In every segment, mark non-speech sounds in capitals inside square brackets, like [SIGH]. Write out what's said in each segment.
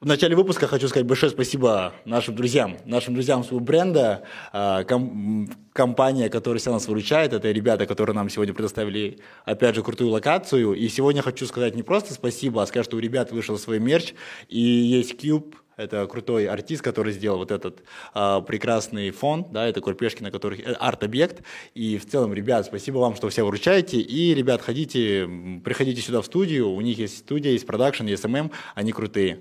В начале выпуска хочу сказать большое спасибо нашим друзьям, нашим друзьям своего бренда, а, ком- компания, которая себя нас выручает, это ребята, которые нам сегодня предоставили, опять же, крутую локацию. И сегодня хочу сказать не просто спасибо, а сказать, что у ребят вышел свой мерч, и есть Cube, это крутой артист, который сделал вот этот а, прекрасный фон, да, это курпешки, на которых э, арт-объект. И в целом, ребят, спасибо вам, что все выручаете. И, ребят, ходите, приходите сюда в студию, у них есть студия, есть продакшн, есть SMM, они крутые.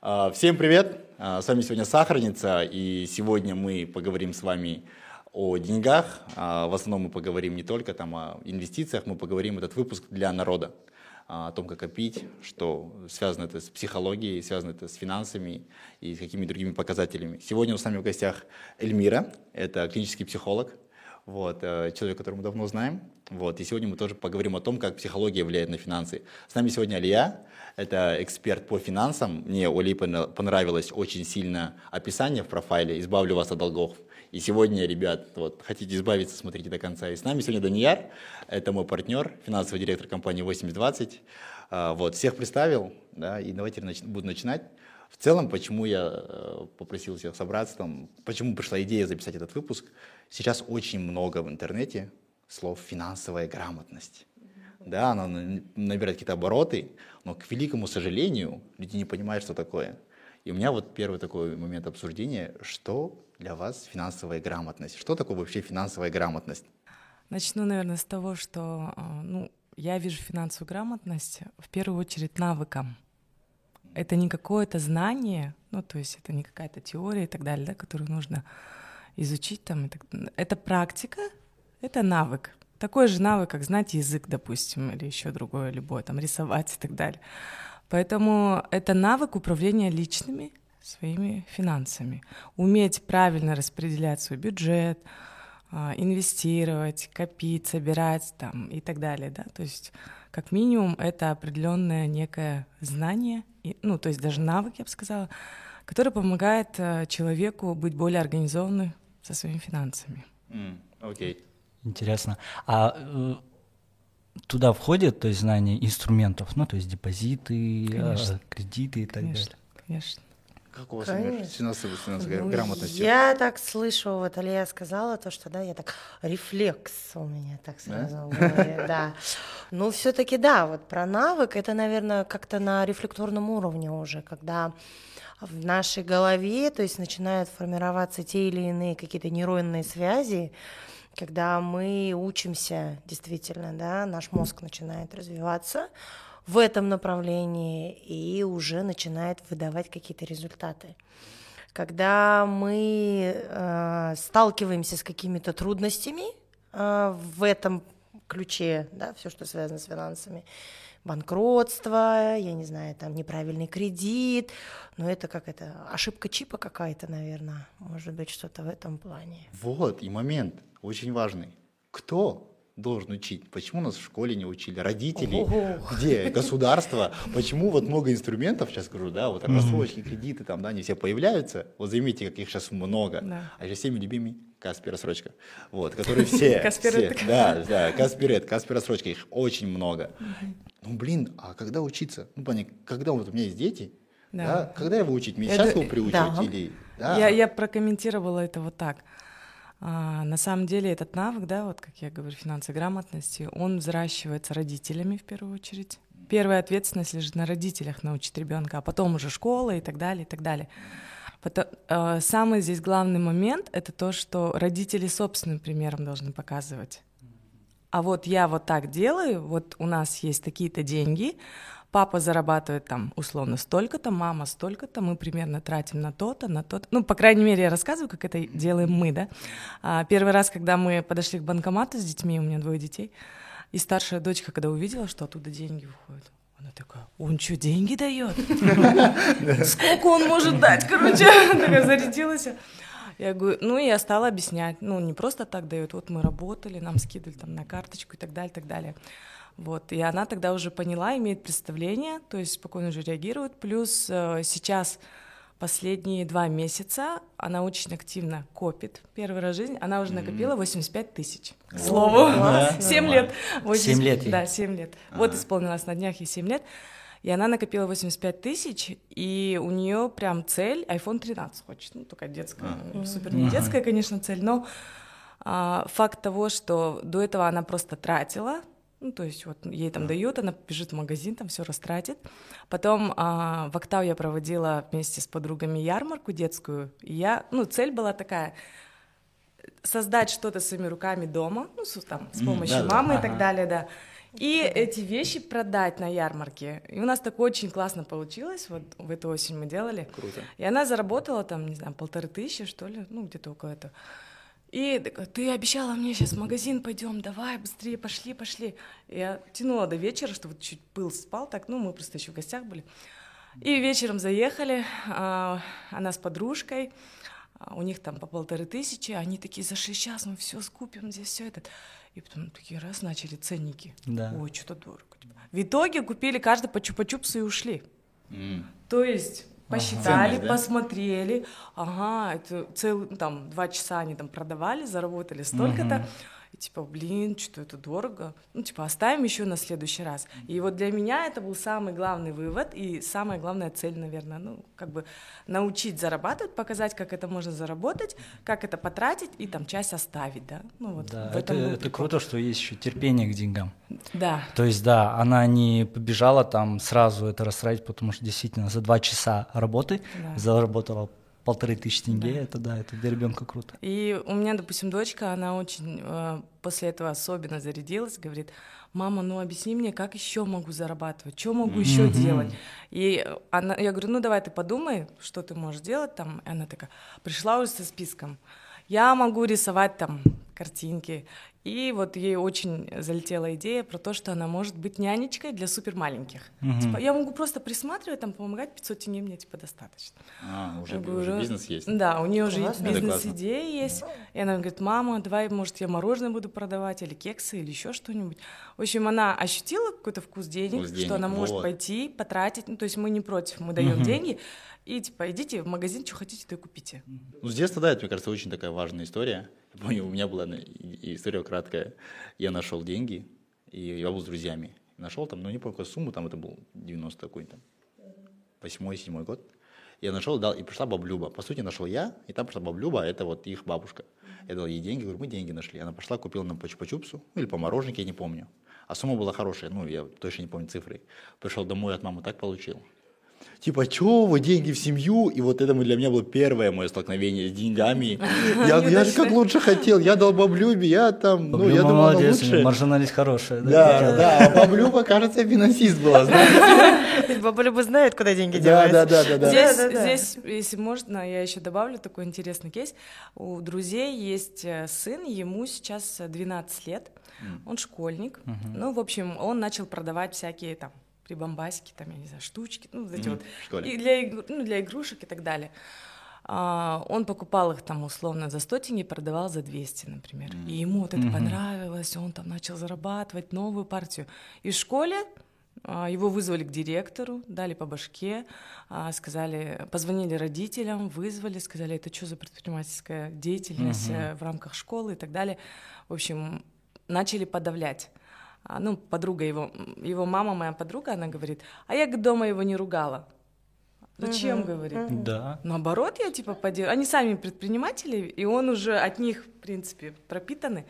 А, всем привет! А, с вами сегодня Сахарница, и сегодня мы поговорим с вами о деньгах. А, в основном мы поговорим не только там о инвестициях, мы поговорим этот выпуск для народа о том, как копить, что связано это с психологией, связано это с финансами и с какими другими показателями. Сегодня с нами в гостях Эльмира, это клинический психолог, вот, э, человек, которого мы давно знаем. Вот, и сегодня мы тоже поговорим о том, как психология влияет на финансы. С нами сегодня Алия, это эксперт по финансам. Мне у пона- понравилось очень сильно описание в профайле «Избавлю вас от долгов». И сегодня, ребят, вот, хотите избавиться, смотрите до конца. И с нами сегодня Данияр, это мой партнер, финансовый директор компании 8020. А, Вот, всех представил, да, и давайте нач- буду начинать. В целом, почему я э, попросил всех собраться, там, почему пришла идея записать этот выпуск. Сейчас очень много в интернете слов «финансовая грамотность». Да, она на- набирает какие-то обороты, но, к великому сожалению, люди не понимают, что такое. И у меня вот первый такой момент обсуждения, что для вас финансовая грамотность? Что такое вообще финансовая грамотность? Начну, наверное, с того, что а, ну, я вижу финансовую грамотность в первую очередь навыком. Это не какое-то знание, ну, то есть это не какая-то теория и так далее, да, которую нужно изучить там. так- Это практика, это навык. Такой же навык, как знать язык, допустим, или еще другое, любое, там, рисовать и так далее. Поэтому это навык управления личными своими финансами. Уметь правильно распределять свой бюджет, а, инвестировать, копить, собирать там и так далее, да, то есть как минимум это определенное некое знание, и, ну то есть даже навык, я бы сказала, который помогает э, человеку быть более организованным со своими финансами. Окей. Интересно. А э, туда входит, то есть знание инструментов, ну, то есть депозиты, э, Конечно. кредиты и так Конечно, далее. конечно. Как у вас финансовой Ну, грамотностью? Я так слышу, вот Алия сказала то, что да, я так рефлекс у меня так Да? сразу голове, [LAUGHS] да. Ну, все-таки да, вот про навык это, наверное, как-то на рефлекторном уровне уже, когда в нашей голове, то есть начинают формироваться те или иные какие-то нейронные связи, когда мы учимся действительно, да, наш мозг начинает развиваться в этом направлении и уже начинает выдавать какие-то результаты. Когда мы э, сталкиваемся с какими-то трудностями э, в этом ключе, да, все, что связано с финансами, банкротство, я не знаю, там неправильный кредит, но это как это, ошибка чипа какая-то, наверное, может быть, что-то в этом плане. Вот, и момент очень важный. Кто должен учить? Почему нас в школе не учили? Родители? Ого. Где? Государство? Почему вот много инструментов, сейчас скажу, да, вот рассрочки, кредиты, там, да, они все появляются. Вот заметьте, как их сейчас много. Да. А еще всеми любимый Каспи рассрочка. Вот, которые все, [LAUGHS] Каспирет. все, да, да, Каспирет, Каспи рассрочка, их очень много. Ну, блин, а когда учиться? Ну, понятно, когда вот у меня есть дети, Да. да, когда его учить? Меня Это- сейчас его приучить да. или... Да. Я, я прокомментировала это вот так. А, на самом деле этот навык, да, вот как я говорю, финансовой грамотности, он взращивается родителями в первую очередь. Первая ответственность лежит на родителях научить ребенка, а потом уже школа и так далее, и так далее. Пото- э, самый здесь главный момент это то, что родители собственным примером должны показывать. А вот я вот так делаю, вот у нас есть такие-то деньги, папа зарабатывает там условно столько-то, мама столько-то, мы примерно тратим на то-то, на то-то. Ну, по крайней мере, я рассказываю, как это делаем мы, да. А, первый раз, когда мы подошли к банкомату с детьми, у меня двое детей, и старшая дочка, когда увидела, что оттуда деньги выходят, она такая, он что, деньги дает? Сколько он может дать? Короче, такая зарядилась. Я говорю, ну и я стала объяснять, ну не просто так дают, вот мы работали, нам скидывали там на карточку и так далее, так далее. Вот, и она тогда уже поняла, имеет представление, то есть спокойно уже реагирует. Плюс э, сейчас последние два месяца она очень активно копит. Первый раз в жизни она уже накопила 85 тысяч. К слову, Да? 7 [LAUGHS] лет. Семь лет ей. Да, 7 лет. Вот исполнилось на днях ей 7 лет. И она накопила 85 тысяч, и у нее прям цель iPhone 13 хочет. Ну, только детская, супер не детская, конечно, цель, но а, факт того, что до этого она просто тратила, ну, то есть вот ей там дают, она бежит в магазин, там все растратит. Потом а, в Октау я проводила вместе с подругами ярмарку детскую, и я, ну, цель была такая, создать что-то своими руками дома, ну, с, там, с помощью да-да. мамы и так далее, да. И эти вещи продать на ярмарке. И у нас так очень классно получилось, вот в эту осень мы делали. Круто. И она заработала там, не знаю, полторы тысячи, что ли, ну, где-то около этого. И такая, ты обещала мне сейчас в магазин пойдем, давай быстрее, пошли, пошли. Я тянула до вечера, чтобы чуть пыл спал, так, ну, мы просто еще в гостях были. И вечером заехали, а, она с подружкой, а, у них там по полторы тысячи, они такие, за шесть час мы все скупим, здесь все это. И потом такие раз начали ценники. Да. Ой, что-то дорого. типа. В итоге купили каждый по чупа-чупсу и ушли. М. То есть посчитали, да? посмотрели, ага, это целый, там, два часа они там продавали, заработали столько-то, и типа, блин, что это дорого, ну, типа, оставим еще на следующий раз. И вот для меня это был самый главный вывод и самая главная цель, наверное, ну, как бы научить зарабатывать, показать, как это можно заработать, как это потратить и там часть оставить, да, ну, вот Да, это, это круто, что есть еще терпение к деньгам. Да, То есть, да, она не побежала там сразу это растратить, потому что действительно за два часа работы Да. заработала полторы тысячи тенге. Это да, это для ребенка круто. И у меня, допустим, дочка, она очень э, после этого особенно зарядилась, говорит, мама, ну объясни мне, как еще могу зарабатывать, что могу еще делать. И она, я говорю, ну давай ты подумай, что ты можешь делать там. И она такая, пришла уже со списком. Я могу рисовать там картинки. И вот ей очень залетела идея про то, что она может быть нянечкой для супер маленьких. Типа, я могу просто присматривать, там, помогать, 500 тенге мне типа достаточно. А, уже, Я уже говорю, бизнес есть. Да, у нее уже. Это бизнес-идея есть. И она говорит, мама, давай, может, я мороженое буду продавать, или кексы, или еще что-нибудь. В общем, она ощутила какой-то вкус денег, Вкус денег, что она может вот. пойти, потратить. Ну, то есть мы не против, мы даем деньги. И типа, идите в магазин, что хотите, то и купите. Ну, с детства, да, это, мне кажется, очень такая важная история. Я помню, у меня была история краткая. Я нашел деньги, и я был с друзьями. Нашел там, ну, не помню, какую сумму, там это был 90 какой-то, восьмой, седьмой год. Я нашел, дал, и пришла баблюба. По сути, нашел я, и там пришла баблюба, это вот их бабушка. Я дал ей деньги, говорю, мы деньги нашли. Она пошла, купила нам по чупа-чупсу, ну, или по мороженке, я не помню. А сумма была хорошая, ну, я точно не помню цифры. Пришел домой, от мамы так получил. Типа, чё вы, деньги в семью? И вот это для меня было первое мое столкновение с деньгами. [LAUGHS] Я, я же как лучше хотел, я дал баблюбе, я там, ну, я Баблюба думал, молодец, лучше. маржинальность хорошая. Да, да, а баблюба, кажется, финансист была, знаете? [LAUGHS] Баба Люба знает, куда деньги Да, деваются. да, да, да, да. Здесь, если можно, я еще добавлю такой интересный кейс. У друзей есть э, сын, ему сейчас э, 12 лет, он школьник. Ну, в общем, он начал продавать всякие там прибамбасики, там, я не знаю, штучки, ну, вот эти Мгм, вот, и для, ну, для игрушек и так далее. А, он покупал их там условно за 100 тенге, продавал за 200, например. И ему вот это понравилось, он там начал зарабатывать новую партию. И в школе а, его вызвали к директору, дали по башке, а, сказали, позвонили родителям, вызвали, сказали, это что за предпринимательская деятельность э, в рамках школы и так далее. В общем, начали подавлять. А, ну, подруга его, его мама, моя подруга, она говорит, а я дома его не ругала. Зачем, говорит? Да. Наоборот, я типа поддерживаю. Они сами предприниматели, и он уже от них, в принципе, пропитаны.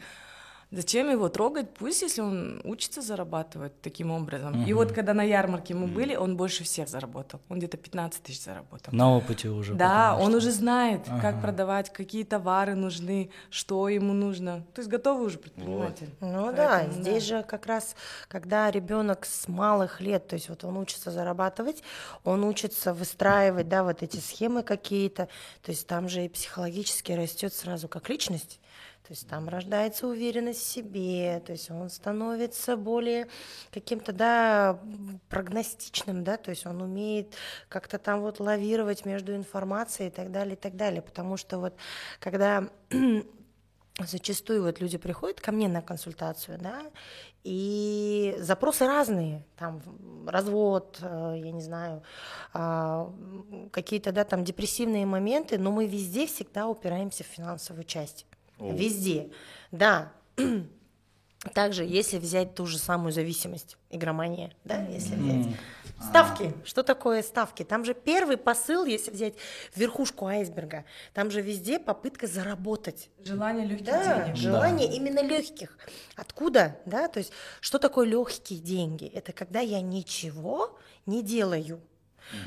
Зачем его трогать? Пусть, если он учится зарабатывать таким образом. И вот когда на ярмарке мы были, он больше всех заработал. Он где-то 15 тысяч заработал. На опыте уже. Да, потому он что- уже знает, как Ага. продавать, какие товары нужны, что ему нужно. То есть готовый уже предприниматель. Ну да, Поэтому, здесь же как раз, когда ребенок с малых лет, то есть вот он учится зарабатывать, он учится выстраивать, да, вот эти схемы какие-то, то есть там же и психологически растет сразу как личность. То есть там рождается уверенность в себе, то есть он становится более каким-то, да, прогностичным, да, то есть он умеет как-то там вот лавировать между информацией и так далее, и так далее. Потому что вот когда [CLEARS THROAT] зачастую вот люди приходят ко мне на консультацию, да, и запросы разные, там развод, э, я не знаю, а, какие-то, да, там депрессивные моменты, но мы везде всегда упираемся в финансовую часть, О. везде, да. [CLEARS THROAT] Также, если взять ту же самую зависимость, игромания, да, если взять. Ставки. Что такое ставки? Там же первый посыл, если взять верхушку айсберга, там же везде попытка заработать. Желание легких Да, денег. желание именно легких. Откуда? Да, то есть, что такое легкие деньги? Это когда я ничего не делаю.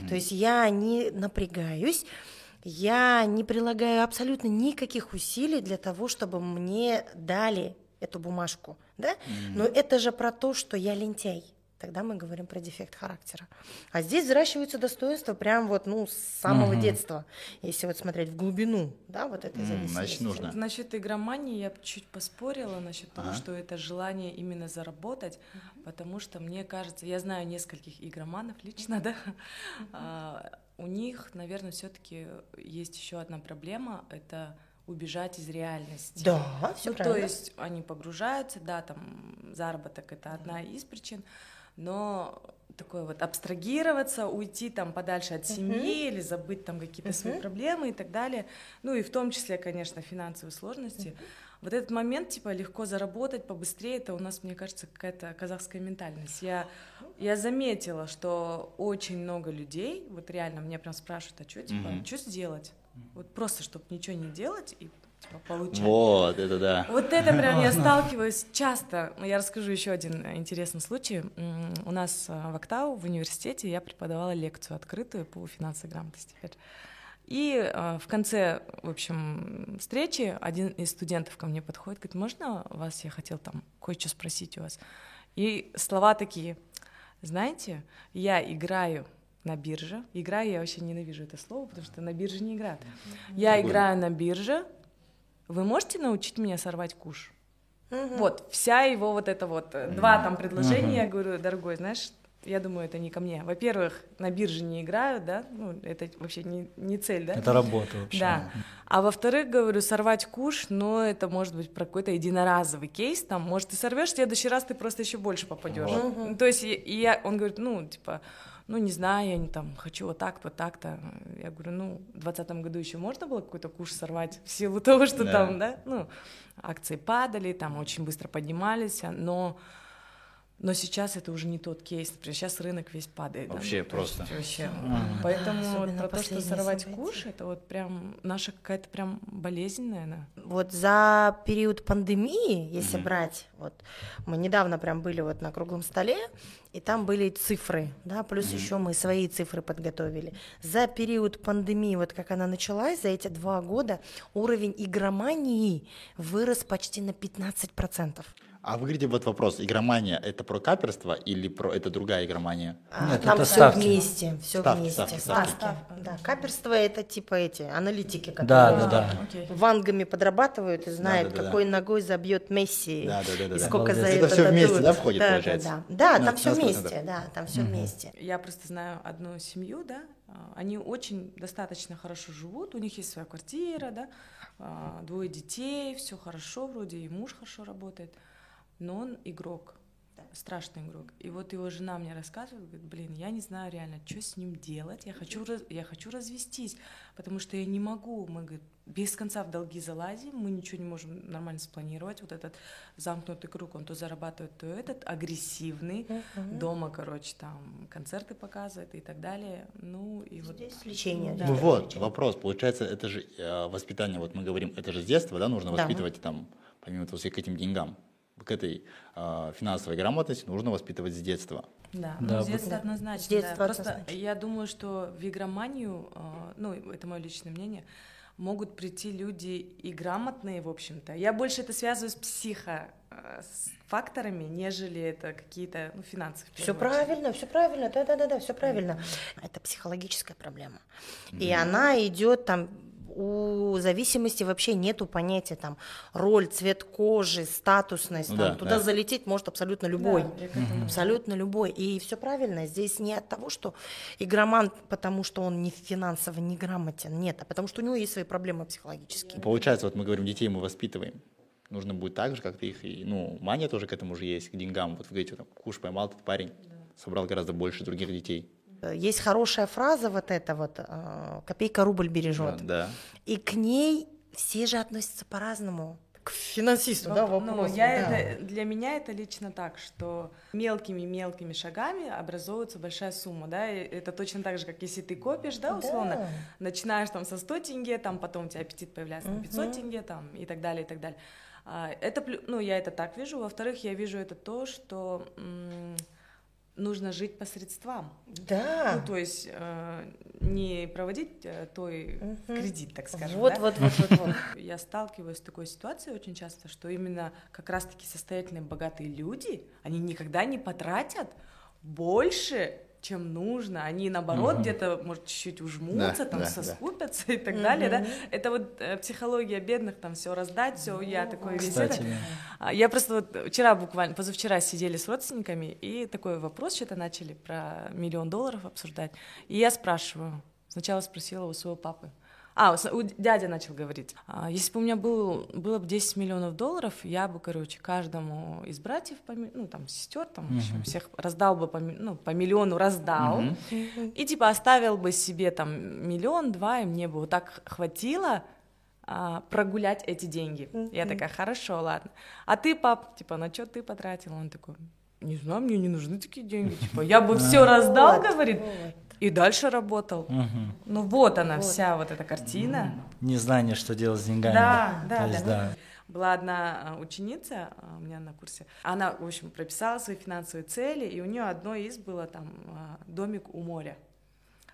То есть я не напрягаюсь, я не прилагаю абсолютно никаких усилий для того, чтобы мне дали эту бумажку, да? Но это же про то, что я лентяй. Тогда мы говорим про дефект характера. А здесь взращиваются достоинства прям вот, ну, с самого детства. Если вот смотреть в глубину, да, вот этой зависимости. Значит, нужно. Насчет игромании я чуть поспорила насчет того, Ага. что это желание именно заработать, потому что мне кажется, я знаю нескольких игроманов лично, [LAUGHS] да, а, у них, наверное, все-таки есть еще одна проблема, это убежать из реальности. Да, все Ну, правильно. То есть они погружаются, да, там заработок это одна из причин, но такое вот абстрагироваться, уйти там подальше от семьи или забыть там какие-то свои проблемы и так далее. Ну и в том числе, конечно, финансовые сложности. Вот этот момент, типа, легко заработать побыстрее, это у нас, мне кажется, какая-то казахская ментальность. Я, я заметила, что очень много людей, вот реально, меня прям спрашивают, а что, типа, Мгм. что сделать? Вот просто, чтобы ничего не делать и типа, получать. Вот, это да. Вот это прям я [LAUGHS] сталкиваюсь часто. Я расскажу еще один интересный случай. У нас э, в Октау в университете я преподавала лекцию открытую по финансовой грамотности. опять. И э, в конце, в общем, встречи один из студентов ко мне подходит, говорит, можно вас, я хотел там кое-что спросить у вас. И слова такие, знаете, я играю на бирже. Играю, я вообще ненавижу это слово, потому что на бирже не играют. Я Какое? играю на бирже. Вы можете научить меня сорвать куш? Мгм. Вот, вся его вот это вот, э, два там предложения, я говорю, дорогой, знаешь, я думаю, это не ко мне. Во-первых, на бирже не играют, да, ну, это вообще не, не цель, да? Это работа вообще. Да. А во-вторых, говорю, сорвать куш, но это может быть про какой-то единоразовый кейс, там, может, ты сорвешь, в следующий раз ты просто еще больше попадешь. Вот. Ну, То есть, и, я, он говорит, ну, типа, ну, не знаю, я не там хочу вот так-то, вот так-то. Я говорю, ну, в двадцатом году еще можно было какой-то куш сорвать в силу того, что Да. там, да, ну, акции падали, там очень быстро поднимались, а, но но сейчас это уже не тот кейс. Например, сейчас рынок весь падает. да, Вообще ну, то есть просто. Вообще. Поэтому вот Особенно про то, что сорвать события. куш, это вот прям наша какая-то прям болезнь, наверное. Вот за период пандемии, если Мгм. брать, вот мы недавно прям были вот на круглом столе, и там были цифры, да, плюс еще мы свои цифры подготовили. За период пандемии, вот как она началась, за эти два года уровень игромании вырос почти на 15%. А вы говорите, вот вопрос, игромания это про каперство или про это другая игромания? А, Нет, там это все ставки. вместе, все Ставки, вместе. ставки, ставки. Да, каперство это типа эти аналитики, которые Да, да, да. Окей. вангами подрабатывают и знают, Да-да-да-да. какой ногой забьет Месси. Да, да, да, да. И да. сколько за Молодец. это Это вместе, дадут. да, входит, да, получается? Да, да. Да, На- там все 15%. вместе, да, там все вместе. Я просто знаю одну семью, да, а, они очень достаточно хорошо живут, у них есть своя квартира, да, а, двое детей, все хорошо вроде, и муж хорошо работает, но он игрок, страшный игрок. И вот его жена мне рассказывает, говорит, блин, я не знаю реально, что с ним делать, я хочу, раз- я хочу развестись, потому что я не могу, мы, говорит, без конца в долги залазим, мы ничего не можем нормально спланировать, вот этот замкнутый круг, он то зарабатывает, то этот, агрессивный, дома, короче, там концерты показывает и так далее. Ну и вот Здесь лечение. Да. Ну здесь вот, лечение. вопрос. Получается, это же э, воспитание, вот мы говорим, это же с детства, да, нужно Да. воспитывать там, помимо того, к этим деньгам, к этой э, финансовой грамотности нужно воспитывать с детства. да, Да, ну, с детства однозначно. С детства да. Просто однозначно. я думаю, что в игроманию, э, ну это мое личное мнение, могут прийти люди и грамотные, в общем-то. Я больше это связываю с психо э, с факторами, нежели это какие-то ну, финансовые. в Все правильно, все правильно, да, да, да, да, все правильно. Это психологическая проблема. И она идет там у зависимости вообще нету понятия там роль, цвет кожи, статусность. Ну там, да, туда да. залететь может абсолютно любой. Да. Абсолютно любой. И все правильно. Здесь не от того, что игроман, потому что он не финансово неграмотен. Нет, а потому что у него есть свои проблемы психологические. Получается, вот мы говорим, детей мы воспитываем нужно будет так же, как ты их, и, ну, мания тоже к этому же есть, к деньгам. Вот вы говорите, там, куш поймал этот парень, собрал гораздо больше других детей. Есть хорошая фраза вот эта вот, э, копейка рубль бережет. Да. И к ней все же относятся по-разному. К финансисту, Ну, да, ну, вопрос. я да. это, для меня это лично так, что мелкими-мелкими шагами образуется большая сумма, да, и это точно так же, как если ты копишь, да, условно, Да. начинаешь там со 100 тенге, там потом у тебя аппетит появляется на 500 тенге, там и так далее, и так далее. А, Это, ну, я это так вижу. Во-вторых, я вижу это то, что м, нужно жить по средствам. Да. Ну, то есть э, не проводить э, той кредит, так скажем. вот, да? вот, вот, вот, вот. [LAUGHS] Я сталкиваюсь с такой ситуацией очень часто, что именно как раз-таки состоятельные богатые люди, они никогда не потратят больше, чем нужно. Они, наоборот, где-то, может, чуть-чуть ужмутся, Да, там, да, да. соскупятся и так далее, да. Это вот э, психология бедных, там, все раздать, все, я такой весь это. Да. А, Я просто вот вчера буквально, позавчера сидели с родственниками, и такой вопрос что-то начали про миллион долларов обсуждать. И я спрашиваю, сначала спросила у своего папы, а, у дядя начал говорить. «А, Если бы у меня был, было бы 10 миллионов долларов, я бы, короче, каждому из братьев, ну, там, сестер, там, в общем, всех раздал бы по, ну, по миллиону раздал. И, типа, оставил бы себе, там, миллион-два, и мне бы вот так хватило а, прогулять эти деньги. Я такая, хорошо, ладно. А ты, пап, типа, на что ты потратил? Он такой, не знаю, мне не нужны такие деньги. Типа, я бы все раздал, говорит. И дальше работал. Мгм. Ну вот она, вся вот эта картина. Незнание, что делать с деньгами. Да, да, То есть, да. да. Была одна а, ученица а, у меня на курсе. Она, в общем, прописала свои финансовые цели, и у нее одной из было там а, домик у моря.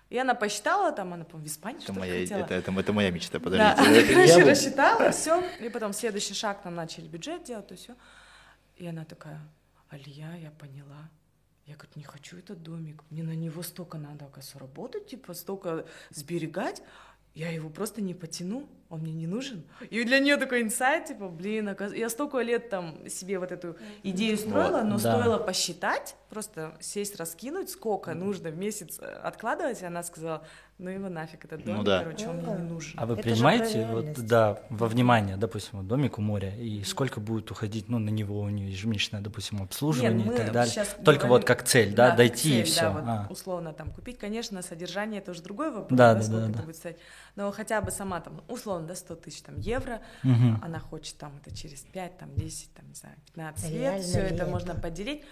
И она посчитала, там она, по-моему, в Испании Это что-то моя, хотела. это, это, это моя мечта, Да, подождите. Это короче, рассчитала, все. И потом следующий шаг, там начали бюджет делать, то все. И она такая, Алия, я поняла. Я говорю, не хочу этот домик, мне на него столько надо, оказывается, работать, типа, столько сберегать. Я его просто не потяну, он мне не нужен. И для нее такой инсайт, типа, блин, оказ- я столько лет там себе вот эту идею строила, но да. стоило посчитать, просто сесть, раскинуть, сколько нужно в месяц э, откладывать, и она сказала, ну его нафиг, этот домик, Ну да. короче, он мне не нужен. А вы Это принимаете вот, да, во внимание, допустим, вот домик у моря, и сколько будет уходить, ну, на него у нее ежемесячное, допустим, обслуживание Нет, и так далее. Только говорим- вот как цель, да, как дойти и цель, все. Да, вот условно там купить, конечно, содержание это уже другой вопрос, Да, да, да, сколько да, это да. будет стоить. Но хотя бы сама там, условно, да, 100 тысяч там евро, она хочет там это через 5, там 10, там, не знаю, 15 лет, все это? можно поделить.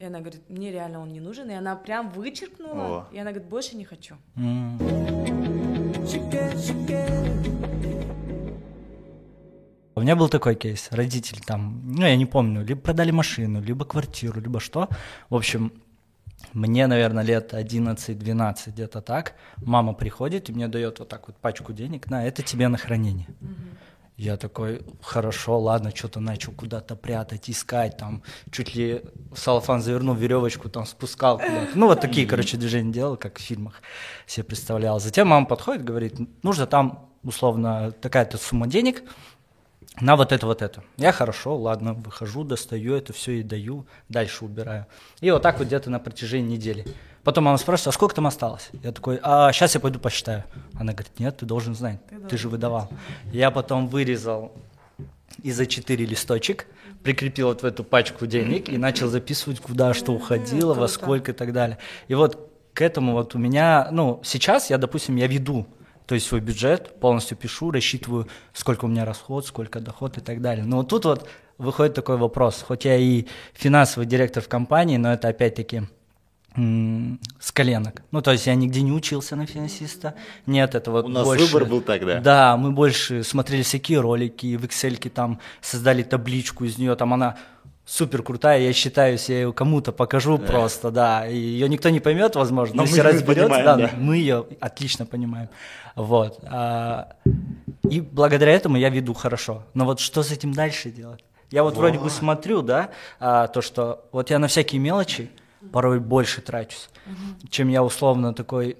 И она говорит, мне реально он не нужен, и она прям вычеркнула, О. и она говорит, больше не хочу. У меня был такой кейс. Родители там, ну, я не помню, либо продали машину, либо квартиру, либо что. В общем, мне, наверное, лет 11-12, где-то так. Мама приходит и мне дает вот так вот пачку денег. На, это тебе на хранение. Я такой, хорошо, ладно, что-то начал куда-то прятать, искать, там, чуть ли в салфан завернул веревочку, там, спускал куда-то. Ну, вот такие, короче, движения делал, как в фильмах себе представлял. Затем мама подходит, говорит, нужно там, условно, такая-то сумма денег, на вот это, вот это. Я хорошо, ладно, выхожу, достаю это все и даю, дальше убираю. И вот так вот где-то на протяжении недели. Потом она спрашивает, а сколько там осталось? Я такой, а сейчас я пойду посчитаю. Она говорит, нет, ты должен знать, ты, же выдавал. Я потом вырезал из за 4 листочек, прикрепил вот в эту пачку денег и начал записывать, куда что уходило, во сколько и так далее. И вот к этому вот у меня, ну, сейчас я, допустим, я веду, то есть свой бюджет, полностью пишу, рассчитываю, сколько у меня расход, сколько доход и так далее. Но вот тут вот выходит такой вопрос, хоть я и финансовый директор в компании, но это опять-таки с коленок. Ну, то есть я нигде не учился на финансиста. Нет, это вот У нас больше- выбор был так, да? Да, мы больше смотрели всякие ролики, в Excel там создали табличку из нее, там она супер крутая, я считаю, если я ее кому-то покажу просто, да, ее никто не поймет, возможно, Но но мы если её разберется, понимаем, да, да. мы ее отлично понимаем, вот. а, и благодаря этому я веду хорошо. Но вот что с этим дальше делать? Я вот вроде бы смотрю, да, а, то, что вот я на всякие мелочи порой больше трачусь, чем я условно такой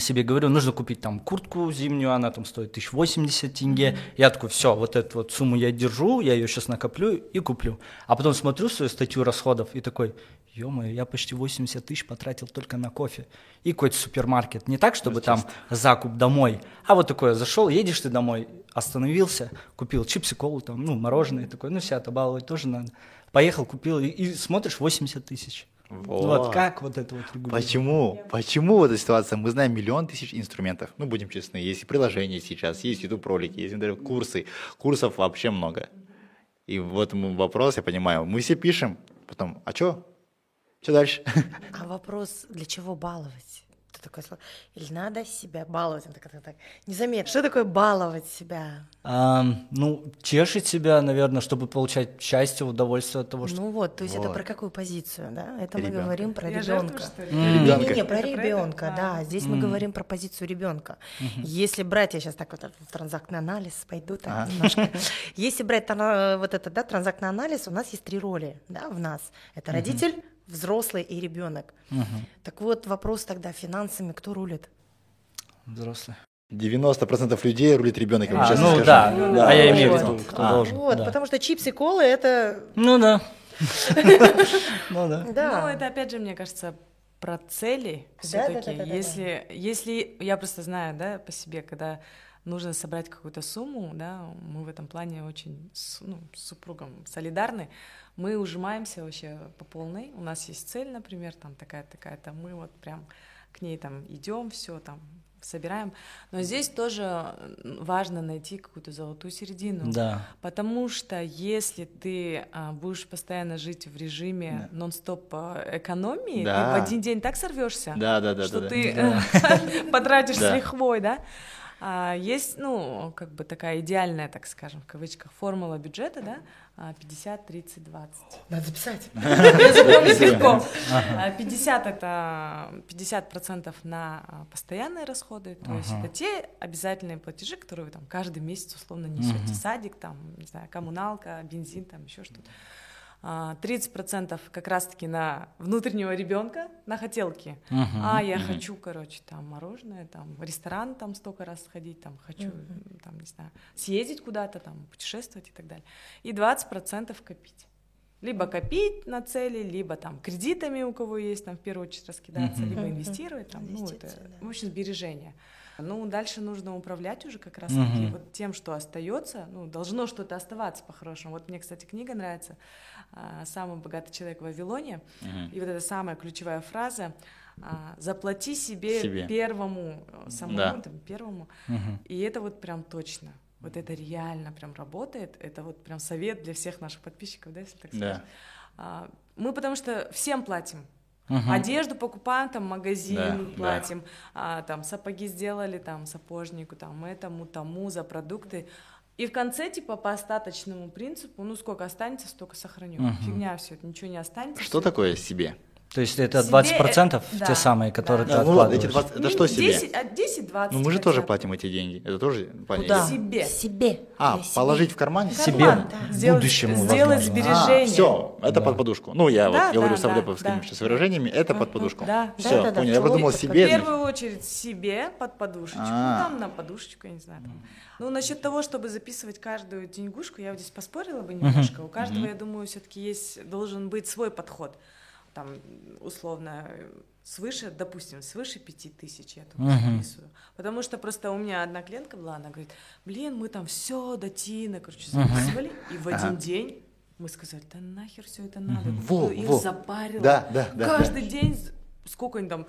себе говорю, нужно купить там куртку зимнюю, она там стоит 1080 тенге. Я такой, все, вот эту вот сумму я держу, я ее сейчас накоплю и куплю. А потом смотрю свою статью расходов и такой, ё я почти 80 тысяч потратил только на кофе. И какой-то супермаркет. Не так, чтобы там закуп домой, а вот такое, зашел, едешь ты домой, остановился, купил чипсы, колу, там, ну, мороженое, такой, ну, себя-то баловать тоже надо. Поехал, купил, и, и смотришь 80 тысяч. Вот. Вот. как вот это вот регулировать? Почему? Почему в этой ситуации мы знаем миллион тысяч инструментов? Ну, будем честны, есть и приложения сейчас, есть YouTube-ролики, есть например, курсы. Курсов вообще много. И вот вопрос, я понимаю, мы все пишем, потом, а что? Что дальше? А вопрос, для чего баловать? Это такое слово. Или надо себя баловать? Он так, так, так. Незаметно. Что такое баловать себя? Ам, ну, чешет себя, наверное, чтобы получать счастье, удовольствие от того, что... Ну вот, то есть это Вот. про какую позицию, да? Это мы Ребёнка. говорим про Я жертва, ребенка. что ли? Ребёнка. Не-не-не, про Это это? ребенка, да. А. Здесь мы говорим про позицию ребенка. Если брать, я сейчас так вот в транзактный анализ пойду так Ага. немножко. Если брать вот этот, да, транзактный анализ, у нас есть три роли, да, в нас. Это родитель, взрослый и ребенок. Так вот, вопрос тогда финансами, кто рулит? Взрослый. 90% людей рулит ребенок, я вам А, ну скажу. да, Да. а я имею в виду, кто А. должен. Вот, да. потому что чипсы, колы это, Ну да. [LAUGHS] Ну да. да. Ну, это опять же, мне кажется, про цели все-таки. если, если я просто знаю, да, по себе, когда нужно собрать какую-то сумму, да, мы в этом плане очень с, ну, с супругом солидарны, мы ужимаемся вообще по полной. У нас есть цель, например, там такая-то, такая-то, мы вот прям к ней там идем, все там собираем. Но здесь тоже важно найти какую-то золотую середину. Да. Потому что если ты а, будешь постоянно жить в режиме нон-стоп а, экономии, Да. ты в один день так сорвешься, Да, да, да, что да, да. ты потратишь Да. [LAUGHS] с лихвой, да? А, есть, ну, как бы такая идеальная, так скажем, в кавычках, формула бюджета, да, а, 50, 30, 20. Надо записать. [LAUGHS] Я запомнить легко. А, 50 это 50 процентов на а, постоянные расходы, то есть это те обязательные платежи, которые вы там каждый месяц условно несете. Садик, там, не знаю, коммуналка, бензин, там еще что-то. А, 30% как раз-таки на внутреннего ребенка, на хотелки. А, я хочу, короче, там мороженое, там в ресторан там столько раз сходить, там хочу, там, не знаю, съездить куда-то, там, путешествовать и так далее. И 20% копить. Либо копить на цели, либо там кредитами у кого есть, там в первую очередь раскидаться, либо инвестировать, там, ну, это, да. в общем, сбережения. Ну, дальше нужно управлять уже как раз-таки вот тем, что остается, ну, должно что-то оставаться по-хорошему. Вот мне, кстати, книга нравится а, «Самый богатый человек в Вавилоне», и вот эта самая ключевая фраза а, «Заплати себе, Себе. первому, э, самому, Да. там, первому». И это вот прям точно. Вот это реально прям работает. Это вот прям совет для всех наших подписчиков, да, если так Да. сказать. А, Мы потому что всем платим. Одежду покупаем, там магазин Да, да. платим, а, там сапоги сделали, там сапожнику, там этому, тому за продукты. И в конце, типа, по остаточному принципу, ну сколько останется, столько сохраню. Фигня все, это ничего не останется. Что такое себе? То есть это Себе, 20% э, те да, самые, которые да. ты Да, ну откладываешь? эти 20, это Ну, что себе? 10, а 10-20. Ну мы же тоже платим эти деньги. Это тоже платим. Куда? Себе. Себе. А, Для положить в кармане? Себе Карман, в сделать- будущему, Сделать возможно. сбережения. все, это под подушку. Ну, я Да, вот говорю да, с да, Авдеповскими да. сейчас выражениями, это под подушку. Да, Все, да, да, да, понял. Я человек продумал под В себе. первую очередь себе под подушечку, А. там на подушечку, я не знаю. Там. Ну, насчет того, чтобы записывать каждую деньгушку, я вот здесь поспорила бы немножко. У каждого, я думаю, все-таки есть, должен быть свой подход. Там, условно, свыше, допустим, свыше пяти тысяч я тут записываю. Потому что просто у меня одна клиентка была, она говорит, блин, мы там все до Тины, короче, записывали, и в один день мы сказали, да нахер все это надо. Во, Их во. запарило. Да, да, да, Каждый день, з- сколько они там,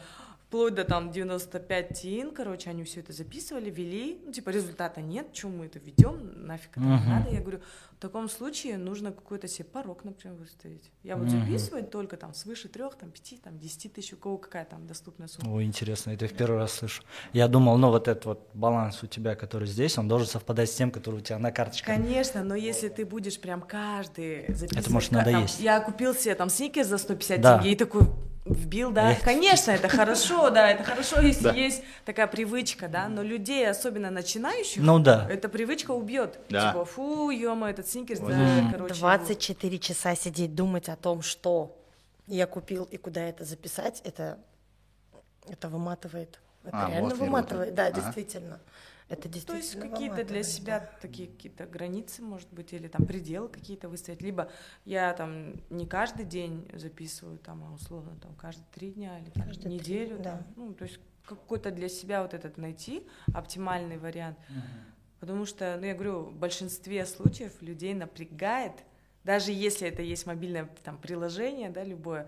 вплоть до там 95 тин, короче, они все это записывали, вели, ну, типа, результата нет, что мы это ведем, нафиг это не надо. Я говорю, в таком случае нужно какой-то себе порог, например, выставить. Я буду записывать только там свыше трех, там, пяти, там, десяти тысяч, у кого какая там доступная сумма. Ой, интересно, это я в первый раз слышу. Я думал, ну вот этот вот баланс у тебя, который здесь, он должен совпадать с тем, который у тебя на карточке. Конечно, но если ты будешь прям каждый записывать... может, ка- там, надоесть. Я купил себе там сникерс за 150 Да. тенге и такой вбил, да. Эх. Конечно, это хорошо, да, это хорошо, если Да. есть такая привычка, да, но людей, особенно начинающих, Ну да. эта привычка убьет. Да. Типа, фу, ё этот сникерс, да, короче. 24 часа сидеть, думать о том, что я купил и куда это записать, это, это выматывает. Это А, реально не выматывает, да, работает. Ага. действительно. Это То есть действительно какие-то для себя да. такие какие-то границы, может быть, или там пределы какие-то выставить. Либо я там не каждый день записываю, там, а условно там каждые три дня или там, Каждые три, неделю. да. там. Ну, то есть какой-то для себя вот этот найти оптимальный вариант. Потому что, ну, я говорю, в большинстве случаев людей напрягает, даже если это есть мобильное там приложение, да, любое,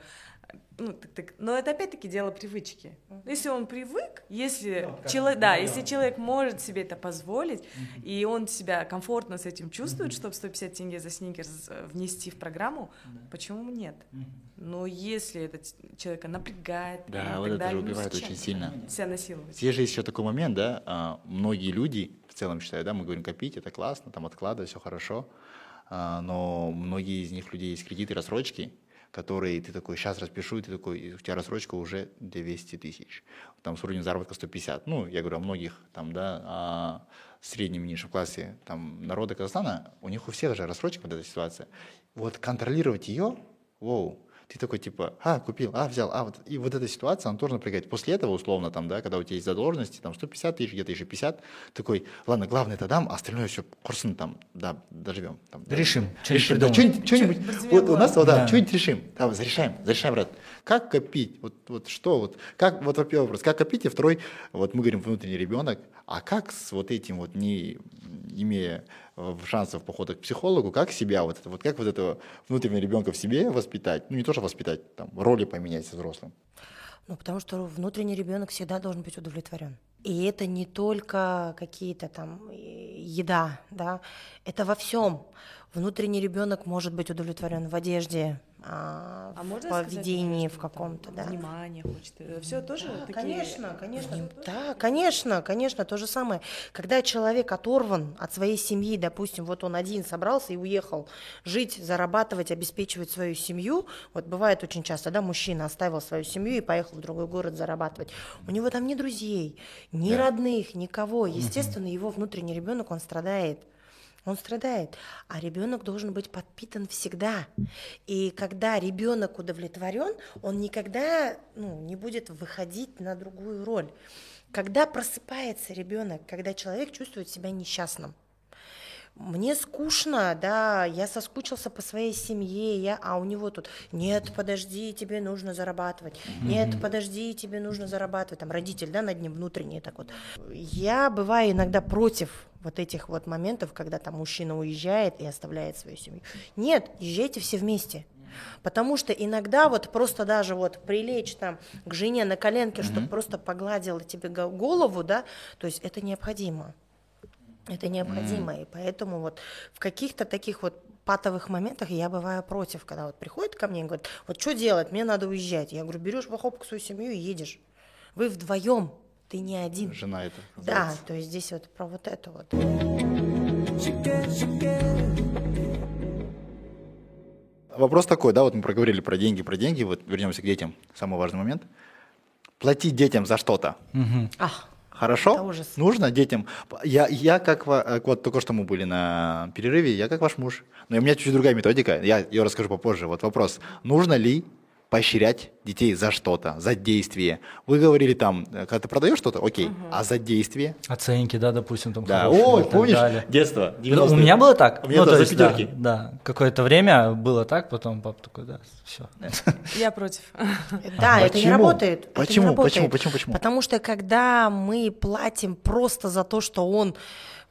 ну, так, так, но это опять-таки дело привычки. Если он привык, если человек, да, если человек может себе это позволить, и он себя комфортно с этим чувствует, чтобы 150 тенге за сникерс э, внести в программу, почему нет? Но если это человека напрягает, Да, и вот так это далее, же ну, убивает очень сильно. себя насиловать. Здесь же есть еще такой момент, да, а, многие люди в целом считают, да, мы говорим копить, это классно, там откладывать, все хорошо, а, но многие из них людей есть кредиты, рассрочки, которые ты такой, сейчас распишу, и ты такой, и у тебя рассрочка уже 200 тысяч, там с уровнем заработка 150, ну, я говорю о многих, там, да, в среднем и низшем классе, там, народа Казахстана, у них у всех же рассрочка вот эта ситуация, вот контролировать ее, воу, ты такой типа, а, купил, а, взял, а, вот, и вот эта ситуация, она тоже напрягает. После этого, условно, там, да, когда у тебя есть задолженности, там, 150 тысяч, где-то еще 50, такой, ладно, главное это дам, а остальное все курсын там, да, доживем. Там, да. Решим, что-нибудь решим, да, что-нибудь, что-нибудь, вот у нас, вот, да, Да. что-нибудь решим, да, зарешаем, зарешаем, брат. Как копить, вот, вот что, вот, как, вот первый вопрос, как копить, и второй, вот мы говорим, внутренний ребенок, а как с вот этим вот, не имея шансов похода к психологу, как себя, вот, это, вот как вот этого внутреннего ребенка в себе воспитать, ну не то, что воспитать, там, роли поменять со взрослым. Ну, потому что внутренний ребенок всегда должен быть удовлетворен. И это не только какие-то там э, еда, да, это во всем. Внутренний ребенок может быть удовлетворен в одежде, а, А в можно сказать, поведении, например, в каком-то, да. Внимание хочет. Все тоже Да, такие... Конечно, конечно. Да, конечно, конечно, то же самое. Когда человек оторван от своей семьи, допустим, вот он один собрался и уехал жить, зарабатывать, обеспечивать свою семью, вот бывает очень часто, да, мужчина оставил свою семью и поехал в другой город зарабатывать. У него там ни друзей, ни Да. родных, никого. Естественно, его внутренний ребенок, он страдает. Он страдает, а ребенок должен быть подпитан всегда. И когда ребенок удовлетворен, он никогда ну, не будет выходить на другую роль. Когда просыпается ребенок, когда человек чувствует себя несчастным, мне скучно, да, я соскучился по своей семье, я, а у него тут, нет, подожди, тебе нужно зарабатывать, нет, подожди, тебе нужно зарабатывать, там родитель, да, над ним внутренний так вот. Я бываю иногда против вот этих вот моментов, когда там мужчина уезжает и оставляет свою семью. Нет, езжайте все вместе. Потому что иногда вот просто даже вот прилечь там к жене на коленке, чтобы просто погладила тебе го- голову, да, то есть это необходимо. Это необходимо, и поэтому вот в каких-то таких вот патовых моментах я бываю против, когда вот приходит ко мне и говорит, вот что делать, мне надо уезжать. Я говорю, берешь в охапку свою семью и едешь. Вы вдвоем, ты не один. Жена это. Да, называется. то есть здесь вот про вот это вот. Вопрос такой, да, вот мы проговорили про деньги, про деньги, вот вернемся к детям, самый важный момент. Платить детям за что-то. Ах, Хорошо? Это ужас. Нужно детям. Я, я как э, вот только что мы были на перерыве, я как ваш муж. Но у меня чуть-чуть другая методика, я ее расскажу попозже. Вот вопрос, нужно ли поощрять детей за что-то, за действие? Вы говорили там, э, когда ты продаешь что-то, окей, а за действие? Оценки, да, допустим, там Да, хорошие так помнишь, далее. детство, Ну, У меня было так. У меня ну, да, то за есть, да, пятерки. да, какое-то время было так, потом пап такой, да, все. [LAUGHS] Я против. [LAUGHS] Да, это не работает. Почему? Почему? Почему? Почему? Потому что когда мы платим просто за то, что он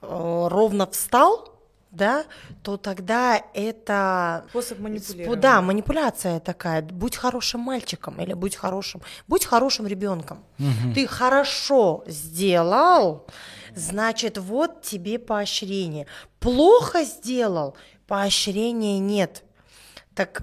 э, ровно встал, да, то тогда это Способ Спо- манипулирования. Да, манипуляция такая. Будь хорошим мальчиком или будь хорошим, будь хорошим ребенком. Ты хорошо сделал, значит, вот тебе поощрение. Плохо сделал, поощрения нет. Так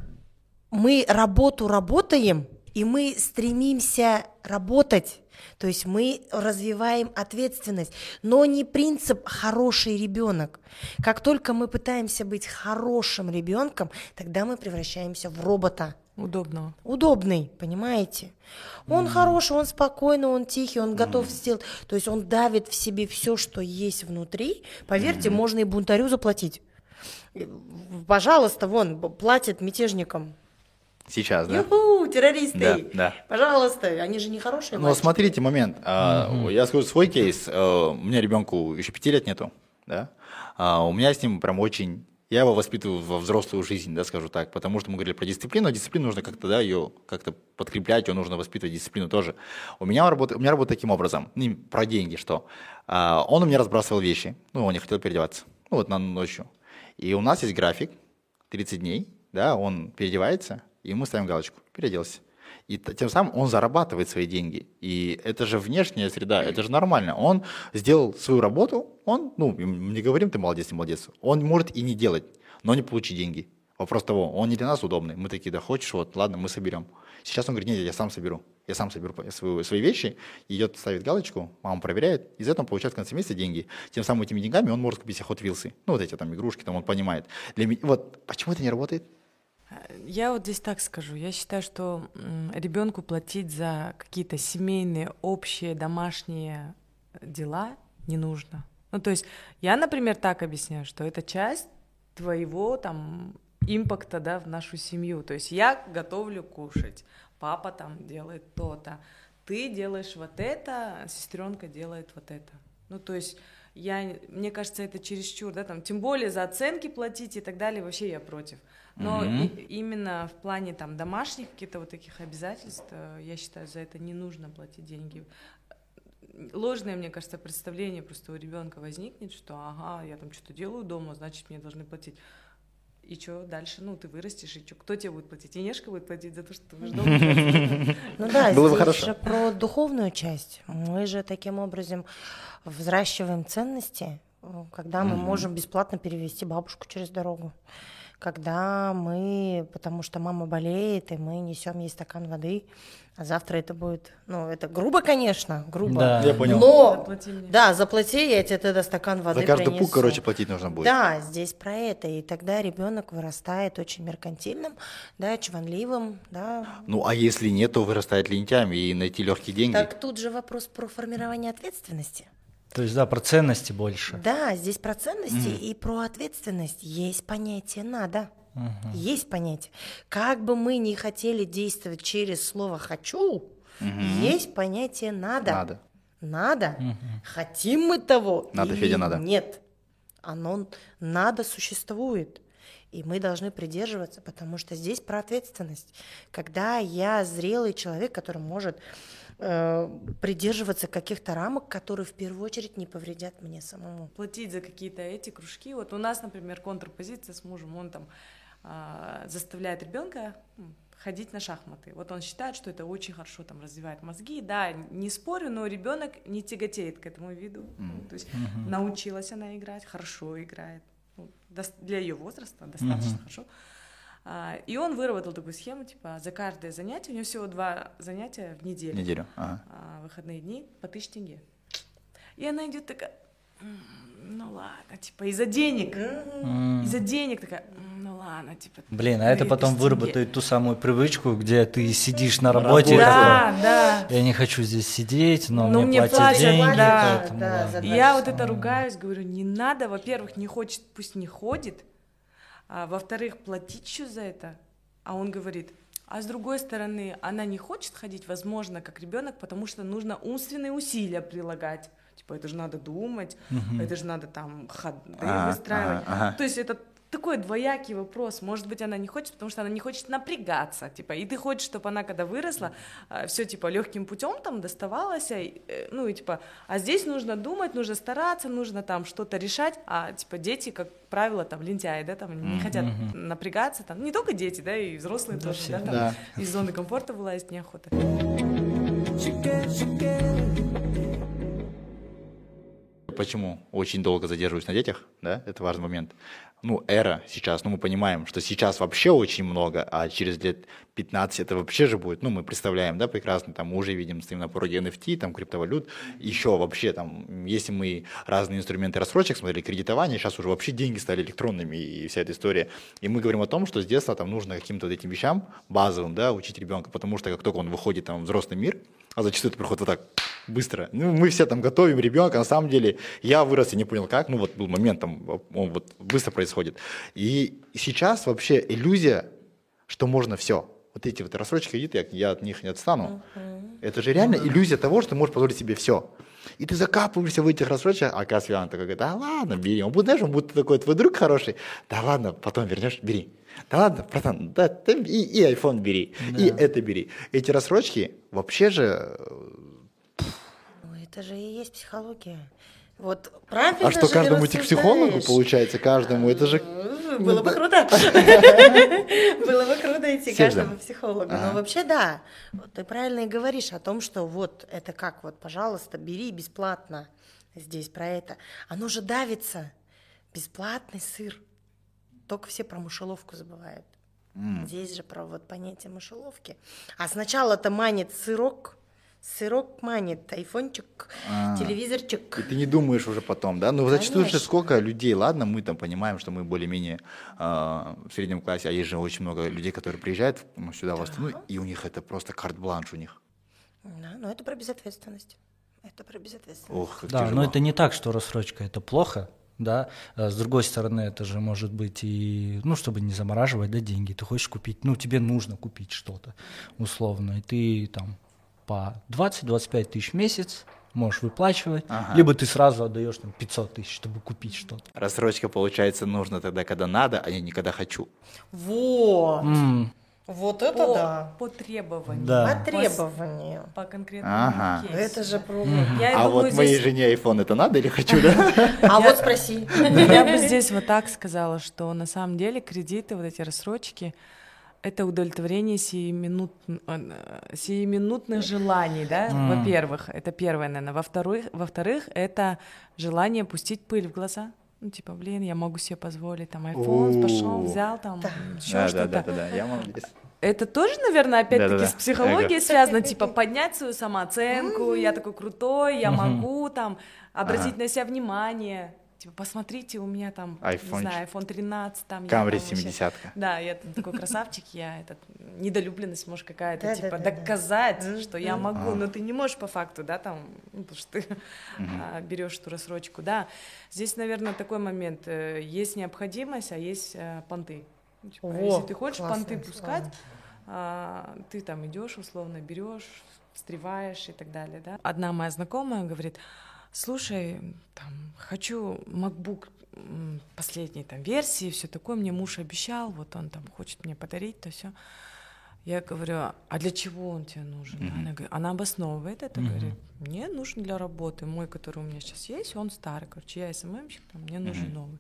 мы работу работаем, и мы стремимся работать. То есть мы развиваем ответственность, но не принцип хороший ребенок. Как только мы пытаемся быть хорошим ребенком, тогда мы превращаемся в робота. Удобного. Удобный, понимаете? Он хороший, он спокойный, он тихий, он готов сделать. То есть он давит в себе все, что есть внутри. Поверьте, можно и бунтарю заплатить. Э, Пожалуйста, вон, платят мятежникам Сейчас, да? Юху, террористы! Да, да. Пожалуйста, они же не хорошие Ну, мальчики. смотрите момент. А, Я скажу свой кейс. А, У меня ребенку еще пяти лет нету, да. А, У меня с ним прям очень... Я его воспитываю во взрослую жизнь, да, скажу так, потому что мы говорили про дисциплину, а дисциплину нужно как-то, да, ее как-то подкреплять, ее нужно воспитывать, дисциплину тоже. У меня работа, у меня работа таким образом, ну, про деньги, что а, он у меня разбрасывал вещи, ну, он не хотел переодеваться, ну, вот на ночью. И у нас есть график, 30 дней, да, он переодевается, и мы ставим галочку, переоделся. И тем самым он зарабатывает свои деньги. И это же внешняя среда, это же нормально. Он сделал свою работу, он, ну, не говорим, ты молодец, не молодец. Он может и не делать, но не получить деньги. Вопрос того, он не для нас удобный. Мы такие, да хочешь, вот, ладно, мы соберем. Сейчас он говорит, нет, я сам соберу. Я сам соберу свою- свои вещи, идет, ставит галочку, мама проверяет, из этого он получает в конце месяца деньги. Тем самым этими деньгами он может купить себе Wheels. Ну, вот эти там игрушки, там он понимает. Для меня, вот почему это не работает? Я вот здесь так скажу. Я считаю, что ребенку платить за какие-то семейные, общие, домашние дела не нужно. Ну, то есть я, например, так объясняю, что это часть твоего там импакта, да, в нашу семью. То есть я готовлю кушать, папа там делает то-то, ты делаешь вот это, сестренка делает вот это. Ну, то есть я, мне кажется, это чересчур, да, там, тем более за оценки платить и так далее, вообще я против. Но Мгм. и- именно в плане там домашних каких-то вот таких обязательств, э, я считаю, за это не нужно платить деньги. Ложное, мне кажется, представление просто у ребенка возникнет, что ага, я там что-то делаю дома, значит, мне должны платить. И что дальше? Ну, ты вырастешь, и что? Кто тебе будет платить? Инешка будет платить за то, что ты будешь дома? [LAUGHS] Ну да, Было бы здесь хорошо. же про духовную часть. Мы же таким образом взращиваем ценности, когда мы можем бесплатно перевести бабушку через дорогу. Когда мы, потому что мама болеет, и мы несем ей стакан воды, а завтра это будет, ну, это грубо, конечно, грубо. Да. Я понял. Но, Заплати мне. да, заплати, я тебе тогда стакан воды За каждый принесу. пук, короче, платить нужно будет. Да, здесь про это. И тогда ребенок вырастает очень меркантильным, да, чванливым, да. Ну, а если нет, то вырастает лентяем и найти легкие деньги. Так тут же вопрос про формирование ответственности. То есть, да, про ценности больше. Да, здесь про ценности и про ответственность. Есть понятие «надо». Есть понятие. Как бы мы ни хотели действовать через слово «хочу», есть понятие «надо». Надо. Надо. Хотим мы того Надо, или Федя, надо. нет. Оно надо существует. И мы должны придерживаться, потому что здесь про ответственность. Когда я зрелый человек, который может э, придерживаться каких-то рамок, которые в первую очередь не повредят мне самому. платить за какие-то эти кружки. Вот у нас, например, контрпозиция с мужем, он там а, заставляет ребенка ходить на шахматы. Вот он считает, что это очень хорошо там развивает мозги. Да, не спорю, но ребенок не тяготеет к этому виду. Ну, То есть научилась она играть, хорошо играет. Ну, для ее возраста достаточно хорошо. А, И он выработал такую схему, типа, за каждое занятие, у него всего два занятия в неделю Неделю. Ага. а, выходные дни по тысяч тенге. И она идет такая, «М, ну ладно, типа из-за денег, из-за денег такая, «М, ну ладно, типа. Блин, а это потом выработает ту самую привычку, где ты сидишь на работе. такой, Да, да. Я не хочу здесь сидеть, но, Но мне, мне платят платят, деньги, да, поэтому да, я вот это ругаюсь, говорю, не надо, во-первых, не хочет, пусть не ходит, а во-вторых, платить еще за это. А он говорит, а с другой стороны, она не хочет ходить, возможно, как ребенок, потому что нужно умственные усилия прилагать. Типа, это же надо думать, это же надо там ходы А, выстраивать. ага, ага. То есть это такой двоякий вопрос. Может быть, она не хочет, потому что она не хочет напрягаться, типа, и ты хочешь, чтобы она, когда выросла, все типа легким путем там доставалось, и, э, ну и типа, а здесь нужно думать, нужно стараться, нужно там что-то решать, а типа дети, как правило, там лентяи, да, там не хотят напрягаться, там не только дети, да, и взрослые тоже, все, да, там да. из зоны комфорта вылазить неохота. Почему очень долго задерживаюсь на детях, да, это важный момент. Ну, эра сейчас, ну, мы понимаем, что сейчас вообще очень много, а через лет 15 это вообще же будет, ну, мы представляем, да, прекрасно, там, мы уже видим, стоим на пороге NFT, там, криптовалют, еще вообще, там, если мы разные инструменты рассрочек смотрели, кредитование, сейчас уже вообще деньги стали электронными и вся эта история. И мы говорим о том, что с детства там нужно каким-то вот этим вещам базовым, да, учить ребенка, потому что как только он выходит там в взрослый мир, а зачастую это проходит вот так быстро. Ну, мы все там готовим ребенка, на самом деле я вырос и не понял как, ну вот был момент, там, он вот быстро происходит. И сейчас вообще иллюзия, что можно все. Вот эти вот рассрочки кредиты, я, я от них не отстану. Это же реально иллюзия того, что ты можешь позволить себе все. И ты закапываешься в этих рассрочках, а Каспиан такой говорит, да ладно, бери. Он будет, знаешь, он будет такой твой друг хороший. Да ладно, потом вернешь, бери. Да ладно, братан, да, ты и, и iPhone бери, и это бери. Эти рассрочки вообще же... э, Ну, это же и есть психология. Вот правильно А что, каждому идти к психологу, получается, каждому? Это же... М, Было бы круто. [LAUGHS] Было бы круто идти каждому психологу. Но вообще да. Ты правильно и говоришь о том, что вот это как, вот, пожалуйста, бери бесплатно. Здесь про это. Оно же давится. Бесплатный сыр. Только все про мышеловку забывают. Здесь же про вот понятие мышеловки. А сначала-то манит сырок, сырок манит, айфончик, А. телевизорчик. И ты не думаешь уже потом, да? Ну, зачастую же сколько людей, ладно, мы там понимаем, что мы более-менее а, в среднем классе, а есть же очень много людей, которые приезжают ну, сюда, в Астану, и у них это просто карт-бланш у них. Да, но это про безответственность. Это про безответственность. Ох, Да, тяжело. но это не так, что рассрочка это плохо, да. А С другой стороны, это же может быть и, ну, чтобы не замораживать, да, деньги. Ты хочешь купить, ну, тебе нужно купить что-то, условно, и ты там по 20-25 тысяч в месяц можешь выплачивать, Ага. либо ты сразу отдаешь там 500 тысяч, чтобы купить что-то. Рассрочка, получается, нужно тогда, когда надо, а не когда хочу. Вот. М, Вот это по, да. по требованию. Да. По требованию. По конкретному Ага. кейсу. Это же про... Я а думаю, вот моей здесь- жене iPhone это надо или хочу, да? [LAUGHS] А вот спроси. Я бы [LAUGHS] здесь вот так сказала, что на самом деле кредиты, вот эти рассрочки, это удовлетворение сиюминут... э, сиюминутных желаний, да, во-первых, это первое, наверное. Во-вторых, во-вторых, это желание пустить пыль в глаза. Ну, типа, блин, я могу себе позволить, там, iPhone, пошел, взял, там, еще Да, да, что-то. да, да, да, я молодец. Это тоже, наверное, опять-таки Да-да-да. с психологией Ага. связано, типа поднять свою самооценку, я такой крутой, я могу там обратить на себя внимание. Типа, посмотрите, у меня там, не iPhone. знаю, iPhone 13, там... я Камри там вообще- 70 Да, я там такой красавчик, я этот, недолюбленность, может, какая-то, Да, типа, да, да, да. доказать, Мгм. что я могу, но ты не можешь по факту, да, там, ну, потому что ты а, берешь эту рассрочку, да. Здесь, наверное, такой момент, э, есть необходимость, а есть э, понты. Ну, типа, Во, если ты хочешь классное понты пускать, а, ты там идешь, условно берешь, встреваешь и так далее, да. Одна моя знакомая говорит, слушай, там, хочу MacBook последней там версии, все такое, мне муж обещал, вот он там хочет мне подарить, то все. Я говорю, а для чего он тебе нужен? Она, говорит- она обосновывает это, говорит, мне нужен для работы. Мой, который у меня сейчас есть, он старый, короче, я СММщик, там, мне нужен новый.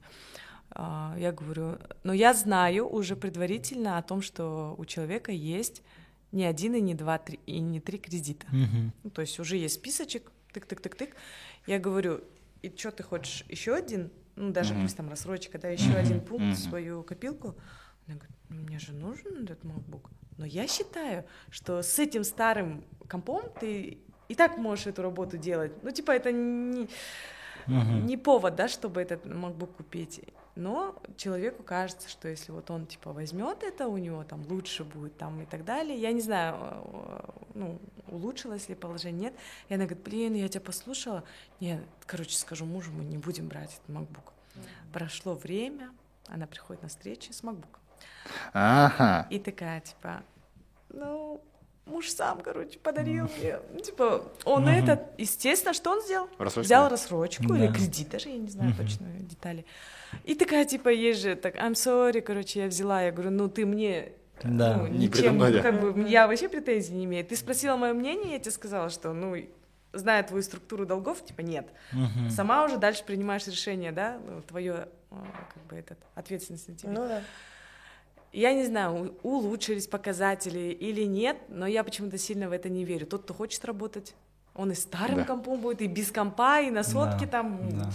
А, Я говорю, но я знаю уже предварительно о том, что у человека есть не один и не два, три, и не три кредита. мгм. Ну, то есть уже есть списочек, тык-тык-тык-тык. Я говорю, и что ты хочешь, еще один, ну, даже пусть там рассрочка, да, еще один пункт в свою копилку? Она говорит, «Ну, мне же нужен этот MacBook. Но я считаю, что с этим старым компом ты и так можешь эту работу делать. Ну, типа, это не, не повод, да, чтобы этот MacBook купить. Но человеку кажется, что если вот он типа возьмет это, у него там лучше будет там и так далее. Я не знаю, э, ну, улучшилось ли положение, нет. И она говорит, блин, я тебя послушала. Нет, короче, скажу мужу, мы не будем брать этот MacBook. Прошло время, она приходит на встречу с MacBook. Ага. И такая, типа, ну, муж сам, короче, подарил мне. Ну, типа, он этот, естественно, что он сделал? Рассрочку, Взял да? рассрочку или Да. кредит, даже я не знаю точно детали. И такая, типа, есть же, так, I'm sorry, короче, я взяла, я говорю, ну, ты мне Да. ну, Не ничем, как бы, я вообще претензий не имею. Ты спросила мое мнение, я тебе сказала, что, ну, зная твою структуру долгов, типа, нет. Мгм. Сама уже дальше принимаешь решение, да, ну, твое, как бы, этот, ответственность на тебе. Ну да. Я не знаю, улучшились показатели или нет, но я почему-то сильно в это не верю. Тот, кто хочет работать, он и старым Да. компом будет, и без компа, и на сотке Да, там, да.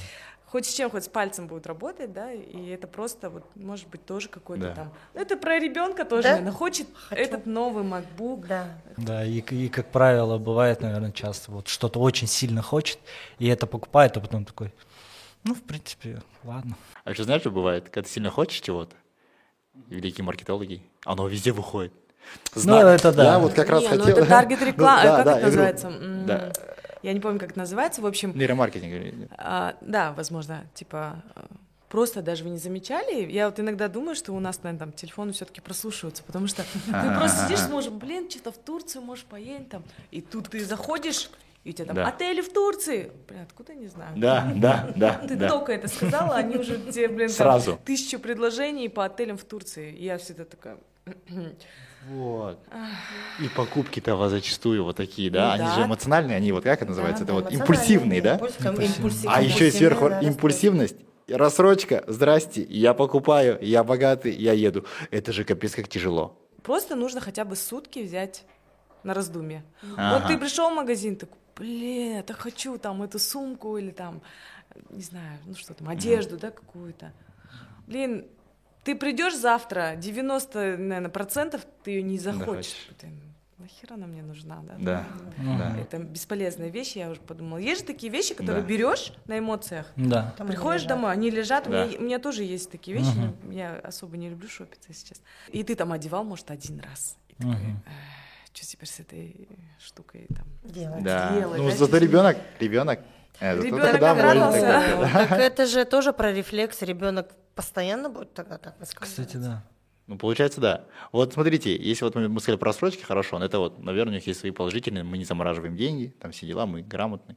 Хоть с чем, хоть с пальцем будет работать, да, и это просто вот, может быть, тоже какой-то Да. там. Ну, это про ребенка тоже, Да. наверное, хочет этот новый MacBook. Да. Да, и, и, как правило, бывает, наверное, часто вот что-то очень сильно хочет, и это покупает, а потом такой, ну, в принципе, ладно. А еще знаешь, что бывает? Когда ты сильно хочешь чего-то, великие маркетологи, оно везде выходит. Ну, это да. Я вот как раз Не, хотел... ну это [LAUGHS] таргет реклама, Ну, да, как да, это говорю, называется? Да. Я не помню, как это называется, в общем, Нейромаркетинг. А, да, возможно, типа, Просто даже вы не замечали? Я вот иногда думаю, что у нас, наверное, там телефоны все-таки прослушиваются, потому что ты просто сидишь, смотришь, блин, что-то в Турцию можешь поедем там, и тут ты заходишь, и у тебя там Да. отели в Турции. Блин, откуда не знаю. Да, да, да, Ты да. только это сказала, они уже тебе, блин, там Сразу. тысячу предложений по отелям в Турции. И я всегда такая... Вот. И покупки-то у вас зачастую вот такие, да? Ну Они да. же эмоциональные, они вот как это называется? Да, это вот импульсивные, да? импульс- ком- импульсив- А еще и импульсивные, сверху да, импульсивность. Рассрочка, здрасте, я покупаю, я богатый, я еду. Это же капец как тяжело. Просто нужно хотя бы сутки взять на раздумье. Ага. Вот ты пришел в магазин, такой, блин, я так хочу там эту сумку или там, не знаю, ну что там, одежду, да, какую-то. Блин, ты придешь завтра, 90, наверное, процентов ты ее не захочешь. Захочешь. Ты, нахер она мне нужна, да? Да, Ну, да. Это бесполезная вещь, я уже подумала. Есть же такие вещи, которые Да. берешь на эмоциях, Да. Там они Приходишь лежат. домой, они лежат. У, Да. меня, у меня тоже есть такие вещи, но я особо не люблю шопиться, если честно. И ты там одевал, может, один раз. И такой, Мгм. что теперь с этой штукой там Делать. Да. делать, Ну, да, зато ребенок, ребенок. э, Ребенок обрадовался. да. Так это же тоже про рефлекс. Ребенок постоянно будет тогда так высказываться. Кстати, да. Ну, получается, да. Вот смотрите, если вот мы мы сказали про рассрочки, хорошо, это вот, наверное, у них есть свои положительные, мы не замораживаем деньги, там все дела, мы грамотны.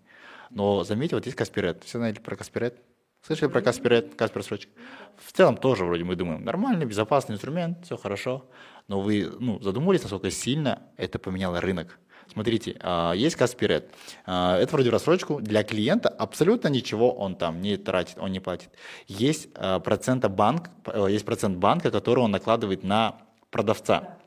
Но заметьте, вот есть Каспирет. Все знаете про Каспирет? Слышали про Каспирет, Каспер срочка? В целом тоже вроде мы думаем, нормальный, безопасный инструмент, все хорошо. Но вы ну, задумывались, насколько сильно это поменяло рынок? Смотрите, а, есть Каспирет. А, Это вроде рассрочку для клиента абсолютно ничего он там не тратит, он не платит. Есть а, процента банк, э, есть процент банка, который он накладывает на продавца.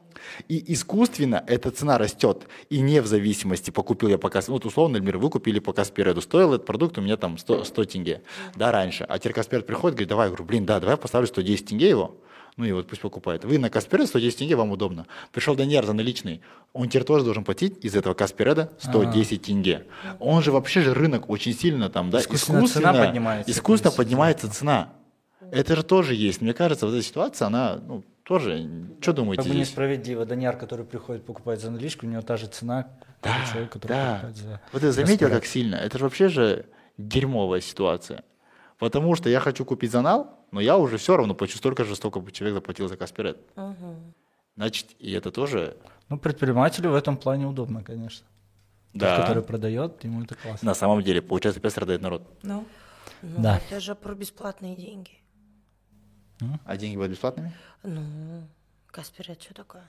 И искусственно эта цена растет. И не в зависимости, покупил я по Кас- вот условно, например, вы купили по Каспиреду, стоил этот продукт у меня там 100, 100 тенге, да, раньше. А теперь Каспиред приходит, говорит, давай, я говорю, блин, да, давай поставлю 110 тенге его, ну и вот пусть покупает. Вы на Каспиред 110 тенге, вам удобно. Пришел Даниэр за наличный, он теперь тоже должен платить из этого Каспиреда 110 тенге. Он же вообще же рынок очень сильно там, да, Искусственно цена поднимается, Искусственно поднимается цена. Это же тоже есть. Мне кажется, вот эта ситуация, она, ну, тоже, что думаете Как бы несправедливо. Даниар, который приходит покупать за наличку, у него та же цена, как Да, у человека, который да. покупает за... Вот ты заметил, как сильно? Это же вообще же дерьмовая ситуация. Потому что я хочу купить за нал, но я уже все равно плачу столько же, столько бы человек заплатил за Каспирет. Мгм. Значит, и это тоже... Ну, предпринимателю в этом плане удобно, конечно. Тот, Да. который продает, ему это классно. На самом деле, получается, опять страдает народ. Ну, Ну, Да. Это же про бесплатные деньги. А деньги будут бесплатными? Ну, Каспирет, что такое?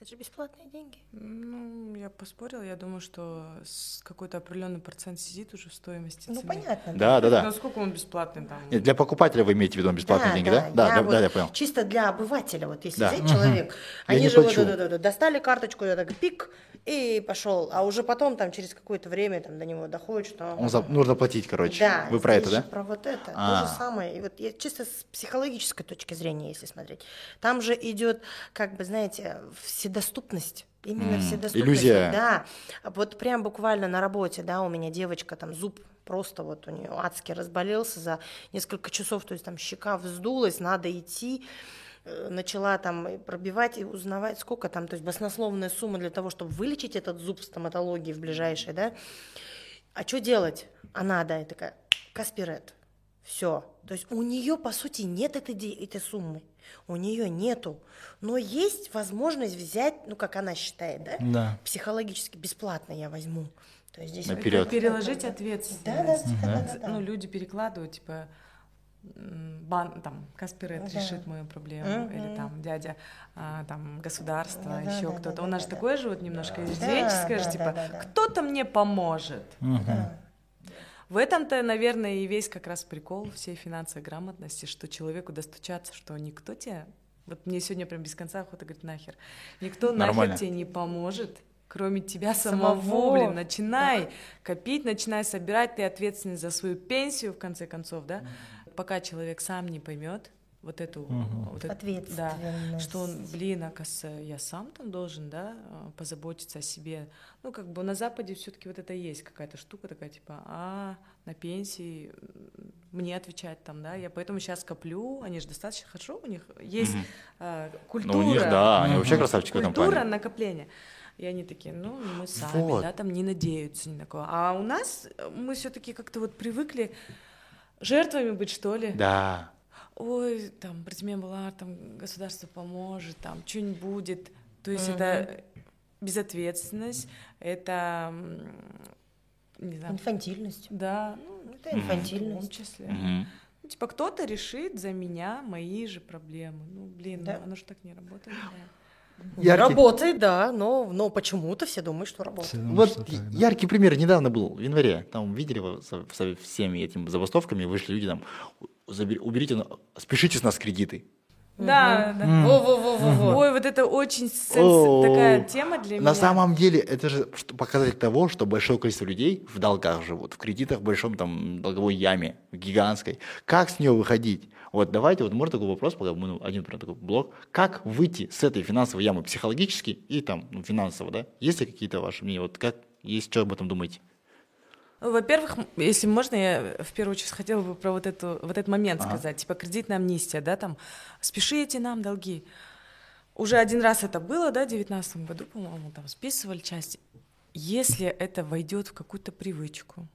Это же бесплатные деньги. ну, я поспорила, я думаю, что с какой-то определенный процент сидит уже в стоимости Ну, цены. понятно. Да, да, Ну, да. сколько он бесплатный там? Нет, для покупателя вы имеете в виду бесплатные деньги, да? Да, я да, вот да, я понял. Чисто для обывателя, вот если Да. взять человек, Я они же вот, да, да, да, достали карточку, я так пик, и пошел. А уже потом, там, через какое-то время там, до него доходит, что... Он за- Нужно платить, короче. Да, Вы про это, да? Про вот это. А. То же самое. И вот я чисто с психологической точки зрения, если смотреть. Там же идет, как бы, знаете, вседоступность. Именно М, вседоступность. иллюзия. Да. Вот прям буквально на работе, да, у меня девочка, там зуб просто вот у нее адски разболелся за несколько часов, то есть там щека вздулась, надо идти э, начала там пробивать и узнавать, сколько там, то есть баснословная сумма для того, чтобы вылечить этот зуб в стоматологии в ближайшей, да, а что делать? А надо, и такая, Каспирет. Все. То есть у нее, по сути, нет этой, этой суммы. У нее нету. Но есть возможность взять, ну, как она считает, да? Да. Психологически бесплатно я возьму. То есть здесь Наперёд. вот- Переложить Да, ответственность. да, да, да, да, да. Ну, люди перекладывают, типа, бан, там, Каспирет Да. решит мою проблему, Мгм. или там дядя, а, там, государство, Да, еще да, да, кто-то. да, У нас да, же да. такое же вот немножко же, да, типа, да, да, да. кто-то мне поможет. Мгм. Да. В этом-то, наверное, и весь как раз прикол всей финансовой грамотности, что человеку достучаться, что никто тебе... Вот мне сегодня прям без конца охота говорить нахер. Никто Нормально. нахер тебе не поможет, кроме тебя самого, Самого. блин. Начинай копить, начинай собирать, ты ответственный за свою пенсию, в конце концов, да? Пока человек сам не поймет вот эту... вот эту- да, Ответственность. что он, блин, оказывается, я сам там должен, да, а, позаботиться о себе. Ну, как бы на Западе все-таки вот это есть какая-то штука такая, типа, а, на пенсии мне отвечать там, да, я поэтому сейчас коплю, они же достаточно хорошо, у них есть Мгм. а, Ну, культура. у них, да, они вообще красавчики в этом Культура плане. накопления. И они такие, ну, мы сами, Вот. да, там не надеются ни на кого. А у нас мы все-таки как-то вот привыкли жертвами быть, что ли. Да. Ой, там, Братимир Балар, там, государство поможет, там, что-нибудь будет. То есть это безответственность, это, не знаю, Инфантильность. да, ну, Это в том инфантильность. числе. Ну, типа, кто-то решит за меня мои же проблемы. Ну, блин, Да. ну, оно же так не работает. да. Яркий- Работает, да, но, но почему-то все думают, что работает. Думают, Вот что так, да. яркий пример недавно был, в январе. Там видели со, со всеми этими забастовками, вышли люди там, «Забер- уберите, на- спешите с нас кредиты. Да, да. Во-во-во-во-во. Ой, вот это очень сенс- такая тема для меня. На самом деле, это же показатель того, что большое количество людей в долгах живут, в кредитах, в большом там долговой яме, в гигантской. Как с нее выходить? Вот давайте, вот можно такой вопрос, пока мы ну, один прям такой блок. Как выйти с этой финансовой ямы психологически и там ну, финансово, да? Есть ли какие-то ваши мнения? Вот как, есть что об этом думаете? Во-первых, если можно, я в первую очередь хотела бы про вот, эту, вот этот момент Ага. сказать, типа кредитная амнистия, да, там, спешите нам долги. Уже один раз это было, да, в девятнадцатом году, по-моему, там списывали часть. Если это войдет в какую-то привычку,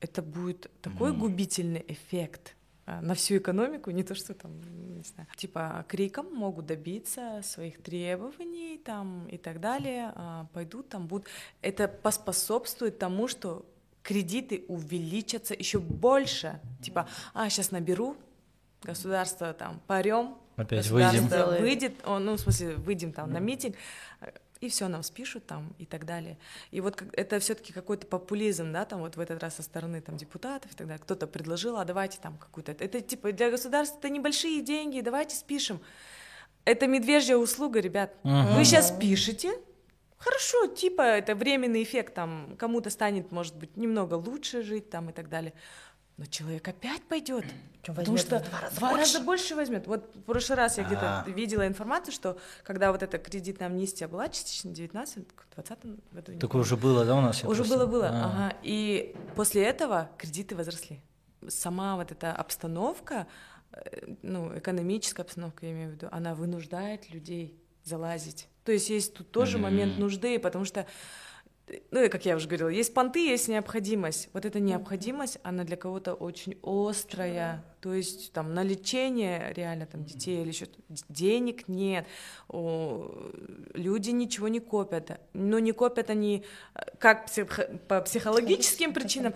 это будет такой Мгм. губительный эффект на всю экономику, не то что там, не знаю, типа криком могут добиться своих требований там и так далее, а, пойдут там будут. Это поспособствует тому, что кредиты увеличатся еще больше. Типа, а сейчас наберу, государство там парем, Опять государство выйдем. Выйдет, о, ну в смысле выйдем там на митинг э, и все нам спишут там и так далее. И вот это все-таки какой-то популизм, да, там вот в этот раз со стороны там депутатов и так далее. Кто-то предложил, а давайте там какую-то, это типа для государства это небольшие деньги, давайте спишем. Это медвежья услуга, ребят. Мгм. Вы сейчас пишете, хорошо, типа это временный эффект, там кому-то станет, может быть, немного лучше жить там и так далее. Но человек опять пойдет. [CLEARS THROAT] Потому что в два раза два больше. раза больше возьмет. Вот в прошлый раз я А. где-то видела информацию, что когда вот эта кредитная амнистия была частично в 19 20 году. Такое уже было, да, у нас? Уже просто- было, было. А. Ага. И после этого кредиты возросли. Сама вот эта обстановка, э, ну, экономическая обстановка, я имею в виду, она вынуждает людей залазить. То есть есть тут тоже Мгм. момент нужды, потому что ну, как я уже говорила, есть понты, есть необходимость. Вот эта необходимость, она для кого-то очень острая. То есть там на лечение реально там детей или еще денег нет, О, люди ничего не копят. Но не копят они э, как псих- по психологическим причинам,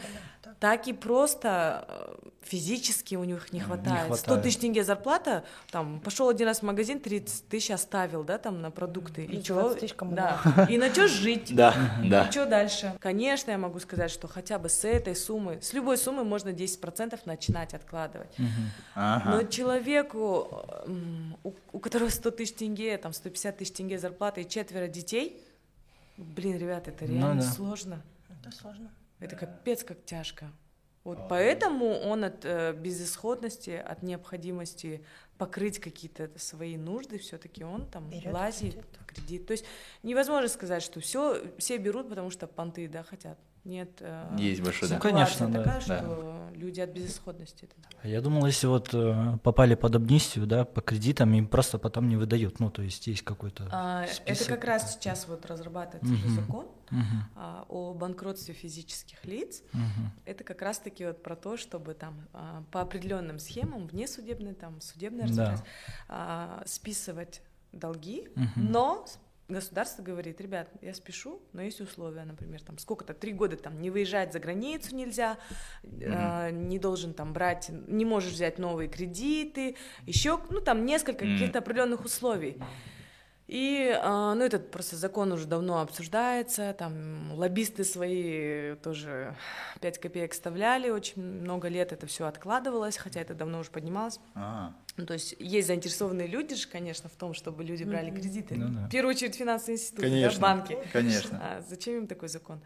так и просто э, физически у них не хватает. 100 хватает. тысяч тенге зарплата, там, пошел один раз в магазин, 30 тысяч оставил, да, там, на продукты. И Плюс чё? 20 тысяч кому Да. И на что жить? Да, да. И что дальше? Конечно, я могу сказать, что хотя бы с этой суммы, с любой суммы можно 10% начинать откладывать. Ага. Но человеку, у, у которого 100 тысяч тенге, там 150 тысяч тенге зарплаты и четверо детей, блин, ребят, это Ну реально да. сложно. Это сложно. Это капец как тяжко. Вот поэтому он от э, безысходности, от необходимости покрыть какие-то свои нужды, все-таки он там Берёт лазит кредит. кредит. То есть невозможно сказать, что все, все берут, потому что понты, да, хотят. Нет. э, Есть большой, да. Ну, конечно, да, такая, да. что люди от безысходности. это А Я думал, если вот э, попали под амнистию, да, по кредитам, им просто потом не выдают. Ну, то есть есть какой-то А, это список. как раз сейчас вот разрабатывается Мгм. закон а, о банкротстве физических лиц. мгм. Это как раз-таки вот про то, чтобы там а, по определенным схемам, внесудебной, там, судебной Да. разбирательство, а, списывать долги, Мгм. но государство говорит, ребят, я спешу, но есть условия, например, там сколько-то, три года там не выезжать за границу нельзя, а, не должен там брать, не можешь взять новые кредиты, еще, ну там несколько Мгм. каких-то определенных условий. И, а, ну, этот просто закон уже давно обсуждается, там лоббисты свои тоже 5 копеек вставляли, очень много лет это все откладывалось, хотя это давно уже поднималось. А, Ну, то есть есть заинтересованные люди же, конечно, в том, чтобы люди брали кредиты. Ну да. В первую очередь финансовые институты, да, Конечно. банки. Конечно. А зачем им такой закон?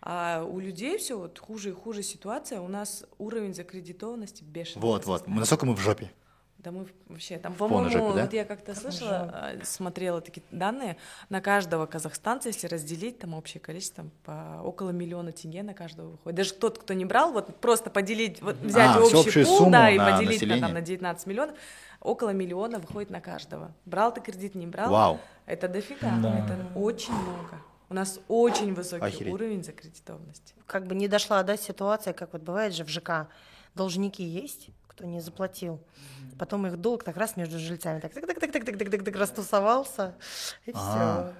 А у людей все вот хуже и хуже ситуация. У нас уровень закредитованности бешеный. Вот, вот. Мы- Насколько мы в жопе? Да мы вообще там, по-моему, жопе, да? вот я как-то слышала, а, смотрела такие данные, на каждого казахстанца, если разделить там общее количество, там, по около миллиона тенге на каждого выходит. Даже тот, кто не брал, вот просто поделить, вот взять А, общий пул, сумму да, и на поделить на, население? там, на 19 миллионов, около миллиона выходит на каждого. Брал ты кредит, не брал, Вау. это дофига, Да. это очень много. У нас очень высокий Охереть. уровень закредитованности. Как бы не дошла, да, ситуация, как вот бывает же в ЖК, должники есть, кто не заплатил. Потом их долг так раз между жильцами так так так так так так так так, так растусовался и А.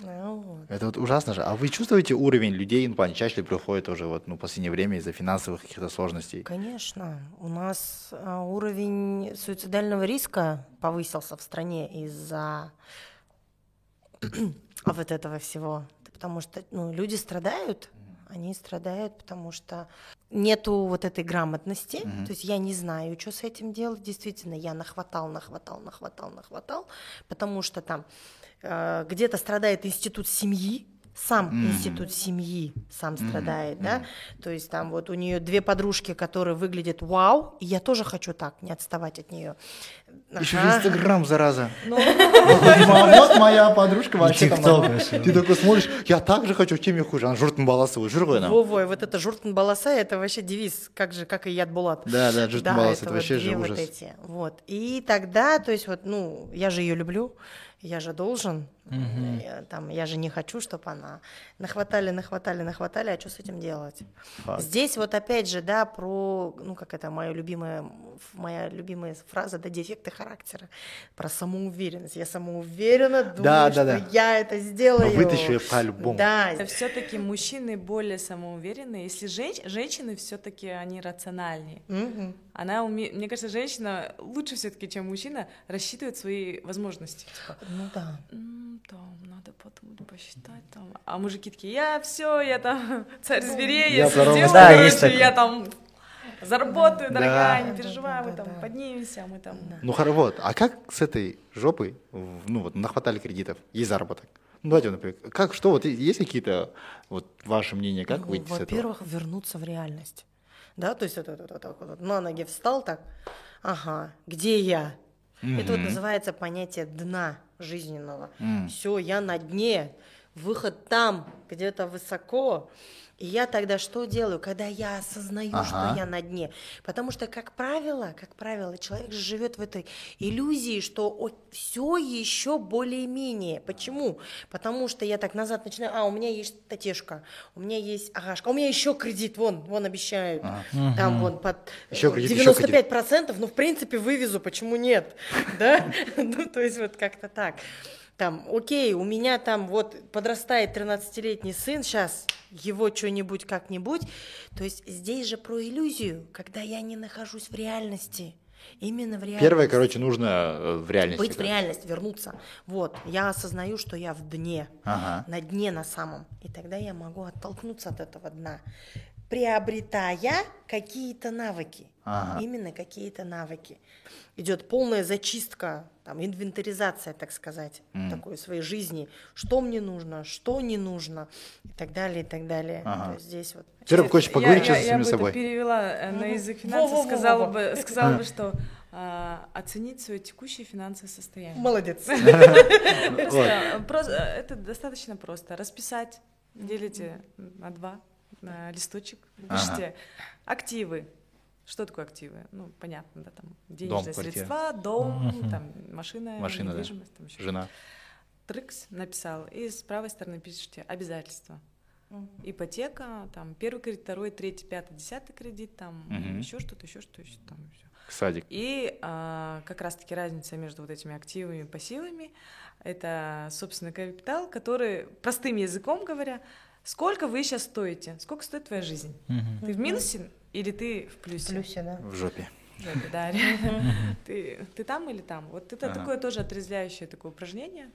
все. вот. Это вот ужасно же. А вы чувствуете уровень людей, ну, плане, чаще ли приходят уже вот, ну, в последнее время из-за финансовых каких-то сложностей? Конечно, у нас а, уровень суицидального риска повысился в стране из-за [CLEARS THROAT] вот этого всего. Потому что ну, люди страдают, они страдают, потому что нету вот этой грамотности. То есть я не знаю, что с этим делать. Действительно, я нахватал, нахватал, нахватал, нахватал, потому что там э, где-то страдает институт семьи, сам институт семьи сам страдает, да, то есть там вот у нее две подружки, которые выглядят вау, и я тоже хочу так, не отставать от нее. Еще в Ага. Инстаграм, зараза. Ну, Вот моя подружка вообще там. Ты такой смотришь, я так же хочу, чем я хуже. Она журтын баласы, жиргой нам. Вовой, вот это журтан баласа, это вообще девиз, как же, как и яд булат. Да, да, журтын баласы, это вообще же вот ужас. эти. Вот. И тогда, то есть вот, ну, я же ее люблю, я же должен, я, там, я же не хочу, чтобы она нахватали, нахватали, нахватали, а что с этим делать? Факт. Здесь вот опять же, да, про, ну, как это моя любимая, моя любимая фраза, да, дефекты характера, про самоуверенность. Я самоуверена, думаю, Да, да, что да. я это сделаю. Вытащу её по-любому. Да, Все-таки мужчины более самоуверенные. Если женщ- женщины все-таки они рациональнее. Мгм. Она уме... Мне кажется, женщина лучше все-таки, чем мужчина, рассчитывает свои возможности. Типа, ну да. «М, там надо подумать, посчитать там. А мужики такие, я все, я там [LAUGHS] царь зверей, я, прорву. сделаю, Да, короче, я там заработаю, Да. дорогая, не Да, переживай, да, мы да, там да. поднимемся, мы там. Ну хоро- вот, а как с этой жопой, ну вот нахватали кредитов, есть заработок? Ну давайте, например, как, что вот, есть какие-то, вот ваше мнение, как Ну, выйти с этого? Во-первых, вернуться в реальность. Да, то есть вот, вот, вот, так вот, на ноги встал так, ага, где я? Это вот называется понятие дна жизненного. Все, я на дне, выход там, где-то высоко. И я тогда что делаю, когда я осознаю, Ага. что я на дне? Потому что, как правило, как правило, человек же живет в этой иллюзии, что все еще более-менее. Почему? Потому что я так назад начинаю, а, у меня есть татешка, у меня есть агашка, у меня еще кредит, вон, вон обещают. Там вон под Ещё э, кредит, ещё кредит. 95%, ну, в принципе, вывезу, почему нет? [LAUGHS] Да? Ну, то есть вот как-то так. Там, окей, у меня там вот подрастает 13-летний сын, сейчас его что-нибудь как-нибудь. То есть здесь же про иллюзию, когда я не нахожусь в реальности. Именно в реальности. Первое, короче, нужно э, в реальности. Быть в реальность, вернуться. Вот, я осознаю, что я в дне, Ага. на дне на самом. И тогда я могу оттолкнуться от этого дна, приобретая какие-то навыки. Ага. Именно какие-то навыки. Идет полная зачистка, там, инвентаризация, так сказать, такой своей жизни. Что мне нужно, что не нужно, и так далее, и так далее. Ага. То есть здесь вот Теперь хочешь поговорить я, сейчас с я самим бы собой? перевела э, на язык финансов, сказала бы, сказала бы, что а, оценить свое текущее финансовое состояние. молодец. [LAUGHS] [LAUGHS] Э, это достаточно просто. Расписать, делите на два на листочек, пишите активы. Что такое активы? Ну, понятно, да, там денежные квартира. средства, дом, там машина, Машина, да. недвижимость, там еще Жена. Трикс написал, и с правой стороны пишите обязательства. Ипотека, там первый кредит, второй, третий, пятый, десятый кредит, там Мгм. еще что-то, еще что-то, еще там всё. Садик. И а, как раз-таки разница между вот этими активами и пассивами — это собственный капитал, который, простым языком говоря, сколько вы сейчас стоите, сколько стоит твоя жизнь. Ты в минусе или ты в плюсе? Плюсе, да. В жопе. В жопе, да. [LAUGHS] Ты, ты там или там? Вот это Ага. такое тоже отрезвляющее такое упражнение.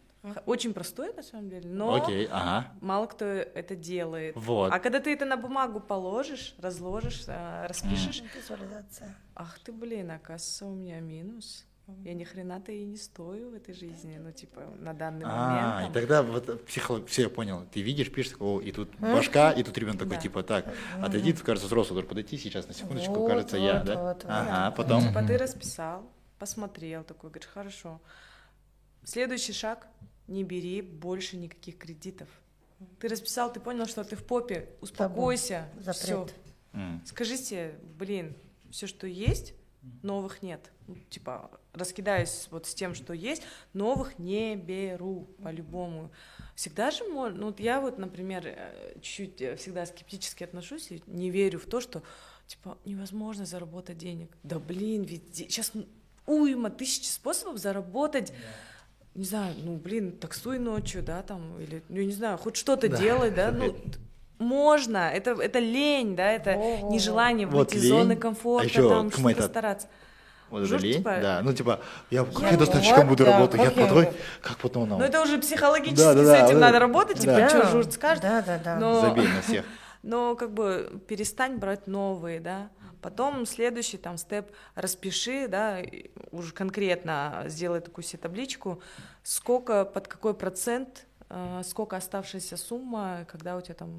Очень простое, на самом деле, но Окей, ага. мало кто это делает. Вот. А когда ты это на бумагу положишь, разложишь, а, распишешь, Визуализация. ах ты, блин, оказывается, у меня минус. Я ни хрена-то и не стою в этой жизни, ну, типа, на данный А, момент. и там. тогда вот психолог, все, я понял. Ты видишь, пишешь такого, и тут башка, и тут ребенок такой, Да. типа, так, отойди, тут, кажется, взрослый должен подойти сейчас, на секундочку, Вот, кажется, я, вот, да? вот, вот. Ага, потом. Типа ты расписал, посмотрел такой, говоришь, хорошо. Следующий шаг — не бери больше никаких кредитов. Ты расписал, ты понял, что ты в попе, успокойся, все. Скажите, блин, все, что есть, новых нет. Ну, типа, раскидаюсь вот с тем, что есть, новых не беру по-любому. Всегда же можно, ну вот я вот, например, э, чуть-чуть э, всегда скептически отношусь и не верю в то, что, типа, невозможно заработать денег. Да блин, ведь сейчас уйма, тысячи способов заработать. Не знаю, ну, блин, таксуй ночью, да, там, или, ну, не знаю, хоть что-то делай, да, ну, [LAUGHS] можно, это, это лень, да, это Во-во-во. нежелание Вот выйти из зоны лень. комфорта, А ещё там, что-то это- стараться. Вот это Жуть, лень, типа, да, ну типа, я Я как достаточно вот, буду да, работать, я как я потом, вот- как потом, ну, Ну, это уже психологически Да, да, с да, этим вот надо это- работать, типа, да. что журт скажет. Да, да, да. Но- забей на всех. [LAUGHS] Но как бы перестань брать новые, да. Потом следующий там степ распиши, да, уже конкретно сделай такую себе табличку, сколько, под какой процент, сколько оставшаяся сумма, когда у тебя там,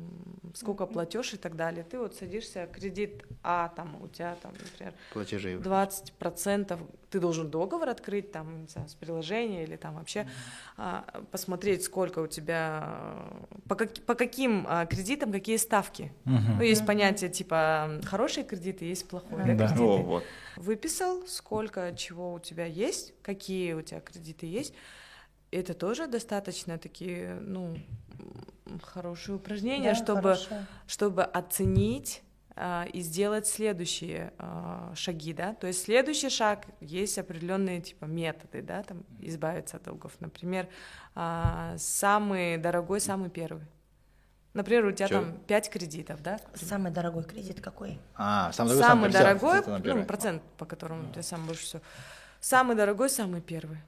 сколько платеж и так далее. Ты вот садишься, кредит А, там, у тебя там, например, Платежи. 20% ты должен договор открыть там не знаю, с приложения или там вообще а, посмотреть, сколько у тебя э, по, как- по каким а, кредитам какие ставки. Ну, есть понятие типа хорошие кредиты, есть плохой да, Да. кредиты. О, вот. Выписал, сколько чего у тебя есть, какие у тебя кредиты есть. Это тоже достаточно такие, ну, хорошие упражнения, Да, чтобы хорошо. чтобы оценить а, и сделать следующие а, шаги, да. То есть следующий шаг есть определенные типа методы, да, там избавиться от долгов. Например, а, самый дорогой, самый первый. Например, у тебя Чё? там 5 кредитов, да? Самый дорогой кредит какой? А, самый дорогой, Самый дорогой, ну, процент, по которому у тебя самый больше всего. Самый дорогой, самый первый,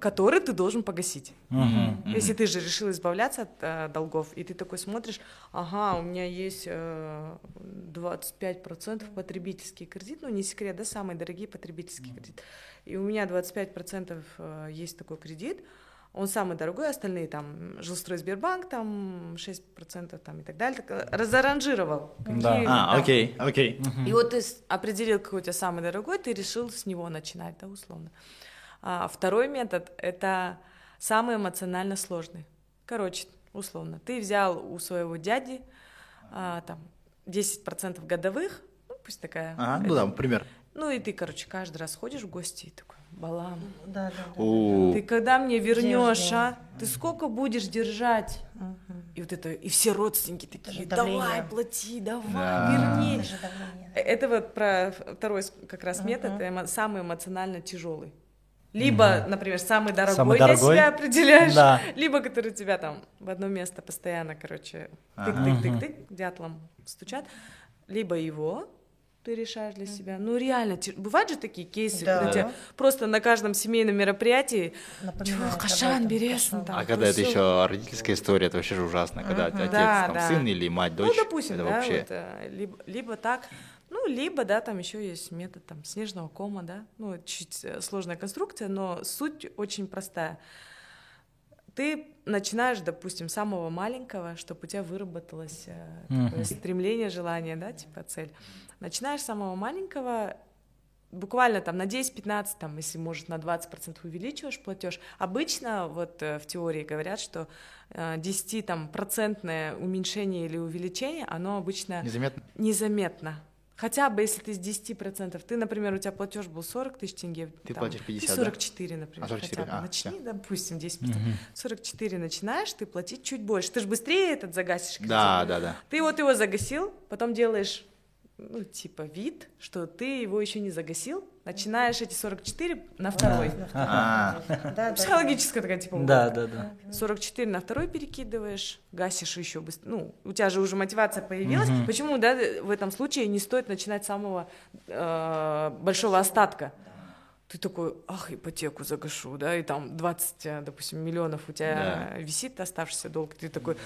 который ты должен погасить. Мгм. Если ты же решил избавляться от э, долгов, и ты такой смотришь, ага, у меня есть э, 25% потребительский кредит, ну не секрет, да, самые дорогие потребительский кредит. И у меня 25% э, есть такой кредит, он самый дорогой, остальные там жилстрой Сбербанк, там 6% там и так далее, так, э, разоранжировал. Да. какие А, там. окей, окей. И вот ты определил, какой у тебя самый дорогой, ты решил с него начинать, да, условно. А второй метод — это самый эмоционально сложный. Короче, условно, ты взял у своего дяди а, там 10% годовых, ну, пусть такая. Ага, ну да, пример. Ну и ты, короче, каждый раз ходишь в гости и такой, балам, Да, да, да. У, ты когда мне вернешь, а? Ты сколько будешь держать? И вот это, и все родственники такие, давай, плати, давай, Да. верни. Это давление. Это вот про второй как раз метод, самый эмоционально тяжелый. Либо, например, самый дорогой, Самый для дорогой? себя определяешь, Да. либо который тебя там в одно место постоянно, короче, тык-тык-тык-тык, дятлом стучат, либо его ты решаешь для себя. Ну реально, бывают же такие кейсы, Да. когда просто на каждом семейном мероприятии Напоминает «Чё, об Кашан, Кашан. там. А когда это еще родительская история, это вообще же ужасно, когда отец Да, там да. сын или мать дочь. Ну, допустим, это да, вообще. вот, э, либо, либо так, ну, либо, да, там еще есть метод там снежного кома, да, ну, чуть э, сложная конструкция, но суть очень простая. Ты начинаешь, допустим, с самого маленького, чтобы у тебя выработалось э, такое стремление, желание, да, типа цель. Начинаешь с самого маленького, буквально там на 10-15, там, если может на 20% увеличиваешь платеж. Обычно вот э, в теории говорят, что э, 10 там процентное уменьшение или увеличение, оно обычно Незаметно? незаметно. Хотя бы если ты с 10%, ты, например, у тебя платеж был 40 тысяч тенге, Ты там, платишь 50, ты да? 44, например, А, 44, хотя бы. а, Начни, допустим, 10%. 44 начинаешь, ты платить чуть больше. Ты же быстрее этот загасишь кредит. Да, да, да. Ты вот его загасил, потом делаешь, ну, типа, вид, что ты его еще не загасил, начинаешь эти 44 на второй. А, Да, да. Психологическая такая, типа, Да, да, да. 44 на второй перекидываешь, гасишь еще быстрее. Ну, у тебя же уже мотивация появилась. Почему, да, в этом случае не стоит начинать с самого э, большого остатка? Ты такой, ах, ипотеку загашу, да, и там 20, э, допустим, миллионов у тебя висит оставшийся долг, ты такой,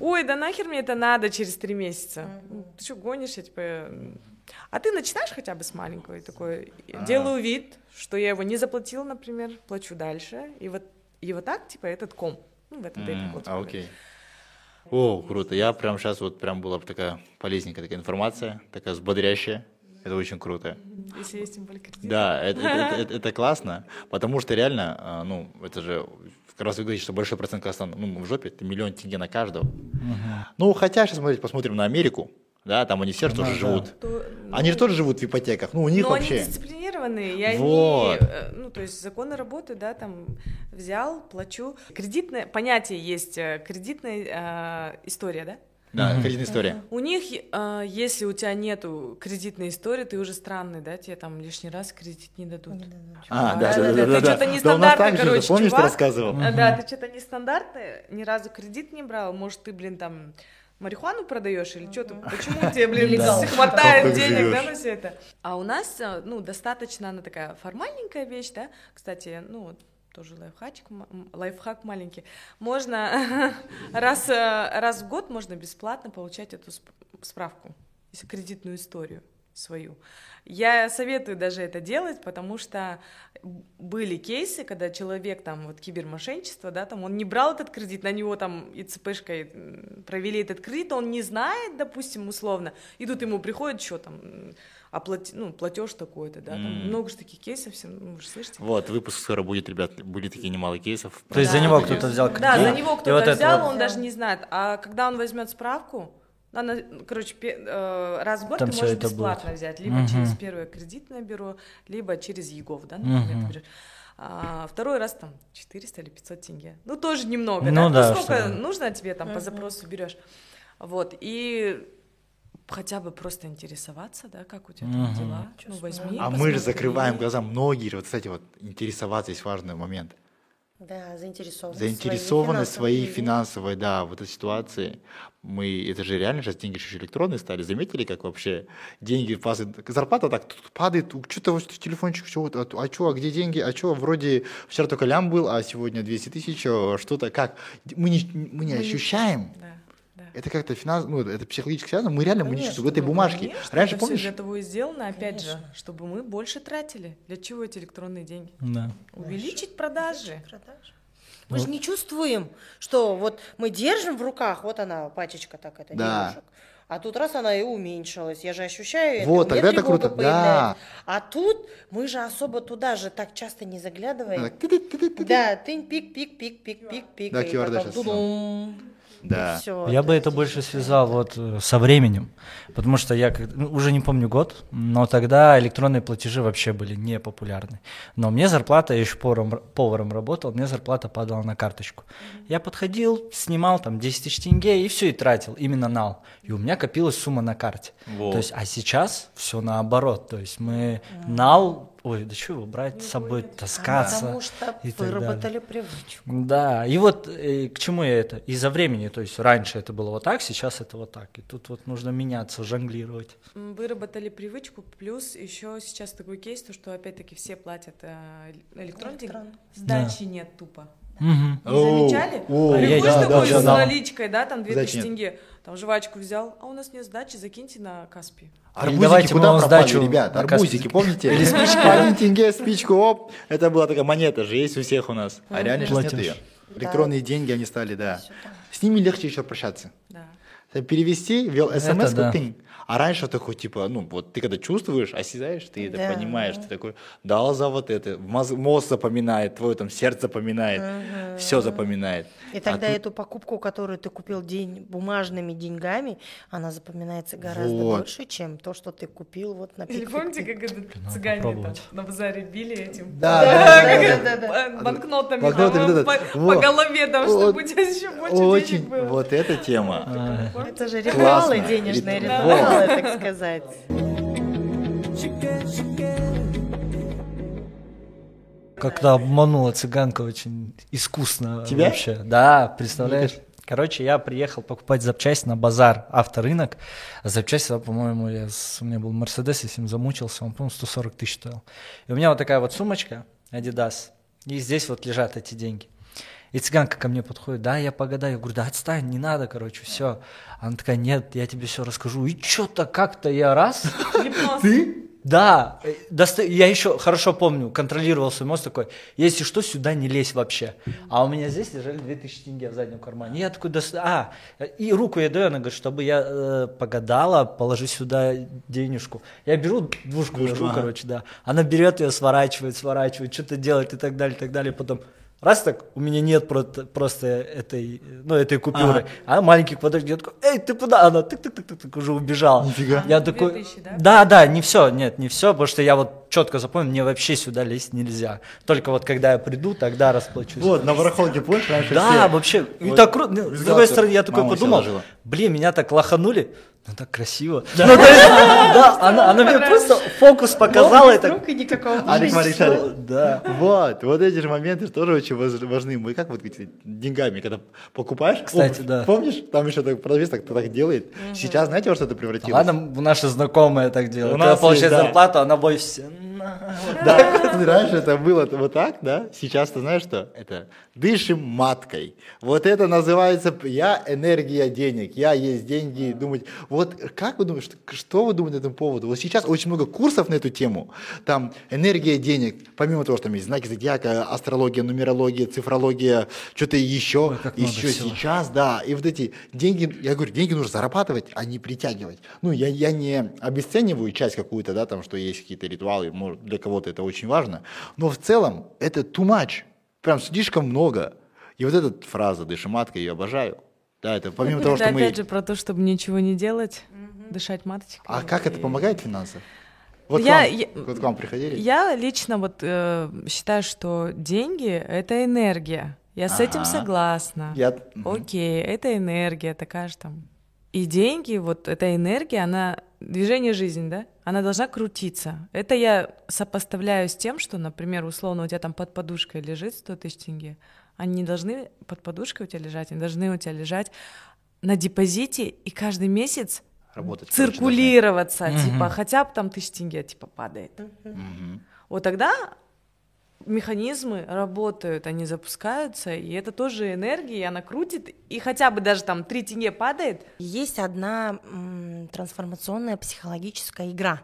ой, да нахер мне это надо через три месяца? Ну, Ты что, гонишь, я типа... А ты начинаешь хотя бы с маленького и такой, делаю вид, что я его не заплатил, например, плачу дальше, и вот, и вот так, типа, этот ком. Ну, в этом вот. а, окей. О, круто. Я прям сейчас вот прям была бы такая полезненькая такая информация, такая взбодрящая. Это очень круто. Если есть тем более кредит. Да, это, это- это- [LAUGHS] это классно, потому что реально, а, ну, это же, как раз вы говорите, что большой процент Казахстана, ну, в жопе, это миллион тенге на каждого. Ну, хотя, сейчас, смотрите, посмотрим на Америку. Да, там они все же Ну, тоже да. живут. То- Они же ну, тоже живут в ипотеках. Ну, у них Но они вообще. дисциплинированные, и они, Вот. э, ну, то есть законы работают, да, там взял, плачу. Кредитное, понятие есть, э, кредитная э, история, да? Да, кредитная история. У них, э, если у тебя нету кредитной истории, ты уже странный, да, тебе там лишний раз кредит не дадут. А, Да, да, да, да, да, да, да, ты да. что-то Да так же, короче, помнишь, ты чувак. рассказывал? А, Да, ты что-то нестандартное, ни разу кредит не брал, может, ты, блин, там марихуану продаешь или что-то, почему тебе, блин, хватает денег, да, на все это? А у нас, э, ну, достаточно она такая формальненькая вещь, да, кстати, ну, вот тоже лайфхачик, лайфхак маленький. Можно [LAUGHS] раз, э, раз в год можно бесплатно получать эту сп- справку, кредитную историю свою. Я советую даже это делать, потому что были кейсы, когда человек там вот кибермошенничество, да, там он не брал этот кредит, на него там и ЦПшкой провели этот кредит, он не знает, допустим, условно, и тут ему приходит что там, оплати, ну, платеж такой-то, да, там много же таких кейсов, все, ну, вы же слышите? Вот, выпуск скоро будет, ребят, были такие немало кейсов. То есть за Да. него кто-то взял кредит. Да, за него кто-то вот взял, вот- он даже не знает. А когда он возьмет справку, она, короче, пе- э, раз в год Там ты можешь бесплатно будет. взять, либо Мгм. через первое кредитное бюро, либо через ЕГОВ, да, например, берешь. А второй раз там 400 или 500 тенге. Ну, тоже немного, Ну да? да, сколько что- нужно тебе там по запросу берешь. Вот, и хотя бы просто интересоваться, да, как у тебя там Мгм. дела. Ну, возьми, А мы же посмотри. закрываем глаза, многие, вот, кстати, вот интересоваться есть важный момент. Да, заинтересованность. Заинтересованность своей финансовой финансовой, да, в этой ситуации. Мы, это же реально сейчас деньги же электронные стали. Заметили, как вообще деньги падают? Зарплата так тут падает, что-то вот телефончик, что вот, а что, а где деньги, а что, вроде вчера только лям был, а сегодня 200 тысяч, а что-то, как? Мы не, мы не ощущаем. Да, да. Это как-то финанс, ну, это психологически связано, мы реально мы не Конечно, чувствуем. В этой Ну, бумажке. конечно, Раньше, это помнишь? для того и сделано, опять же, Конечно. чтобы мы больше тратили. Для чего эти электронные деньги? Да. Увеличить продажи. продаж. Мы же не чувствуем, что вот мы держим в руках, вот она, пачечка так, это Да. девушек, а тут раз она и уменьшилась, я же ощущаю это, Вот, мне тогда это круто, да. А тут мы же особо туда же так часто не заглядываем. Да, тынь, пик, пик, пик, пик, пик, пик, Да, и потом Да. и всё. Я бы То это больше связал вот э, со временем, потому что я ну, уже не помню год, но тогда электронные платежи вообще были не популярны. Но мне зарплата, я еще поваром, поваром работал, мне зарплата падала на карточку. Я подходил, снимал там 10 тысяч тенге и все, и тратил, именно нал. И у меня копилась сумма на карте. Вот. То есть, а сейчас все наоборот. То есть мы нал, ой, да что его брать с собой, таскаться. Потому что и так выработали привычку. Да, и вот э, к чему я это? Из-за времени, то есть раньше это было вот так, сейчас это вот так. И тут вот нужно меняться, жонглировать. Выработали привычку, плюс еще сейчас такой кейс, то, что опять-таки все платят э, электронно, Электронно. сдачи нет тупо. Мгм. Не замечали? О, Приходишь да, такой да, с да. наличкой, да, там 2000 Сдачи нет. тенге, там жвачку взял, а у нас нет сдачи, закиньте на Каспи. Арбузики давайте куда пропали, сдачу ребят? Арбузики, помните? Или спички. Один тенге, спичку, оп. Это была такая монета же, есть у всех у нас. А реально сейчас нет ее. Электронные деньги они стали, да. С ними легче еще прощаться. Да. Перевести, ввел смс, да. ты. А раньше такой, типа, ну, вот ты когда чувствуешь, осязаешь, ты это Да. понимаешь, ты такой, дал за вот это, моз- мозг запоминает, твое там сердце запоминает, все запоминает. И тогда А эту покупку, которую ты купил день, бумажными деньгами, она запоминается гораздо Вот. больше, чем то, что ты купил вот на Или пик помните, как это цыгане там на базаре били этим? Да, да, да, да, э, банкнотами по, вот. по голове там, чтобы у тебя еще больше Очень, денег было. вот эта тема. А, Это же ритуалы, денежные Ритуал. Так сказать. Как-то обманула цыганка очень искусно Тебя? вообще. Да, представляешь? Короче, я приехал покупать запчасть на базар, авторынок. А запчасть, по-моему, я у меня был Мерседес, я с ним замучился, он, по-моему, 140 тысяч стоил. И у меня вот такая вот сумочка, Adidas, и здесь вот лежат эти деньги. И цыганка ко мне подходит, да, я погадаю. Я говорю, да отстань, не надо, короче, все. Она такая, нет, я тебе все расскажу. И что-то как-то я раз, [LAUGHS] Гипноз. да, доста- я еще хорошо помню, контролировал свой мозг такой, если что, сюда не лезь вообще. А у меня здесь лежали 2000 тенге в заднем кармане. Я такой, доста- а, и руку я даю, она говорит, чтобы я э, погадала, положи сюда денежку. Я беру двушку, Двушку, ложу, ага. короче, да. Она берет ее, сворачивает, сворачивает, что-то делает и так далее, и так далее. Потом, Раз так, у меня нет про- просто этой, ну, этой купюры. А маленький подожди, я такой, эй, ты куда? Она тык-тык-тык уже убежала. Нифига. Я такой, тысячи, да? да, да, не все, нет, не все, потому что я вот четко запомнил, мне вообще сюда лезть нельзя. Только вот когда я приду, тогда расплачусь. Вот, на барахолке помнишь, раньше Да, все- вообще. И Вот так круто. Ну, С другой стороны, я такой мама подумал, блин, меня так лоханули. Ну так красиво. Ну, то есть, да, она, она мне просто фокус показала. это. и никакого А. Да. Вот, вот эти же моменты тоже очень важ- важны. Мы как вот эти деньгами, когда покупаешь, Кстати, обувь, да. помнишь, там еще так продавец так, так делает. Сейчас знаете, во что это превратилось? Ладно, наши знакомые так делают. У Когда нас получает да. зарплату, она бой все. Да, [LAUGHS] раньше это было вот так, да? Сейчас ты знаешь что? Это дышим маткой. Вот это называется я энергия денег. Я есть деньги. Думать, вот как вы думаете, что, что вы думаете по этому поводу? Вот сейчас очень много курсов на эту тему. Там энергия денег. Помимо того, что там есть знаки зодиака, астрология, нумерология, цифрология, что-то еще. много еще сейчас, да. И вот эти деньги, я говорю, деньги нужно зарабатывать, а не притягивать. Ну, я, я не обесцениваю часть какую-то, да, там, что есть какие-то ритуалы, может, для кого-то это очень важно. Но в целом это too much. Прям слишком много. И вот эта фраза «дышиматка», я ее обожаю. Да, это помимо того, Это что мы... опять же про то, чтобы ничего не делать, дышать маточкой. А как это помогает финансам? Вот, Я- к вам, я- вот к вам приходили? Я лично вот э, считаю, что деньги — это энергия. Я с этим Ага. согласна. Я-. Окей, это энергия такая же там. И деньги, вот эта энергия, она движение жизни, да, она должна крутиться. Это я сопоставляю с тем, что, например, условно у тебя там под подушкой лежит 100 тысяч тенге, они не должны под подушкой у тебя лежать, они должны у тебя лежать на депозите, и каждый месяц Работать, короче, циркулироваться, Мгм. типа хотя бы там тысяч тенге типа падает. Мгм. Вот тогда механизмы работают, они запускаются, и это тоже энергия, и она крутит, и хотя бы даже там 3 тенге падает, Есть одна м, трансформационная психологическая игра.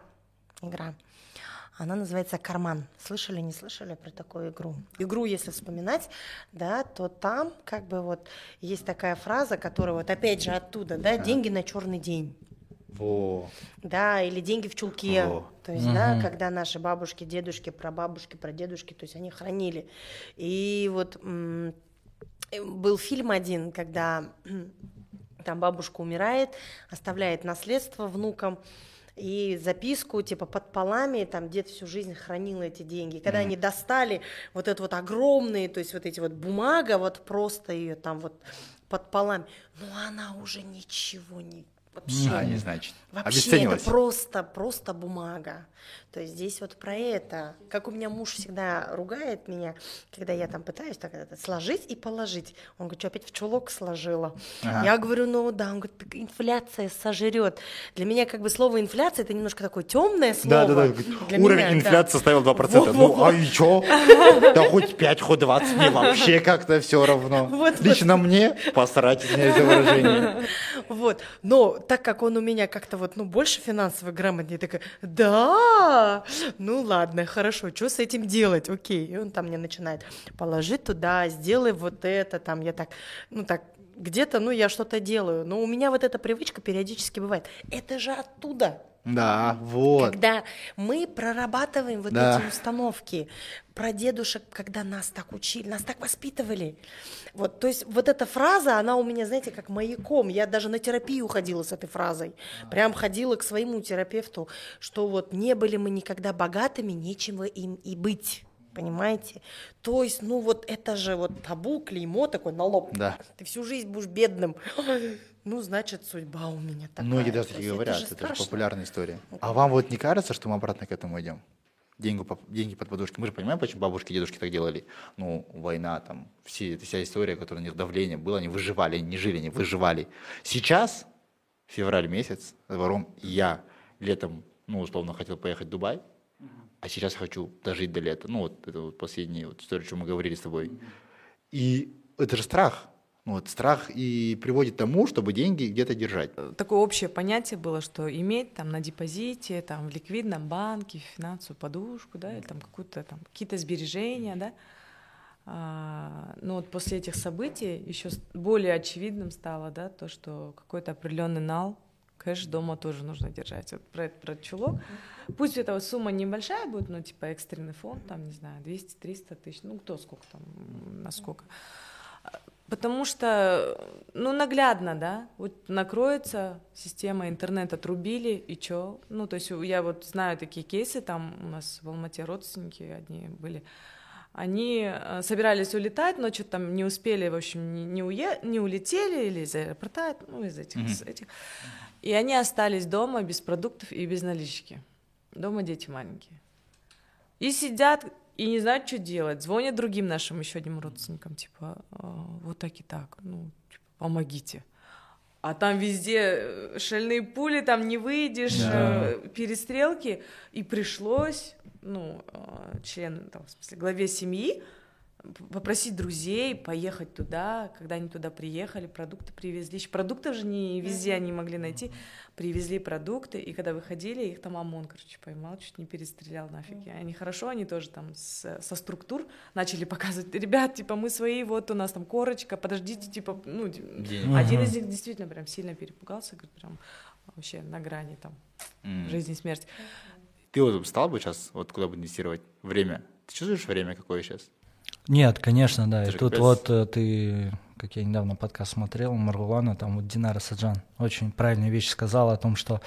Игра. Она называется карман. Слышали, не слышали про такую игру? Игру, если вспоминать, да, то там как бы вот есть такая фраза, которая вот опять же оттуда, да, деньги на черный день. Во. Да, или деньги в чулке. Во. То есть, да, когда наши бабушки, дедушки, прабабушки, прадедушки, то есть они хранили. И вот м, был фильм один, когда там бабушка умирает, оставляет наследство внукам и записку, типа, под полами, там дед всю жизнь хранил эти деньги. И Когда они достали вот это вот огромные, то есть вот эти вот бумага, вот просто ее там вот под полами, ну она уже ничего не вообще А, не значит. Вообще, это просто, просто бумага. То есть здесь вот про это. Как у меня муж всегда ругает меня, когда я там пытаюсь так это сложить и положить. Он говорит, что опять в чулок сложила. Ага. Я говорю, ну да, он говорит, «Так инфляция сожрет. Для меня как бы слово инфляция это немножко такое темное Да, слово. да, да. Для Уровень меня, да. инфляции составил 2%. Ну, Во-во-во. а и чё? [LAUGHS] Да хоть 5, хоть 20, мне вообще как-то все равно. Вот, Лично мне посрать, извиняюсь за выражение. [LAUGHS] Вот. Но так как он у меня как-то вот, ну, больше финансово грамотнее, такая, да, ну ладно, хорошо, что с этим делать, окей. И он там мне начинает, положи туда, сделай вот это, там, я так, ну, так, где-то, ну, я что-то делаю. Но у меня вот эта привычка периодически бывает. Это же оттуда. Да, вот. Когда мы прорабатываем вот Да. эти установки про дедушек, когда нас так учили, нас так воспитывали. Вот, то есть вот эта фраза, она у меня, знаете, как маяком. Я даже на терапию ходила с этой фразой. Прям ходила к своему терапевту, что вот не были мы никогда богатыми, нечего им и быть. Понимаете? То есть, ну вот это же вот табу, клеймо такой на лоб. Да. Ты всю жизнь будешь бедным. Ну, значит, судьба у меня такая. Многие даже такие говорят, же это же популярная история. А вам вот не кажется, что мы обратно к этому идем? Деньги, деньги под подушкой. Мы же понимаем, почему бабушки и дедушки так делали. Ну, война, там, все, вся история, которая у них давление было, они выживали, они не жили, они выживали. Сейчас, февраль месяц, двором, я летом, ну, условно, хотел поехать в Дубай, а сейчас хочу дожить до лета. Ну, вот это вот последняя вот история, о чем мы говорили с тобой. И это же страх. Вот страх и приводит к тому, чтобы деньги где-то держать. такое общее понятие было, что иметь там на депозите, там в ликвидном банке финансовую подушку, да, или там какую-то там какие-то сбережения, да. А, ну вот после этих событий еще более очевидным стало, да, то, что какой-то определенный нал Кэш дома тоже нужно держать. Вот про, про чулок. Пусть эта сумма небольшая будет, ну, типа экстренный фонд, там, не знаю, 200-300 тысяч, ну, кто сколько там, насколько. Потому что, ну, наглядно, да, вот накроется система, интернет отрубили, и чё? Ну, то есть я вот знаю такие кейсы, там у нас в Алмате родственники одни были, они э, собирались улетать, но что-то там не успели, в общем, не, не, уе... не улетели или из аэропорта, ну, из этих, из этих. И они остались дома без продуктов и без налички. Дома дети маленькие. И сидят и не знают, что делать. Звонят другим нашим еще одним родственникам, типа, «А, вот так и так, ну, типа, помогите. А там везде э, шальные пули, там не выйдешь, Да. э, перестрелки. И пришлось, ну, э, член, там, в смысле, главе семьи попросить друзей поехать туда, когда они туда приехали, продукты привезли. Продуктов же не везде они могли найти. Привезли продукты, и когда выходили, их там ОМОН, короче, поймал, чуть не перестрелял нафиг. И они хорошо, они тоже там с- со структур начали показывать, ребят, типа, мы свои, вот у нас там корочка, подождите, типа, ну, один из них действительно прям сильно перепугался, говорит, прям вообще на грани там жизни и смерти. Ты вот стал бы сейчас, вот куда бы инвестировать? Время. Ты чувствуешь время какое сейчас? Нет, конечно, да. И тут вот э, ты, как я недавно подкаст смотрел, Маргулана, там вот Динара Саджан очень правильную вещь сказала о том, что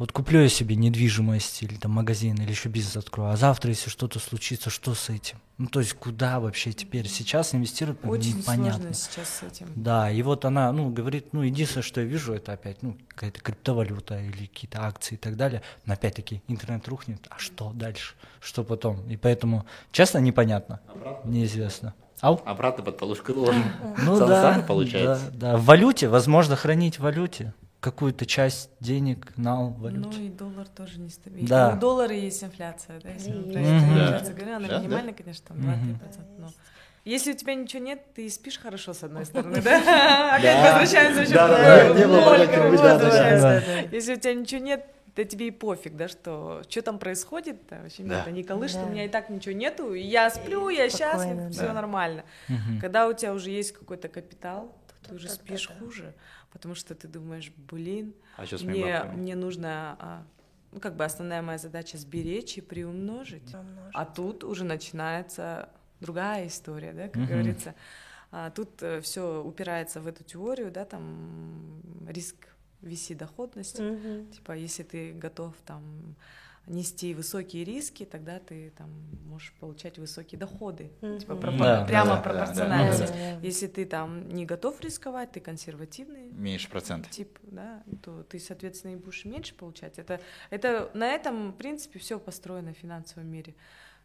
вот куплю я себе недвижимость или там магазин или еще бизнес открою, а завтра, если что-то случится, что с этим? Ну, то есть куда вообще теперь? Сейчас инвестировать Очень непонятно. сложно сейчас с этим. Да, и вот она, ну, говорит, ну, единственное, что я вижу, это опять, ну, какая-то криптовалюта или какие-то акции и так далее. Но опять-таки интернет рухнет, а что дальше? Что потом? И поэтому, честно, непонятно, неизвестно. Ау? Обратно под подушку ложим. Ну Сам- да, получается. да, да. В валюте, возможно, хранить в валюте какую-то часть денег, нал в Ну и доллар тоже нестабильный. Да. Ну, доллары есть инфляция, да, если мы про инфляцию говорим, она минимальная, конечно, там Мгм. 2-3%. Но если у тебя ничего нет, ты спишь хорошо, с одной [LAUGHS] стороны, да? Опять возвращаемся да, возвращаемся. Если у тебя ничего нет, да тебе и пофиг, да, что что там происходит, да, вообще Да. это не колышет, Да. у меня и так ничего нету, и я сплю, я Спокойно, счастлив, все да. нормально. Мгм. Когда у тебя уже есть какой-то капитал, ты уже спишь хуже, потому что ты думаешь, блин, А мне, мне нужно, а, ну, как бы основная моя задача сберечь и приумножить. Умножить. А тут уже начинается другая история, да, как Мгм. говорится. А, тут все упирается в эту теорию, да, там риск виси доходность. Мгм. Типа, если ты готов там нести высокие риски, тогда ты там можешь получать высокие доходы. Типа, Да, пропо- да, прямо да, да, пропорционально. да, да, да. Если ты там не готов рисковать, ты консервативный, Меньше процент. тип, да, то ты, соответственно, и будешь меньше получать. Это, это на этом, в принципе, все построено в финансовом мире.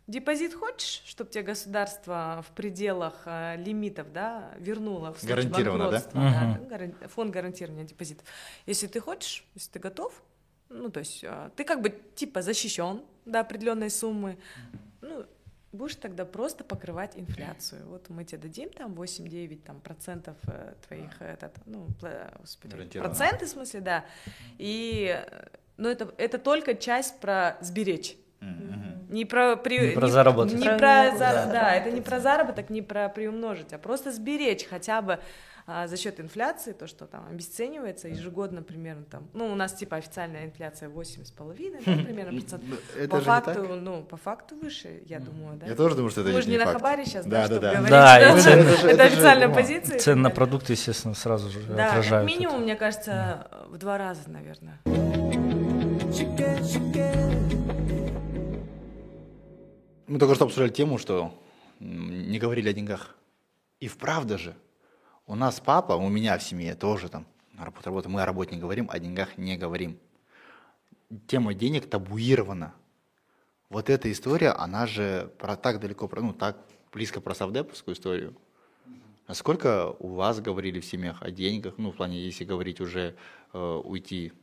Депозит хочешь, чтобы тебе государство в пределах э, лимитов, да, вернуло в случае Гарантированно, да? ну, гаран- фонд гарантирования депозитов. Если ты хочешь, если ты готов, ну, то есть э, ты как бы типа защищен до определенной суммы, ну, будешь тогда просто покрывать инфляцию. Вот мы тебе дадим там 8-9 там, процентов э, твоих, этот, ну, господи, проценты, в смысле, да. И, э, ну, это, это только часть про сберечь. Мгм. Не про, при... Не про заработать. Не Про про, не- за- да. да, это не про заработок, не про приумножить, а просто сберечь хотя бы а, за счет инфляции, то, что там обесценивается ежегодно примерно там, ну, у нас типа официальная инфляция 8,5, да, примерно процентов. Ну, по факту, ну, по факту выше, я думаю, да. Я тоже думаю, что это Мы же не на хабаре сейчас, Да, да, да, чтобы да. это официальная позиция. Цены на продукты, естественно, сразу же Да, как отражают. минимум, мне кажется, в два раза, наверное. Мы только что обсуждали тему, что не говорили о деньгах. И вправду же, у нас папа, у меня в семье тоже там, работа, работа, мы о работе не говорим, о деньгах не говорим. Тема денег табуирована. Вот эта история, она же про так далеко, про, ну так близко про савдеповскую историю. Насколько у вас говорили в семьях о деньгах, ну в плане, если говорить уже э, уйти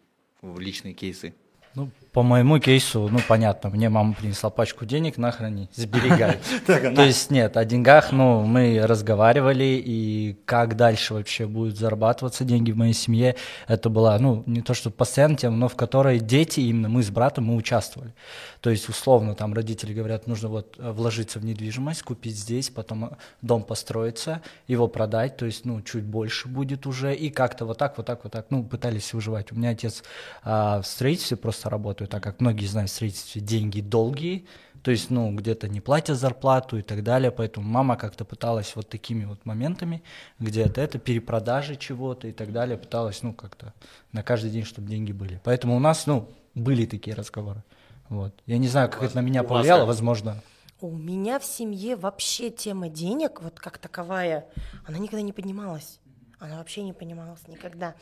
в личные кейсы? Ну, по моему кейсу, ну, понятно, мне мама принесла пачку денег, на храни, сберегай. [LAUGHS] Так, То есть нет, о деньгах, ну, мы разговаривали, и как дальше вообще будут зарабатываться деньги в моей семье, это была, ну, не то что постоянная тема, но в которой дети, именно мы с братом, мы участвовали. То есть, условно, там родители говорят, нужно вот вложиться в недвижимость, купить здесь, потом дом построиться, его продать, то есть, ну, чуть больше будет уже, и как-то вот так, вот так, вот так, ну, пытались выживать. У меня отец а, в строительстве просто работает, так как многие знают, в строительстве деньги долгие, то есть, ну, где-то не платят зарплату и так далее, поэтому мама как-то пыталась вот такими вот моментами, где-то это перепродажи чего-то и так далее, пыталась, ну, как-то на каждый день, чтобы деньги были. Поэтому у нас, ну, были такие разговоры. Вот. Я не знаю, как это на меня вас повлияло, как? возможно. У меня в семье вообще тема денег, вот как таковая, она никогда не поднималась. Она вообще не поднималась никогда.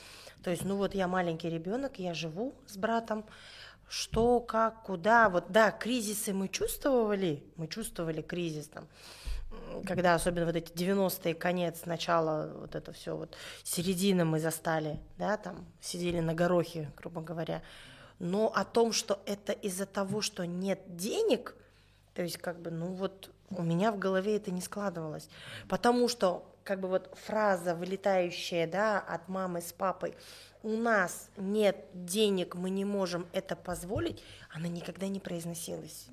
То есть, ну вот я маленький ребенок, я живу с братом. Что, как, куда. Вот да, кризисы мы чувствовали, мы чувствовали кризис там, когда особенно вот эти 90-е, конец, начало, вот это все, вот середина мы застали, да, там сидели на горохе, грубо говоря. Но о том, что это из-за того, что нет денег, то есть, как бы, ну вот у меня в голове это не складывалось. Потому что, как бы вот фраза, вылетающая, да, от мамы с папой, у нас нет денег, мы не можем это позволить, она никогда не произносилась.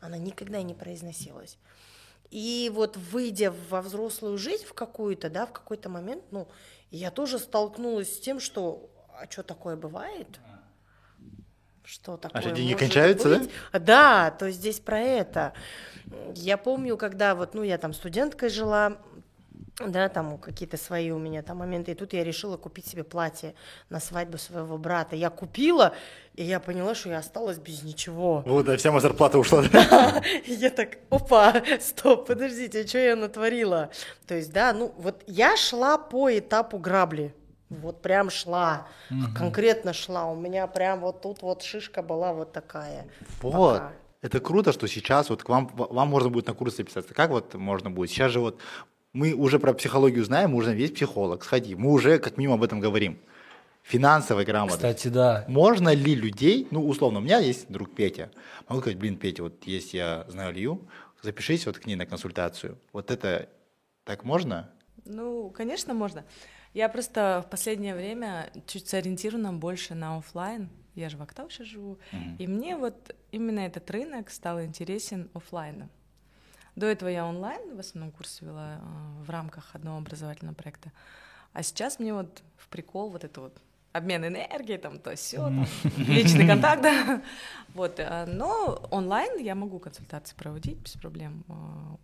Она никогда не произносилась. И вот выйдя во взрослую жизнь в какую-то, да, в какой-то момент, ну, я тоже столкнулась с тем, что, а что такое бывает? Что такое? что, деньги кончаются, да? быть? Да, то здесь про это. Я помню, когда вот, ну, я там студенткой жила, да, там какие-то свои у меня там моменты, и тут я решила купить себе платье на свадьбу своего брата. Я купила, и я поняла, что я осталась без ничего. Вот, да, вся моя зарплата ушла. [LAUGHS] я так, опа, стоп, подождите, что я натворила? То есть, да, ну, вот я шла по этапу грабли. Вот прям шла, конкретно шла. У меня прям вот тут вот шишка была вот такая. Вот. Пока. Это круто, что сейчас вот к вам, вам можно будет на курсы записаться. Как вот можно будет? Сейчас же вот мы уже про психологию знаем, мы уже есть психолог, сходи. Мы уже как минимум об этом говорим. Финансовая грамотность. Кстати, да. Можно ли людей, ну, условно, у меня есть друг Петя, могу сказать, блин, Петя, вот если я знаю Илью, запишись вот к ней на консультацию. Вот это так можно? Ну, конечно, можно. Я просто в последнее время чуть сориентирована больше на оффлайн. Я же в Актау уже живу. И мне вот именно этот рынок стал интересен оффлайном. До этого я онлайн в основном курс вела э, в рамках одного образовательного проекта. А сейчас мне вот в прикол вот это вот обмен энергией, там то все, личный [LAUGHS] контакт, да. Вот, э, но онлайн я могу консультации проводить без проблем. э,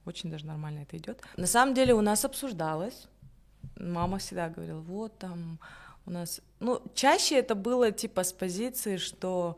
Очень даже нормально это идет. На самом деле у нас обсуждалось. Мама всегда говорила, вот там у нас... Ну, чаще это было типа с позиции, что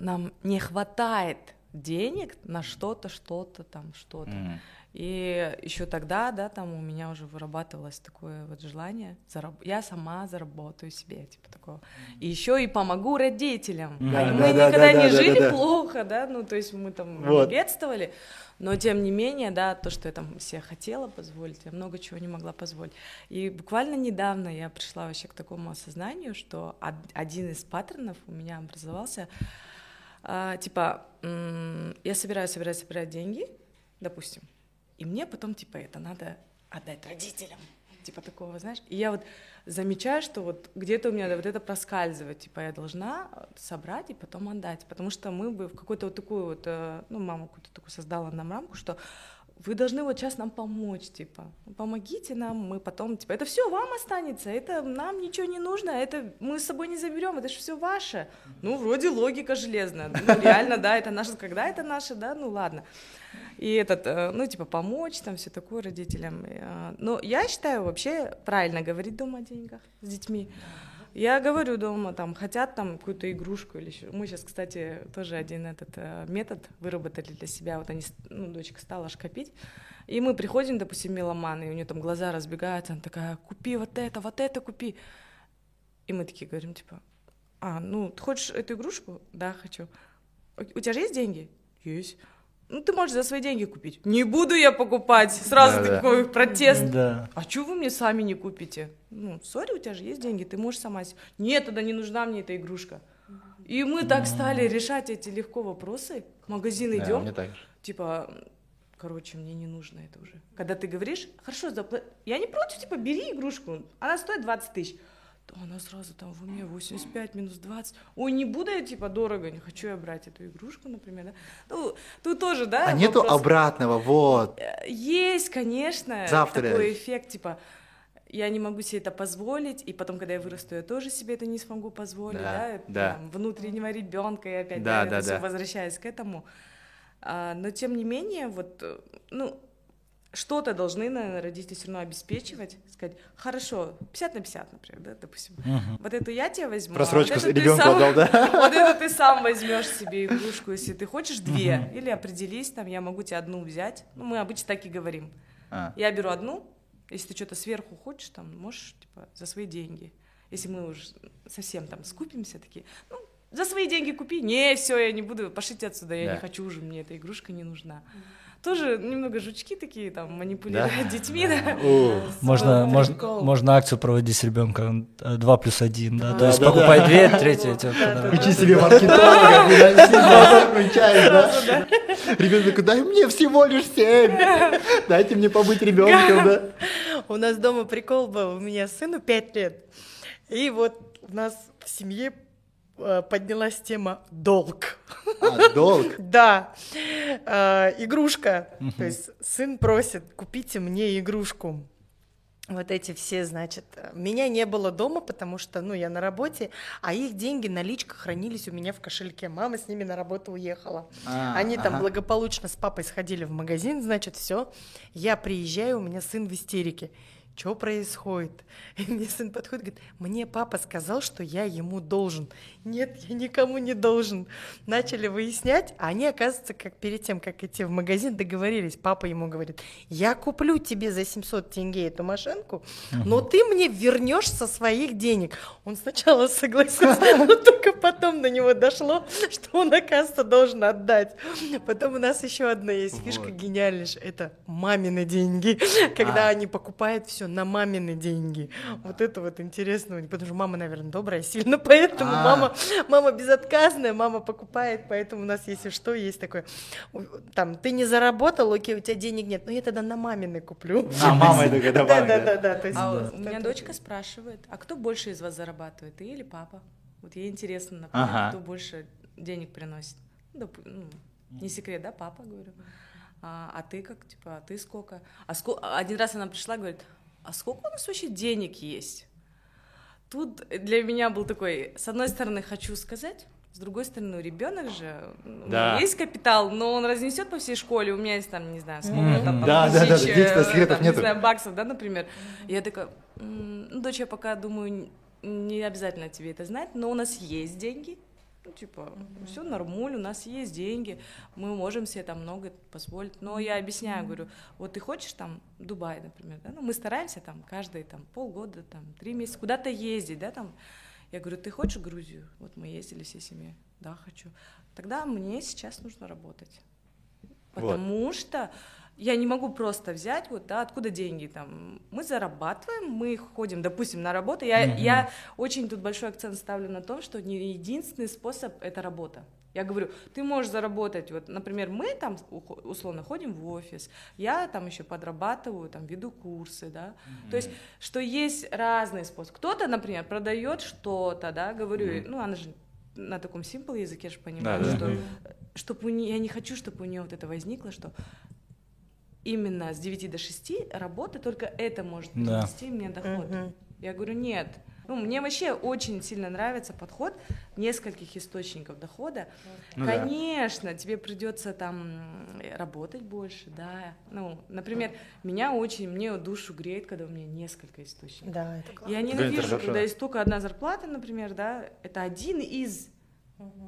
нам не хватает денег на что-то, что-то там, что-то. Мгм. И еще тогда, да, там у меня уже вырабатывалось такое вот желание, зараб- я сама заработаю себе, типа такого. И еще и помогу родителям. Да, А мы да, да, никогда да, не да, жили да, да. плохо, да, ну то есть мы там Вот. бедствовали, но тем не менее, да, то, что я там себе хотела позволить, я много чего не могла позволить. И буквально недавно я пришла вообще к такому осознанию, что од- один из паттернов у меня образовался, а, типа, я собираю, собираю, собираю деньги, допустим, и мне потом, типа, это надо отдать родителям. Типа такого, знаешь. И я вот замечаю, что вот где-то у меня вот это проскальзывает. Типа я должна собрать и потом отдать. Потому что мы бы в какую-то вот такую вот, э, ну, мама какую-то такую создала нам рамку, что вы должны вот сейчас нам помочь, типа, помогите нам, мы потом, типа, это все вам останется, это нам ничего не нужно, это мы с собой не заберем, это же все ваше. Ну, вроде логика железная, ну, реально, да, это наше, когда это наше, да, ну, ладно. И этот, э, ну, типа, помочь там, все такое родителям. Э, Но я считаю вообще правильно говорить дома о деньгах с детьми. Я говорю дома, там, хотят там какую-то игрушку или еще. Мы сейчас, кстати, тоже один этот э, метод выработали для себя. Вот они, ну, дочка стала аж копить. И мы приходим, допустим, меломан, и у нее там глаза разбегаются, она такая, купи вот это, вот это купи. И мы такие говорим, типа, а, ну, ты хочешь эту игрушку? Да, хочу. «У- У тебя же есть деньги? Есть. Ну, ты можешь за свои деньги купить. Не буду я покупать. Сразу Да-да. такой протест. Да. А что вы мне сами не купите? Ну, сори, у тебя же есть деньги, ты можешь сама... Нет, тогда не нужна мне эта игрушка. И мы так стали решать эти легко вопросы. В магазин Да, идем, мне так же. типа, короче, мне не нужно это уже. Когда ты говоришь, хорошо, запла- я не против, типа, бери игрушку, она стоит 20 тысяч. То она сразу там в уме 85 минус 20. Ой, не буду я, типа, дорого, не хочу я брать эту игрушку, например, да. Ну, тут тоже, да, А нету вопрос. обратного, вот. Э, Есть, конечно, Завтра. такой эффект, типа, я не могу себе это позволить, и потом, когда я вырасту, я тоже себе это не смогу позволить, Да, да, это да. там внутреннего ребенка, и опять, Да, да, да, это да. возвращаясь к этому. А, но, тем не менее, вот, э, ну, что-то должны, наверное, родители все равно обеспечивать, сказать, хорошо, 50 на 50, например, да, допустим, вот эту я тебе возьму, а Просрочку вот ребенку сам- отдал, да? [LAUGHS] вот это ты сам возьмешь себе игрушку, если ты хочешь две, или определись, там, я могу тебе одну взять, ну, мы обычно так и говорим, А, я беру одну, если ты что-то сверху хочешь, там, можешь, типа, за свои деньги. Если мы уже совсем там скупимся, такие, ну, за свои деньги купи. Не, все, я не буду, пошлите отсюда, я Да. не хочу уже, мне эта игрушка не нужна. Тоже немного жучки такие, там, манипулируют детьми, да. [LAUGHS] Можно, можно, можно акцию проводить с ребенком 2 плюс 1, да? То Да, есть да, покупай да. две, третья тебе Да, подарок. Учи себе маркетолога, [LAUGHS] включаешь, да? Ребенок такой, дай мне всего лишь семь. [LAUGHS] Дайте мне побыть ребенком, да? У нас дома прикол был, у меня сыну 5 лет. И вот у нас в семье э, поднялась тема долг. А, долг. [LAUGHS] Да, Э, игрушка. То есть сын просит, купите мне игрушку. Вот эти все, значит, э, меня не было дома, потому что, ну, я на работе, а их деньги, наличка хранились у меня в кошельке. Мама с ними на работу уехала. А, Они там ага. благополучно с папой сходили в магазин, значит, все. Я приезжаю, у меня сын в истерике. Что происходит? [LAUGHS] И мне сын подходит, говорит, мне папа сказал, что я ему должен. Нет, я никому не должен. Начали выяснять, а они, оказывается, как перед тем, как идти в магазин, договорились. Папа ему говорит, я куплю тебе за 700 тенге эту машинку, но ты мне вернешь со своих денег. Он сначала [LAUGHS] согласился, но только потом до него дошло, что он, оказывается, должен отдать. Потом у нас еще одна есть фишка Вот. гениальнейшая. Это мамины деньги. [LAUGHS] Когда А. они покупают все на мамины деньги. Вот это вот интересно. Потому что мама, наверное, добрая, сильно, [LAUGHS] поэтому А. мама, мама безотказная, мама покупает, поэтому у нас, если что, есть такое. Там, ты не заработал, окей, у тебя денег нет, но я тогда на мамины куплю. А, мама это когда Да, да, да? да, А у меня дочка спрашивает, а кто больше из вас зарабатывает, ты или папа? Вот ей интересно, например, кто больше денег приносит. Ну, ну, не секрет, да, папа, говорю. А, а ты как, типа, а ты сколько? А ско- Один раз она пришла, говорит, а сколько у нас вообще денег есть? Тут для меня был такой, с одной стороны, хочу сказать, с другой стороны, ребенок же, у Да. есть капитал, но он разнесет по всей школе, у меня есть там, не знаю, сколько Мгм. там, там, Да, да, да, тысяч, да, детского э, секретов там, нету. не знаю, баксов, да, например. Я такая, «М, ну, дочь, я пока думаю, не обязательно тебе это знать, но у нас есть деньги, ну, типа, все нормуль, у нас есть деньги, мы можем себе там много позволить. Но я объясняю, говорю, вот ты хочешь там Дубай, например, да, ну, мы стараемся там каждые там полгода, там, три месяца куда-то ездить, да, там. Я говорю, ты хочешь Грузию? Вот мы ездили всей семьей. Да, хочу. Тогда мне сейчас нужно работать. Вот. Потому что я не могу просто взять, вот, да, откуда деньги там. Мы зарабатываем, мы ходим, допустим, на работу. Я, Мгм. я очень тут большой акцент ставлю на том, что не единственный способ это работа. Я говорю, ты можешь заработать, вот, например, мы там условно ходим в офис, я там еще подрабатываю, там веду курсы, да. То есть, что есть разные способы. Кто-то, например, продает что-то, да, говорю, ну, она же на таком simple языке же понимает, Да, да. что чтобы у нее, я не хочу, чтобы у нее вот это возникло, что именно с 9 до 6 работа, только это может Да. принести мне доход. Мгм. Я говорю, нет. Ну, мне вообще очень сильно нравится подход нескольких источников дохода. Ну да. Конечно, тебе придется там м, работать больше, да. Ну, например, меня очень, мне душу греет, когда у меня несколько источников. Да, это классно. Я это ненавижу, хорошо. когда есть только одна зарплата, например, да, это один из,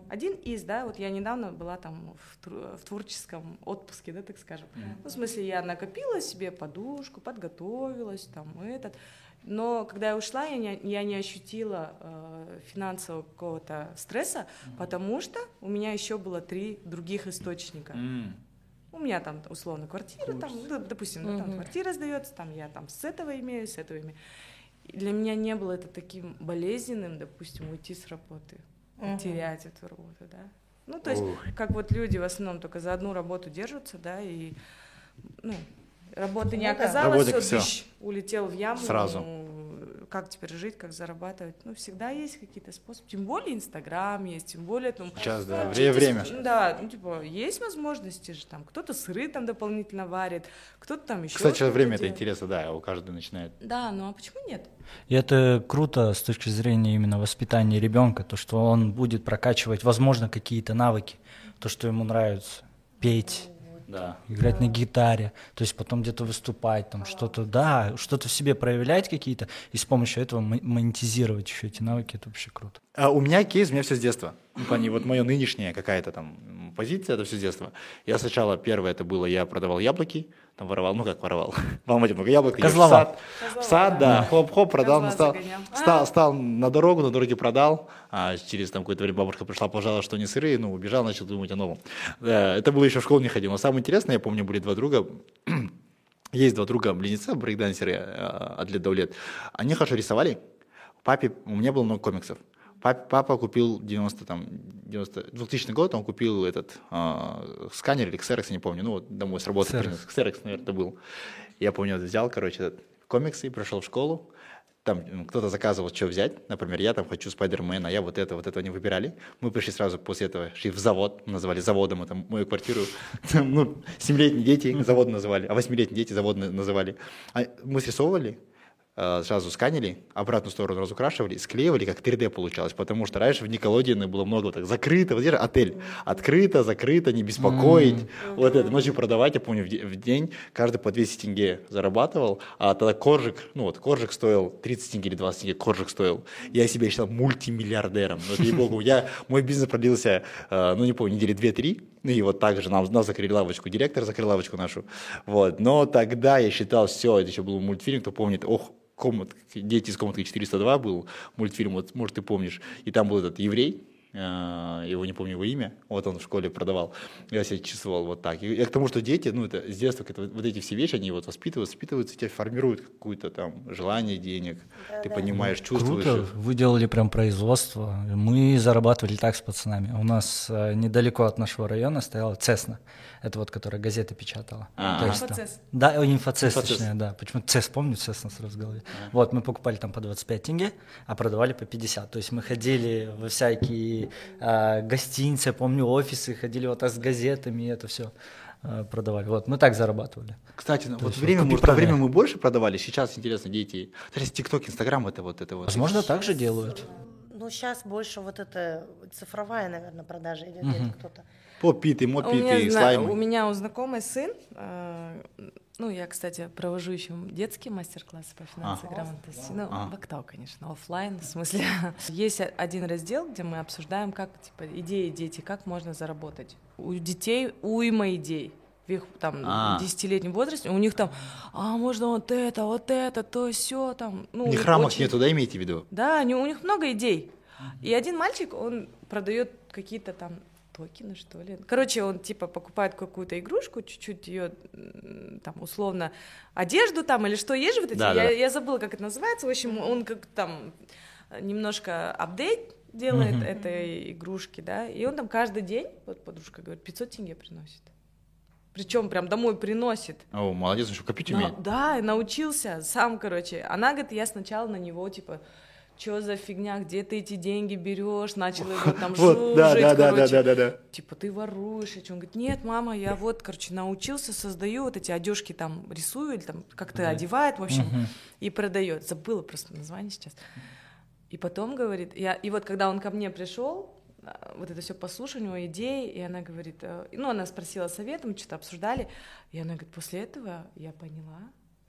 один из, да, вот я недавно была там в, в творческом отпуске, да, так скажем. Ну, в смысле, я накопила себе подушку, подготовилась, там, этот, но когда я ушла, я не, я не ощутила э, финансового какого-то стресса, потому что у меня еще было три других источника. М. У меня там условно квартира, там, ну, допустим, да, там квартира сдается, там я там с этого имею, с этого имею. И для меня не было это таким болезненным, допустим, уйти с работы. Терять эту работу, да. Ну, то есть, как вот люди в основном только за одну работу держатся, да, и, ну, работы не Ну оказалось, Работник всё, всё. дыщ, улетел в яму. Сразу. ну, как теперь жить, как зарабатывать? Ну, всегда есть какие-то способы. Тем более Инстаграм есть, тем более там... Сейчас, да, ну, время. с- Да, ну, типа, есть возможности же там. Кто-то сыры там дополнительно варит, кто-то там еще... Кстати, сейчас время это интересно, да, у каждого начинает. Да, ну а почему нет? И это круто с точки зрения именно воспитания ребенка, то, что он будет прокачивать, возможно, какие-то навыки, то, что ему нравится, петь, Да. играть на гитаре, то есть потом где-то выступать, там что-то, да, что-то в себе проявлять какие-то, и с помощью этого мо- монетизировать еще эти навыки, это вообще круто. А у меня кейс, у меня все с детства. В плане, вот моя нынешняя какая-то там позиция, это все с детства. Я сначала, первое это было, я продавал яблоки, там воровал, ну как воровал, [LAUGHS] в Алмате много яблок, идешь в Козлова. сад, в сад, да, хоп-хоп, продал, Козла стал, загонял. стал, стал на дорогу, на дороге продал, а через там какое-то время бабушка пришла, пожаловалась, что они сырые, ну, убежал, начал думать о новом. Да, это было еще в школу не ходил. Но самое интересное, я помню, были два друга, [CLEARS THROAT] есть два друга близнеца, брейкдансеры, э, Адлет Даулет. Они хорошо рисовали. Папе, у меня было много комиксов. Пап- папа купил 90, там, 90, 2000 год, он купил этот э, сканер или Xerox, я не помню, ну вот домой с работы принес. Xerox, наверное, это был. Я помню, взял, короче, этот комиксы, пришел в школу, там м, кто-то заказывал, что взять, например, я там хочу Спайдермена, я вот это, вот этого не выбирали. Мы пришли сразу после этого, шли в завод, называли заводом, это мою квартиру, [LAUGHS] Там, ну, семилетние дети завод называли, а восьмилетние дети завод на- называли. А мы срисовывали, сразу сканили, обратную сторону разукрашивали, склеивали, как 3D получалось, потому что раньше в Николодине было много так закрыто, вот здесь же отель, открыто, закрыто, не беспокоить, вот это, ночью продавать, я помню, в, де- в день каждый по 200 тенге зарабатывал, а тогда коржик, ну вот коржик стоил 30 тенге или 20 тенге, коржик стоил, я себя считал мультимиллиардером, ну, ей-богу, я, мой бизнес продлился, э, ну не помню, недели 2-3, ну и вот так же нам, нас закрыли лавочку, директор закрыл лавочку нашу, вот, но тогда я считал, все, это еще был мультфильм, кто помнит, ох, комнат, дети из комнаты 402 был мультфильм, вот, может, ты помнишь, и там был этот еврей, э, его не помню его имя, вот он в школе продавал, я себя чувствовал вот так. И я к тому, что дети, ну, это с детства, это, вот эти все вещи, они вот воспитываются, воспитываются, тебя формируют какое-то там желание денег, ты понимаешь, чувствуешь. Круто, их. вы делали прям производство. Мы зарабатывали так с пацанами. У нас э, недалеко от нашего района стояла Цесна. Это вот, которая газеты печатала. А. То есть Инфоцесс. Да, инфоцесс, Инфоцесс. точнее, да. Почему Цесс, помню, Цесна сразу в голове. Вот, мы покупали там по 25 тенге, а продавали по 50. То есть мы ходили во всякие э, гостиницы, я помню, офисы, ходили вот так с газетами, и это все продавали. Вот, мы так зарабатывали. Кстати, ну, вот есть время, может, время мы больше продавали, сейчас, интересно, дети, сейчас ТикТок, Инстаграм, это вот это вот. Возможно, так же делают. Ну, сейчас больше вот это цифровая, наверное, продажа идет, где-то кто-то. Попиты, У меня, мопиты, слаймы. у меня у знакомой сын, э, ну, я, кстати, провожу еще детские мастер-классы по финансовой А. грамотности. Ну, А. в Актау, конечно, оффлайн, в смысле. [LAUGHS] Есть один раздел, где мы обсуждаем, как, типа, идеи дети, как можно заработать. У детей уйма идей. В их там А. десятилетнем возрасте у них там, а можно вот это, вот это, то все там. Ну, У них их рамок очень- нету, да, имейте в виду? да, они, у них много идей. И один мальчик, он продает какие-то там токены, что ли. Короче, он типа покупает какую-то игрушку, чуть-чуть ее там условно одежду там или что есть же вот эти. Да, я, да. я забыла, как это называется. В общем, он как там немножко апдейт делает Мгм. этой игрушки, да, и он там каждый день, вот подружка говорит, 500 тенге приносит. Причем прям домой приносит. О, молодец, он что, копить На- умеет. да, и научился сам, короче. Она говорит, я сначала на него, типа, что за фигня, где ты эти деньги берешь, начал его там [LAUGHS] Вот, да, жужжать, да, да, да, короче. да, да, да. Типа, ты воруешь. И он говорит, нет, мама, я вот, короче, научился, создаю вот эти одежки там, рисую или там как-то одевает, в общем, и продает. Забыла просто название сейчас. И потом говорит, я, и вот когда он ко мне пришел, а, вот это все послушал, у него идеи, и она говорит, э, ну, она спросила совета, мы что-то обсуждали, и она говорит, после этого я поняла,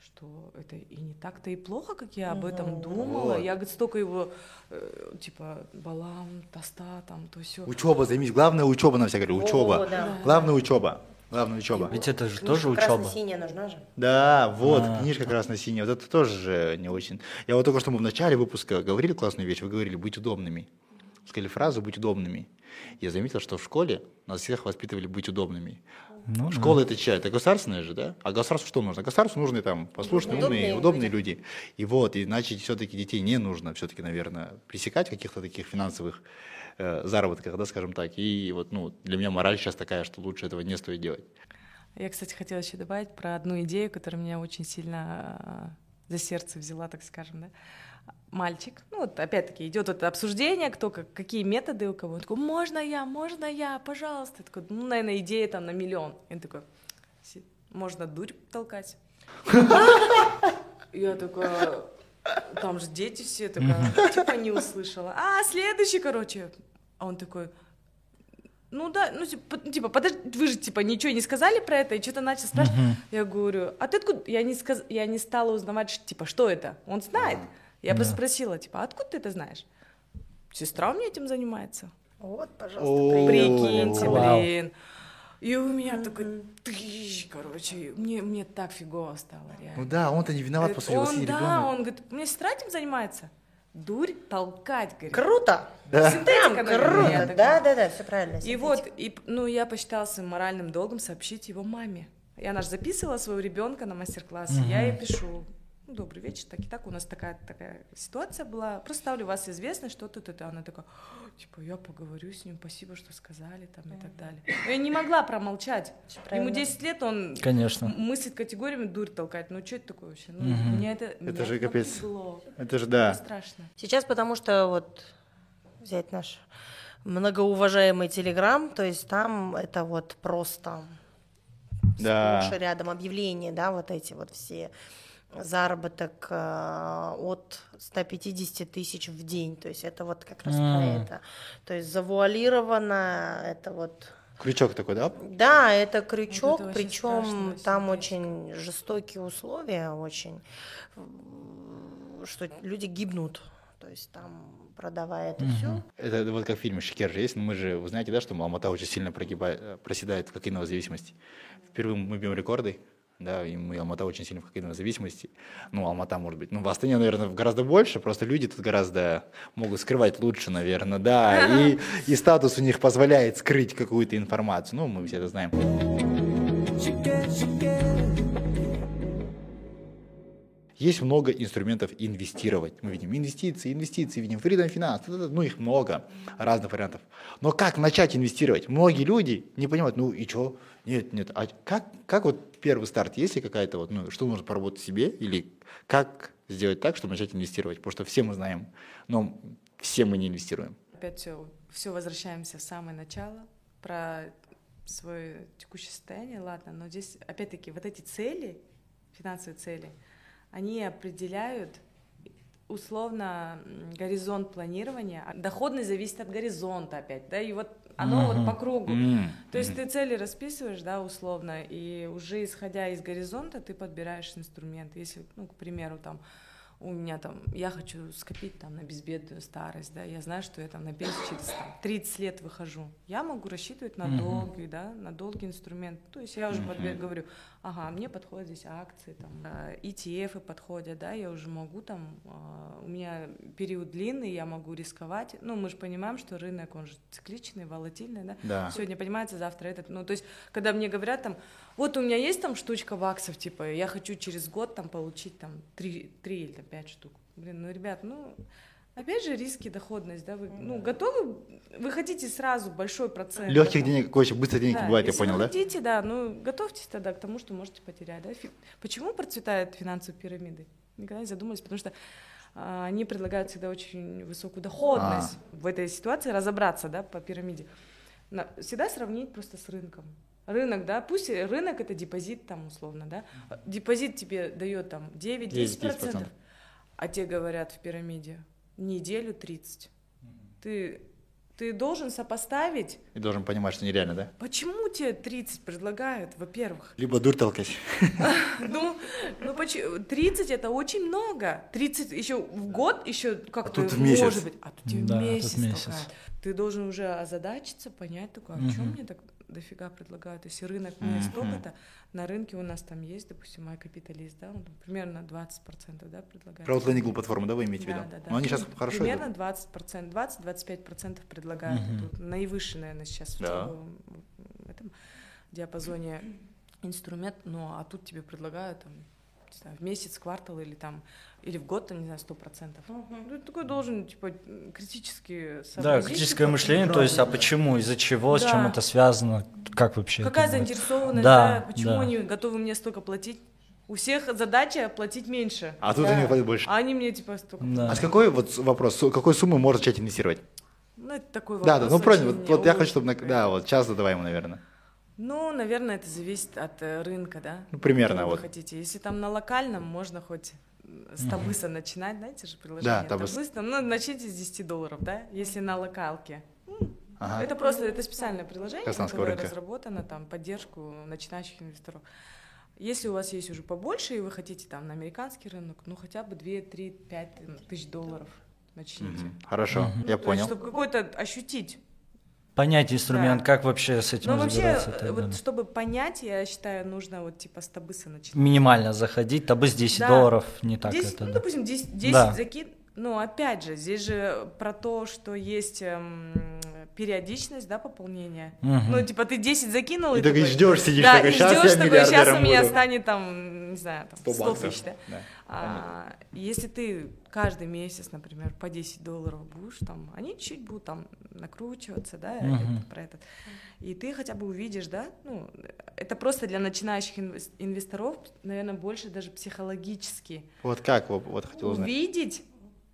что это и не так-то и плохо, как я об этом думала. Вот. Я, говорит, столько его, э, типа, балам, тоста, там, то все. Учеба, займись. Главное учеба, на говорю, учеба. О, да. Главное учеба. Главное учеба. Ведь это же Книжка тоже учеба. красно-синяя нужна же. Да, вот, А. книжка красно-синяя, вот это тоже же не очень. Я вот только что мы в начале выпуска говорили классную вещь, вы говорили быть удобными. Сказали фразу «быть удобными». Я заметил, что в школе нас всех воспитывали быть удобными. Ну, да. Школа это чья? Это государственная же, да? А государству что нужно? Государству нужны там послушные, Удобные умные, удобные люди. И вот, иначе все-таки детей не нужно все-таки, наверное, пресекать в каких-то таких финансовых э, заработках, да, скажем так. И вот, ну, для меня мораль сейчас такая, что лучше этого не стоит делать. Я, кстати, хотела еще добавить про одну идею, которая меня очень сильно э, за сердце взяла, так скажем, да. Мальчик, ну вот опять-таки идет это обсуждение, кто как, какие методы у кого. Он такой, можно я, можно я, пожалуйста. Я такой, ну, наверное, идея там на миллион. И он такой, «Си- можно дурь толкать. Я такая, там же дети все, такая, типа не услышала. А, следующий, короче. А он такой, ну да, ну типа, типа, подожди, вы же типа ничего не сказали про это, и что-то начал спрашивать. Я говорю, а ты откуда? Я не, сказ... я не стала узнавать, типа, что это? Он знает. Я просто спросила, типа, «А откуда ты это знаешь? Сестра у меня этим занимается. Вот, пожалуйста, Прикиньте, блин. И у меня такой, тыщ, короче, мне, мне так фигово стало, реально. Ну да, он-то не виноват, по сути, он, да, ребенок. он говорит, у меня сестра этим занимается. Дурь толкать, говорит. Круто! Да. Синтетика, Прям круто! Да, да, да, все правильно. И вот, и, ну, я посчитала своим моральным долгом сообщить его маме. И она же записывала своего ребенка на мастер-класс. и Я ей пишу, добрый вечер, так и так, у нас такая такая ситуация была. Просто ставлю вас известно, что тут это. Она такая, типа, я поговорю с ним, спасибо, что сказали, там, и так далее. Но я не могла промолчать. Ему правильно. 10 лет, он Конечно. мыслит категориями дурь толкать. Ну, что это такое вообще? Ну, Мгм. меня это, меня же капец. напрягло. Это же Это да. страшно. Сейчас, потому что вот взять наш многоуважаемый Телеграм, то есть там это вот просто Да. сплошь рядом объявления, да, вот эти вот все заработок э, от 150 тысяч в день, то есть это вот как раз про М. это, то есть завуалировано, это вот Крючок такой, да? да, это крючок, это вообще причем страшно, там очень жестокие условия, очень, что люди гибнут, то есть там продавая это все. Это вот как в фильме «Шикер» же есть, но мы же, вы знаете, да, что Алмата очень сильно прогибает, э, проседает в кокаиновой зависимости. Впервые мы бьем рекорды, да, и мы Алмата очень сильно в кокаиновой зависимости. Ну, Алмата, может быть. Ну, в Астане, наверное, гораздо больше, просто люди тут гораздо могут скрывать лучше, наверное, да, и, и статус у них позволяет скрыть какую-то информацию. Ну, мы все это знаем. Есть много инструментов инвестировать. Мы видим инвестиции, инвестиции, видим freedom finance, ну их много разных вариантов. Но как начать инвестировать? Многие люди не понимают, ну и что? Нет, нет. А как, как вот первый старт? Есть ли какая-то вот, ну, что нужно поработать себе? Или как сделать так, чтобы начать инвестировать? Потому что все мы знаем, но все мы не инвестируем. Опять все, все возвращаемся в самое начало про свое текущее состояние, ладно, но здесь опять-таки вот эти цели, финансовые цели, они определяют условно горизонт планирования. А Доходность зависит от горизонта опять, да, и вот оно Мгм. вот по кругу. М, То есть ты цели расписываешь, да, условно, и уже исходя из горизонта ты подбираешь инструмент. Если, ну, к примеру, там у меня там, я хочу скопить там на безбедную старость, да, я знаю, что я там на пенсию через там, 30 лет выхожу. Я могу рассчитывать на долгий, да, на долгий инструмент. То есть я уже подбер- говорю, ага, мне подходят здесь акции, там, э, ETF подходят, да, я уже могу там, а, у меня период длинный, я могу рисковать. Ну, мы же понимаем, что рынок, он же цикличный, волатильный, да, Да. Сегодня поднимается, завтра этот. Ну, то есть, когда мне говорят там, вот у меня есть там штучка баксов, типа, я хочу через год там получить там три, три или там, пять штук. Блин, ну, ребят, ну, опять же, риски, доходность, да, вы, ну, готовы, вы хотите сразу большой процент. Легких да, денег, очень быстро денег Да, бывает, я понял, да? хотите, да, ну, готовьтесь тогда к тому, что можете потерять, да. Фи- Почему процветают финансовые пирамиды? Никогда не задумывались, потому что а, они предлагают всегда очень высокую доходность. А. В этой ситуации разобраться, да, по пирамиде. На- всегда сравнить просто с рынком. Рынок, да, пусть рынок это депозит там условно, да. Депозит тебе дает там 9-10 процентов, 9-10%. а те говорят в пирамиде неделю 30. Ты, ты должен сопоставить И должен понимать, что нереально, да? Почему тебе 30 предлагают, во-первых? Либо дурь толкать. [LAUGHS] Ну, ну почему? 30 это очень много. 30 еще в год еще как-то в месяц. может быть. А тут тебе Да, месяц, тут месяц. толкают. Ты должен уже озадачиться, понять такое, а что мне так дофига предлагают? Если рынок мне Мгм. столько-то, на рынке у нас там есть, допустим, мой капиталист, да, он там примерно 20% да, предлагает. Про Outlanding платформу, да, вы имеете в Да, виду? да, да. Но они сейчас Ну, хорошо Примерно идут. 20%, 20-25% предлагают. Мгм. Тут наивысший, наверное, сейчас Да. в, в этом диапазоне инструмент. Ну, а тут тебе предлагают там не знаю, в месяц, в квартал или там или в год, там, не знаю, сто процентов. Ну, такой должен, типа, критически Да, критическое типа, мышление, то есть, а почему, из-за чего, с чем Да. это связано, как вообще? Какая заинтересованность, Да, да, почему да. они готовы мне столько платить? У всех задача платить меньше, А тут они платят больше. а они мне, типа, столько... Да. А с какой вот вопрос, с какой суммы можно начать инвестировать? Ну, это такой Да, вопрос. да, ну правильно, вот, вот я хочу, чтобы, да, вот сейчас задаваем, наверное. Ну, наверное, это зависит от э, рынка, да? Ну, примерно Какой вы вот. хотите. Если там на локальном, можно хоть с табыса начинать, знаете же приложение? Да, Табыс. Табыс, там, ну, начните с 10 долларов, да? Если на локалке. Ага. Это просто, это специальное приложение, которое рынка. разработано, там, поддержку начинающих инвесторов. Если у вас есть уже побольше, и вы хотите там на американский рынок, ну, хотя бы 2, 3, 5 тысяч долларов начните. Мгм. Хорошо, я понял. Чтобы какой-то ощутить Понять инструмент, Да. как вообще с этим Но вообще, разбираться. и э, вот далее. чтобы понять, я считаю, нужно вот типа с табыса начинать. Минимально заходить, табы с 10 Да. долларов, не так 10, это. ну, да. допустим, 10, 10 Да. закид. Ну, опять же, здесь же про то, что есть эм, периодичность, да, пополнения. Мгм. Ну, типа, ты 10 закинул И такой такой- ждешь, сидишь да, такой, и «Щас ждешь я такой, сейчас у меня буду». станет там, не знаю, там 100 100, баксов. тысяч, да. Да. А, если ты каждый месяц, например, по 10 долларов будешь, там, они чуть будут там накручиваться, да, Мгм. это- про этот. И ты хотя бы увидишь, да, ну, это просто для начинающих инвес- инвесторов, наверное, больше даже психологически. Вот как, вот, вот хотел узнать. Увидеть,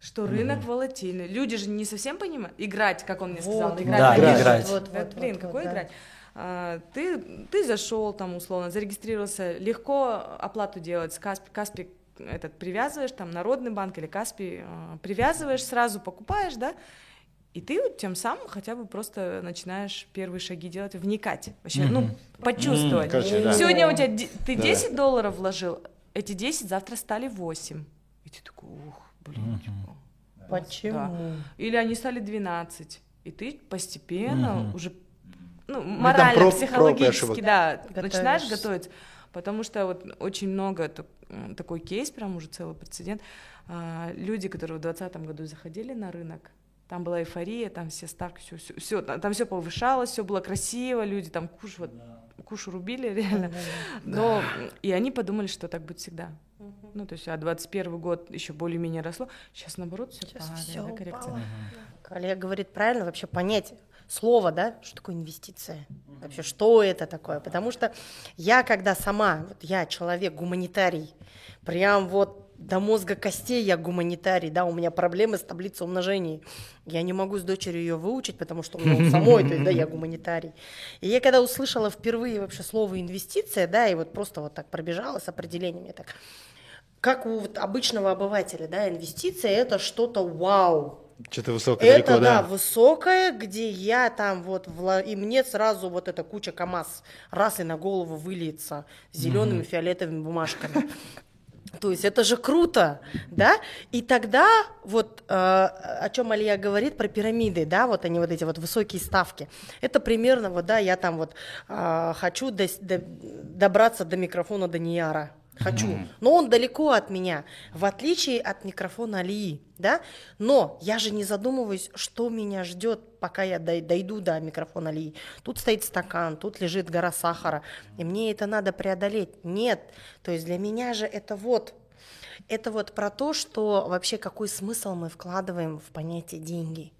что рынок волатильный. Люди же не совсем понимают. Играть, как он мне сказал, Вот, играть. Да, на бирже. играть. Вот, Да, вот, блин, вот, какой вот, да. играть? А, ты, ты зашел там условно, зарегистрировался, легко оплату делать с Каспи, Каспи этот привязываешь, там Народный банк или Каспи а, привязываешь, сразу покупаешь, да, и ты вот тем самым хотя бы просто начинаешь первые шаги делать, вникать, вообще, ну, Мгм. почувствовать. М, короче, да. Сегодня у тебя ты Да. 10 долларов вложил, эти 10 завтра стали 8. И ты такой, ух, блин, типа, Почему? или они стали 12. И ты постепенно Мгм. уже ну, там морально, проб- психологически, да, Готовишься. начинаешь готовиться. Потому что вот очень много такой кейс, прям уже целый прецедент. А, Люди, которые в 2020 году заходили на рынок, там была эйфория, там все ставки, все, все, там все повышалось, все было красиво, люди там куш, вот, кушу рубили [LAUGHS] реально. Но и они подумали, что так будет всегда. Ну, то есть, а 21 год еще более-менее росло. Сейчас, наоборот, все Сейчас падает, все да, коррекция. упало. Коллега говорит правильно, вообще понять слово, да, что такое инвестиция, вообще что это такое, потому что я, когда сама, вот я человек гуманитарий, прям вот до мозга костей я гуманитарий, да, у меня проблемы с таблицей умножений, я не могу с дочерью ее выучить, потому что у меня у самой, то есть, да, я [LAUGHS] гуманитарий. И я когда услышала впервые вообще слово инвестиция, да, и вот просто вот так пробежала с определением, я так, как у вот обычного обывателя, да, инвестиция это что-то вау, Что-то высокое, это, далеко, да, да. высокое, где я там вот, вла- и мне сразу вот эта куча КАМАЗ раз и на голову выльется зелеными фиолетовыми бумажками. То есть это же круто, да? И тогда вот э, о чем Алия говорит про пирамиды, да, вот они вот эти вот высокие ставки. Это примерно вот, да, я там вот э, хочу дос- до- добраться до микрофона Данияра. Хочу. Но он далеко от меня, в отличие от микрофона Алии, да? Но я же не задумываюсь, что меня ждет, пока я дой- дойду до микрофона Алии. Тут стоит стакан, тут лежит гора сахара, и мне это надо преодолеть. Нет. То есть для меня же это вот, это вот про то, что вообще какой смысл мы вкладываем в понятие деньги.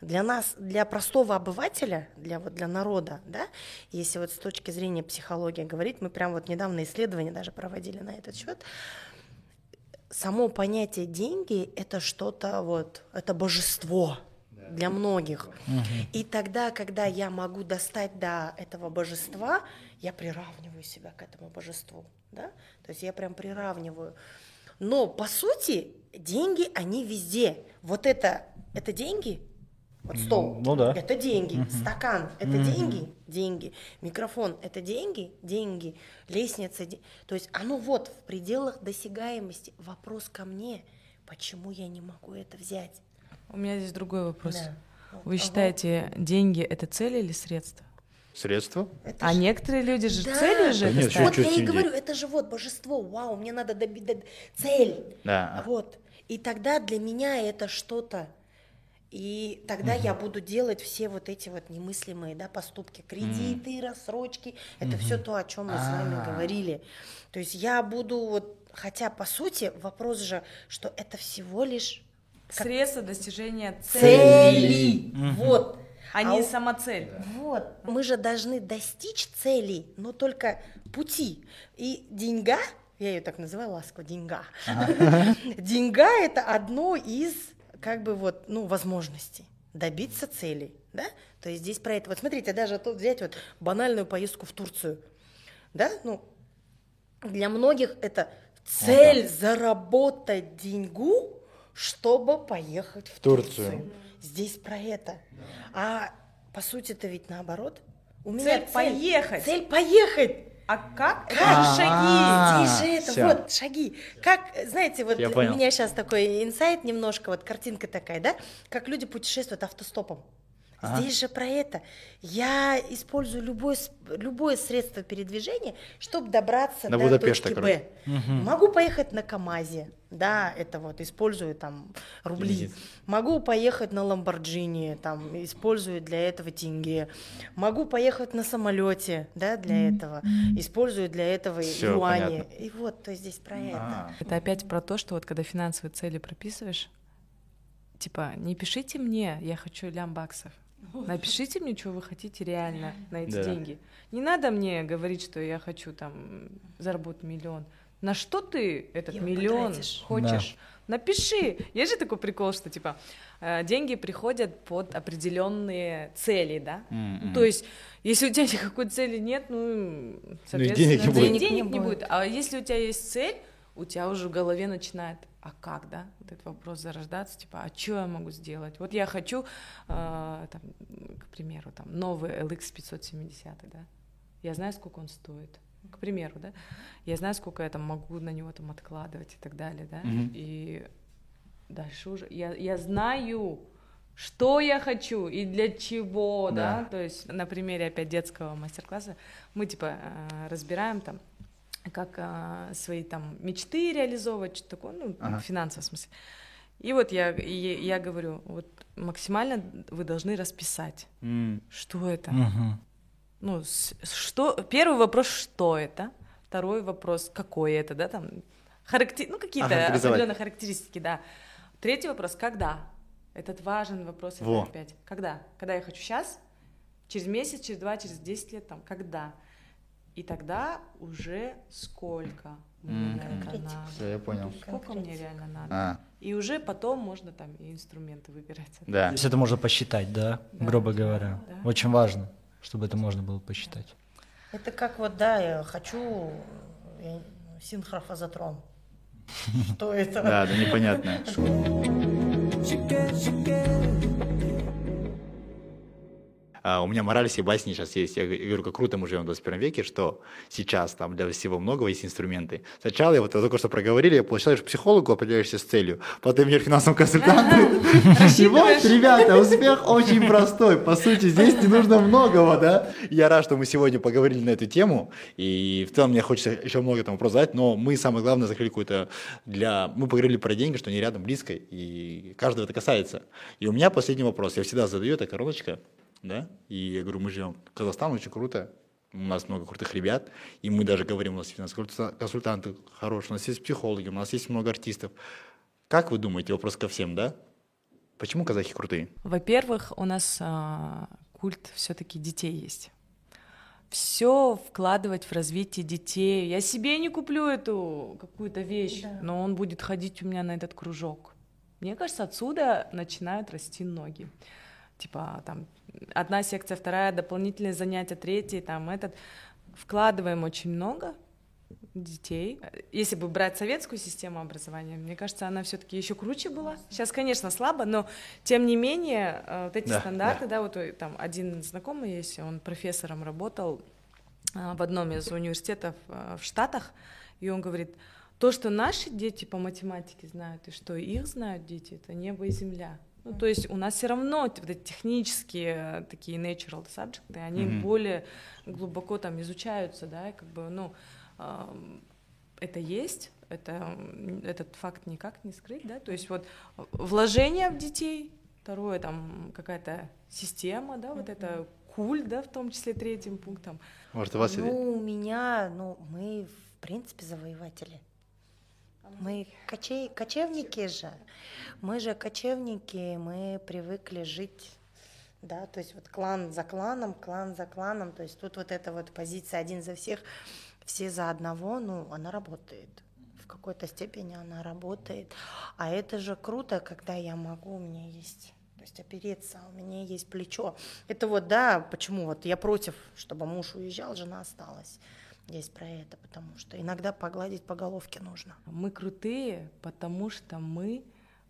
Для нас, для простого обывателя, для, вот, для народа, да, если вот с точки зрения психологии говорить, мы прям вот недавно исследования даже проводили на этот счет, само понятие деньги это что-то вот, это божество для многих. И тогда, когда я могу достать до этого божества, я приравниваю себя к этому божеству, да, то есть я прям приравниваю. Но по сути деньги, они везде. Вот это, это деньги, вот стол, Ну да. это деньги, стакан, это деньги, деньги, микрофон, это деньги, деньги, лестница, де- то есть оно вот в пределах досягаемости. Вопрос ко мне, почему я не могу это взять? У меня здесь другой вопрос. Да. Вы ага. считаете, деньги это цель или средство? Средства? Это А ж- некоторые люди же Да. целью же Да это. Вот я и говорю, это же вот божество, вау, мне надо добить до- цель. Да. Вот. И тогда для меня это что-то. И тогда я буду делать все вот эти вот немыслимые да, поступки, кредиты, рассрочки. Это все то, о чем мы с вами А. говорили. То есть я буду вот хотя, по сути, вопрос же, что это всего лишь как Средство достижения цели, цели. Вот. а не у- самоцель. Вот, мы же должны достичь целей, но только пути. И деньга, я ее так называю ласково, деньга. [LAUGHS] Деньга это одно из, как бы вот, ну, возможностей добиться целей, да? То есть здесь про это. Вот смотрите, даже тут взять вот банальную поездку в Турцию, да? Ну, для многих это цель заработать деньгу, чтобы поехать в Турцию. Турцию. Здесь про это. А по сути это ведь наоборот. У меня Цель поехать. Цель поехать. А как? Это Как? же шаги. Здесь же это вот шаги. Как, знаете, вот у меня сейчас такой инсайт немножко, вот картинка такая, да? Как люди путешествуют автостопом. Здесь же про это. Я использую любое, с- любое средство передвижения, чтобы добраться До до Будапешта, точки. Б. Могу поехать на КАМАЗе, да, это вот использую там рубли. Кредит. Могу поехать на Ламборджини, там использую для этого тенге. Могу поехать на самолете, да, для этого. Использую для этого Всё, юани. понятно. И вот, то есть здесь про это. А, Это опять про то, что вот когда финансовые цели прописываешь, типа, не пишите мне, я хочу лям баксов. Напишите мне, что вы хотите реально на эти Да. деньги. Не надо мне говорить, что я хочу там заработать миллион. На что ты этот Его миллион потратишь. хочешь? Напиши. Есть же такой прикол, что типа э, деньги приходят под определенные цели, да? М-м. То есть, если у тебя никакой цели нет, ну, соответственно, денег не да будет. денег Не будет. А если у тебя есть цель, у тебя уже в голове начинает, а как, да, вот этот вопрос зарождаться, типа, а что я могу сделать? Вот я хочу, э, там, к примеру, там, новый LX 570, да, я знаю, сколько он стоит, к примеру, да, я знаю, сколько я там могу на него там откладывать и так далее, да, Мгм. и дальше уже, я, я знаю, что я хочу и для чего, да, Да. то есть на примере опять детского мастер-класса мы типа э, разбираем там, как э, свои там мечты реализовывать, что такое, ну, Ага. в финансовом смысле. И вот я, и я говорю, вот максимально вы должны расписать, М, что это. Мгм. Ну, с- что, первый вопрос, что это? Второй вопрос, какое это, да, там, характер, ну, какие-то определенные характеристики, да. Третий вопрос, когда? Этот важен вопрос, это Во. опять. Когда? Когда я хочу сейчас? Через месяц, через два, через 10 лет, там, когда? И тогда уже сколько мне это Конкретика. надо? всё, я понял. Сколько мне реально надо? А, И уже потом можно там и инструменты выбирать. да. То есть это можно посчитать, да, Да. грубо говоря. Да. Очень важно, чтобы это можно было посчитать. Это как вот, да, я хочу я- синхрофазотрон. [LAUGHS] Что это? Да, да, непонятно. А, у меня мораль басни сейчас есть. Я говорю, как круто мы живем в 21 веке, что сейчас там для всего многого есть инструменты. Сначала я вот только что проговорили, я получал, что психологу определяешься с целью, потом я финансовому консультанту. [LAUGHS] И вот, [LAUGHS] ребята, успех очень простой. По сути, здесь не нужно многого, да? Я рад, что мы сегодня поговорили на эту тему. И в целом мне хочется еще много там вопросов задать, но мы, самое главное, закрыли какую-то для... Мы поговорили про деньги, что они рядом, близко, и каждого это касается. И у меня последний вопрос. Я всегда задаю, это короночка, да? И я говорю, мы живем в Казахстане, очень круто. У нас много крутых ребят, и мы даже говорим, у нас финансовые консульта- консультанты хорошие, у нас есть психологи, у нас есть много артистов. Как вы думаете, вопрос ко всем, да? Почему казахи крутые? Во-первых, у нас а, культ все-таки детей есть. Все вкладывать в развитие детей. Я себе не куплю эту какую-то вещь, Да. но он будет ходить у меня на этот кружок. Мне кажется, отсюда начинают расти ноги. Типа там одна секция, вторая, дополнительные занятия, третья, там этот. Вкладываем очень много детей. Если бы брать советскую систему образования, мне кажется, она все-таки еще круче была. Сейчас, конечно, слабо, но тем не менее э, вот эти Да, стандарты, да. вот э, там один знакомый есть, он профессором работал э, в одном из университетов э, в Штатах, и он говорит, то, что наши дети по математике знают, и что их знают дети, это небо и земля. Ну, то есть у нас все равно вот эти технические э, такие natural subjects, они Мгм. более глубоко там изучаются, да, и как бы, ну, ам, это есть, это, этот факт никак не скрыть, да, то есть вот вложение в детей, второе там какая-то система, да, вот это куль, да, в том числе третьим пунктом. Может, у вас... Ну, у меня, ну, мы, в принципе, завоеватели. Мы кочей, кочевники же. Мы же кочевники, мы привыкли жить да, то есть вот клан за кланом, клан за кланом, то есть тут вот эта вот позиция один за всех, все за одного, ну, она работает. В какой-то степени она работает. А это же круто, когда я могу, у меня есть то есть опереться, у меня есть плечо. Это вот, да, почему вот я против, чтобы муж уезжал, жена осталась. Есть про это, потому что иногда погладить по головке нужно. Мы крутые, потому что мы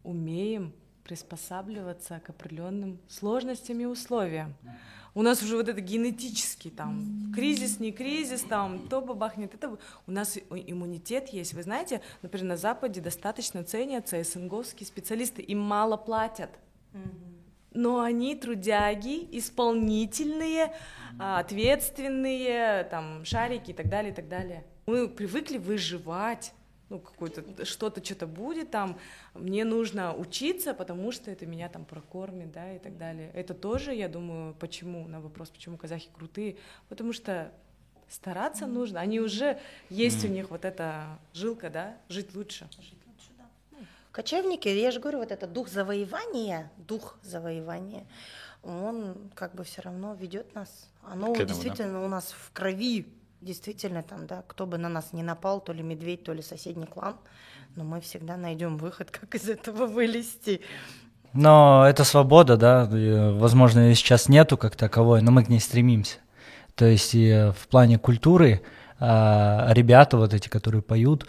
умеем приспосабливаться к определенным сложностям и условиям. У нас уже вот это генетический там кризис, не кризис, там то бабахнет, это у нас иммунитет есть. Вы знаете, например, на Западе достаточно ценятся СНГовские специалисты, им мало платят. Но они трудяги, исполнительные, а, ответственные, там, шарики и так далее, и так далее. Мы привыкли выживать ну, какое-то, что-то, что-то будет там, мне нужно учиться, потому что это меня там прокормит, да, и так далее. Это тоже, я думаю, почему, на вопрос, почему казахи крутые, потому что стараться mm нужно, они уже, есть mm у них вот эта жилка, да, жить лучше. Жить. Кочевники, я же говорю, вот это дух завоевания, дух завоевания, он как бы все равно ведет нас. Оно этому, действительно да? у нас в крови действительно там, да, кто бы на нас не напал, то ли медведь, то ли соседний клан, но мы всегда найдем выход, [LAUGHS] как из этого вылезти. Но это свобода, да, возможно, ее сейчас нету как таковой, но мы к ней стремимся. То есть и в плане культуры а, ребята вот эти, которые поют,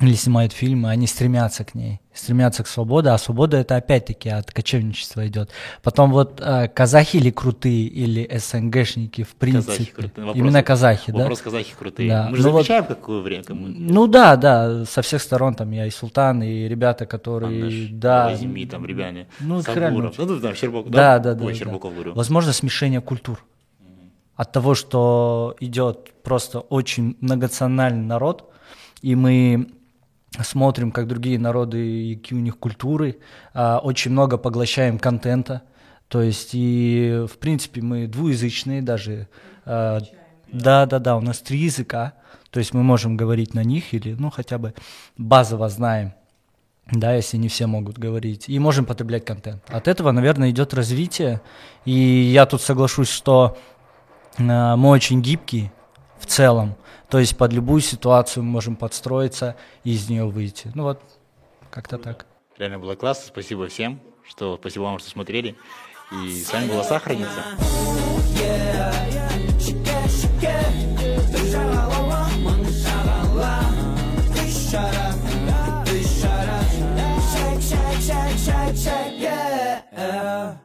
или снимают фильмы, они стремятся к ней, стремятся к свободе, а свобода это опять-таки от кочевничества идет. Потом вот э, казахи или крутые, или СНГшники, в принципе. Казахи Вопрос, Именно казахи, вопрос да? Вопрос казахи крутые. Да. Мы же ну, замечаем, вот, какое время. Кому... Ну да, да, со всех сторон там я и Султан, и ребята, которые... Андаш, да. Возьми там, ребята. Ну, Сабуров. Ну, там, Щербаков, да? Да, да, Ой, да. Щербаков да. говорю. Возможно, смешение культур. От того, что идет просто очень многонациональный народ, и мы смотрим, как другие народы и какие у них культуры, а, очень много поглощаем контента, то есть и в принципе мы двуязычные даже. А, да, да, да, у нас три языка, то есть мы можем говорить на них или ну хотя бы базово знаем, да, если не все могут говорить, и можем потреблять контент. От этого, наверное, идет развитие, и я тут соглашусь, что э, мы очень гибкие в целом, то есть под любую ситуацию мы можем подстроиться и из нее выйти. Ну вот, как-то так. Реально было классно. Спасибо всем, что спасибо вам, что смотрели. И с вами была Сахарница. Yeah.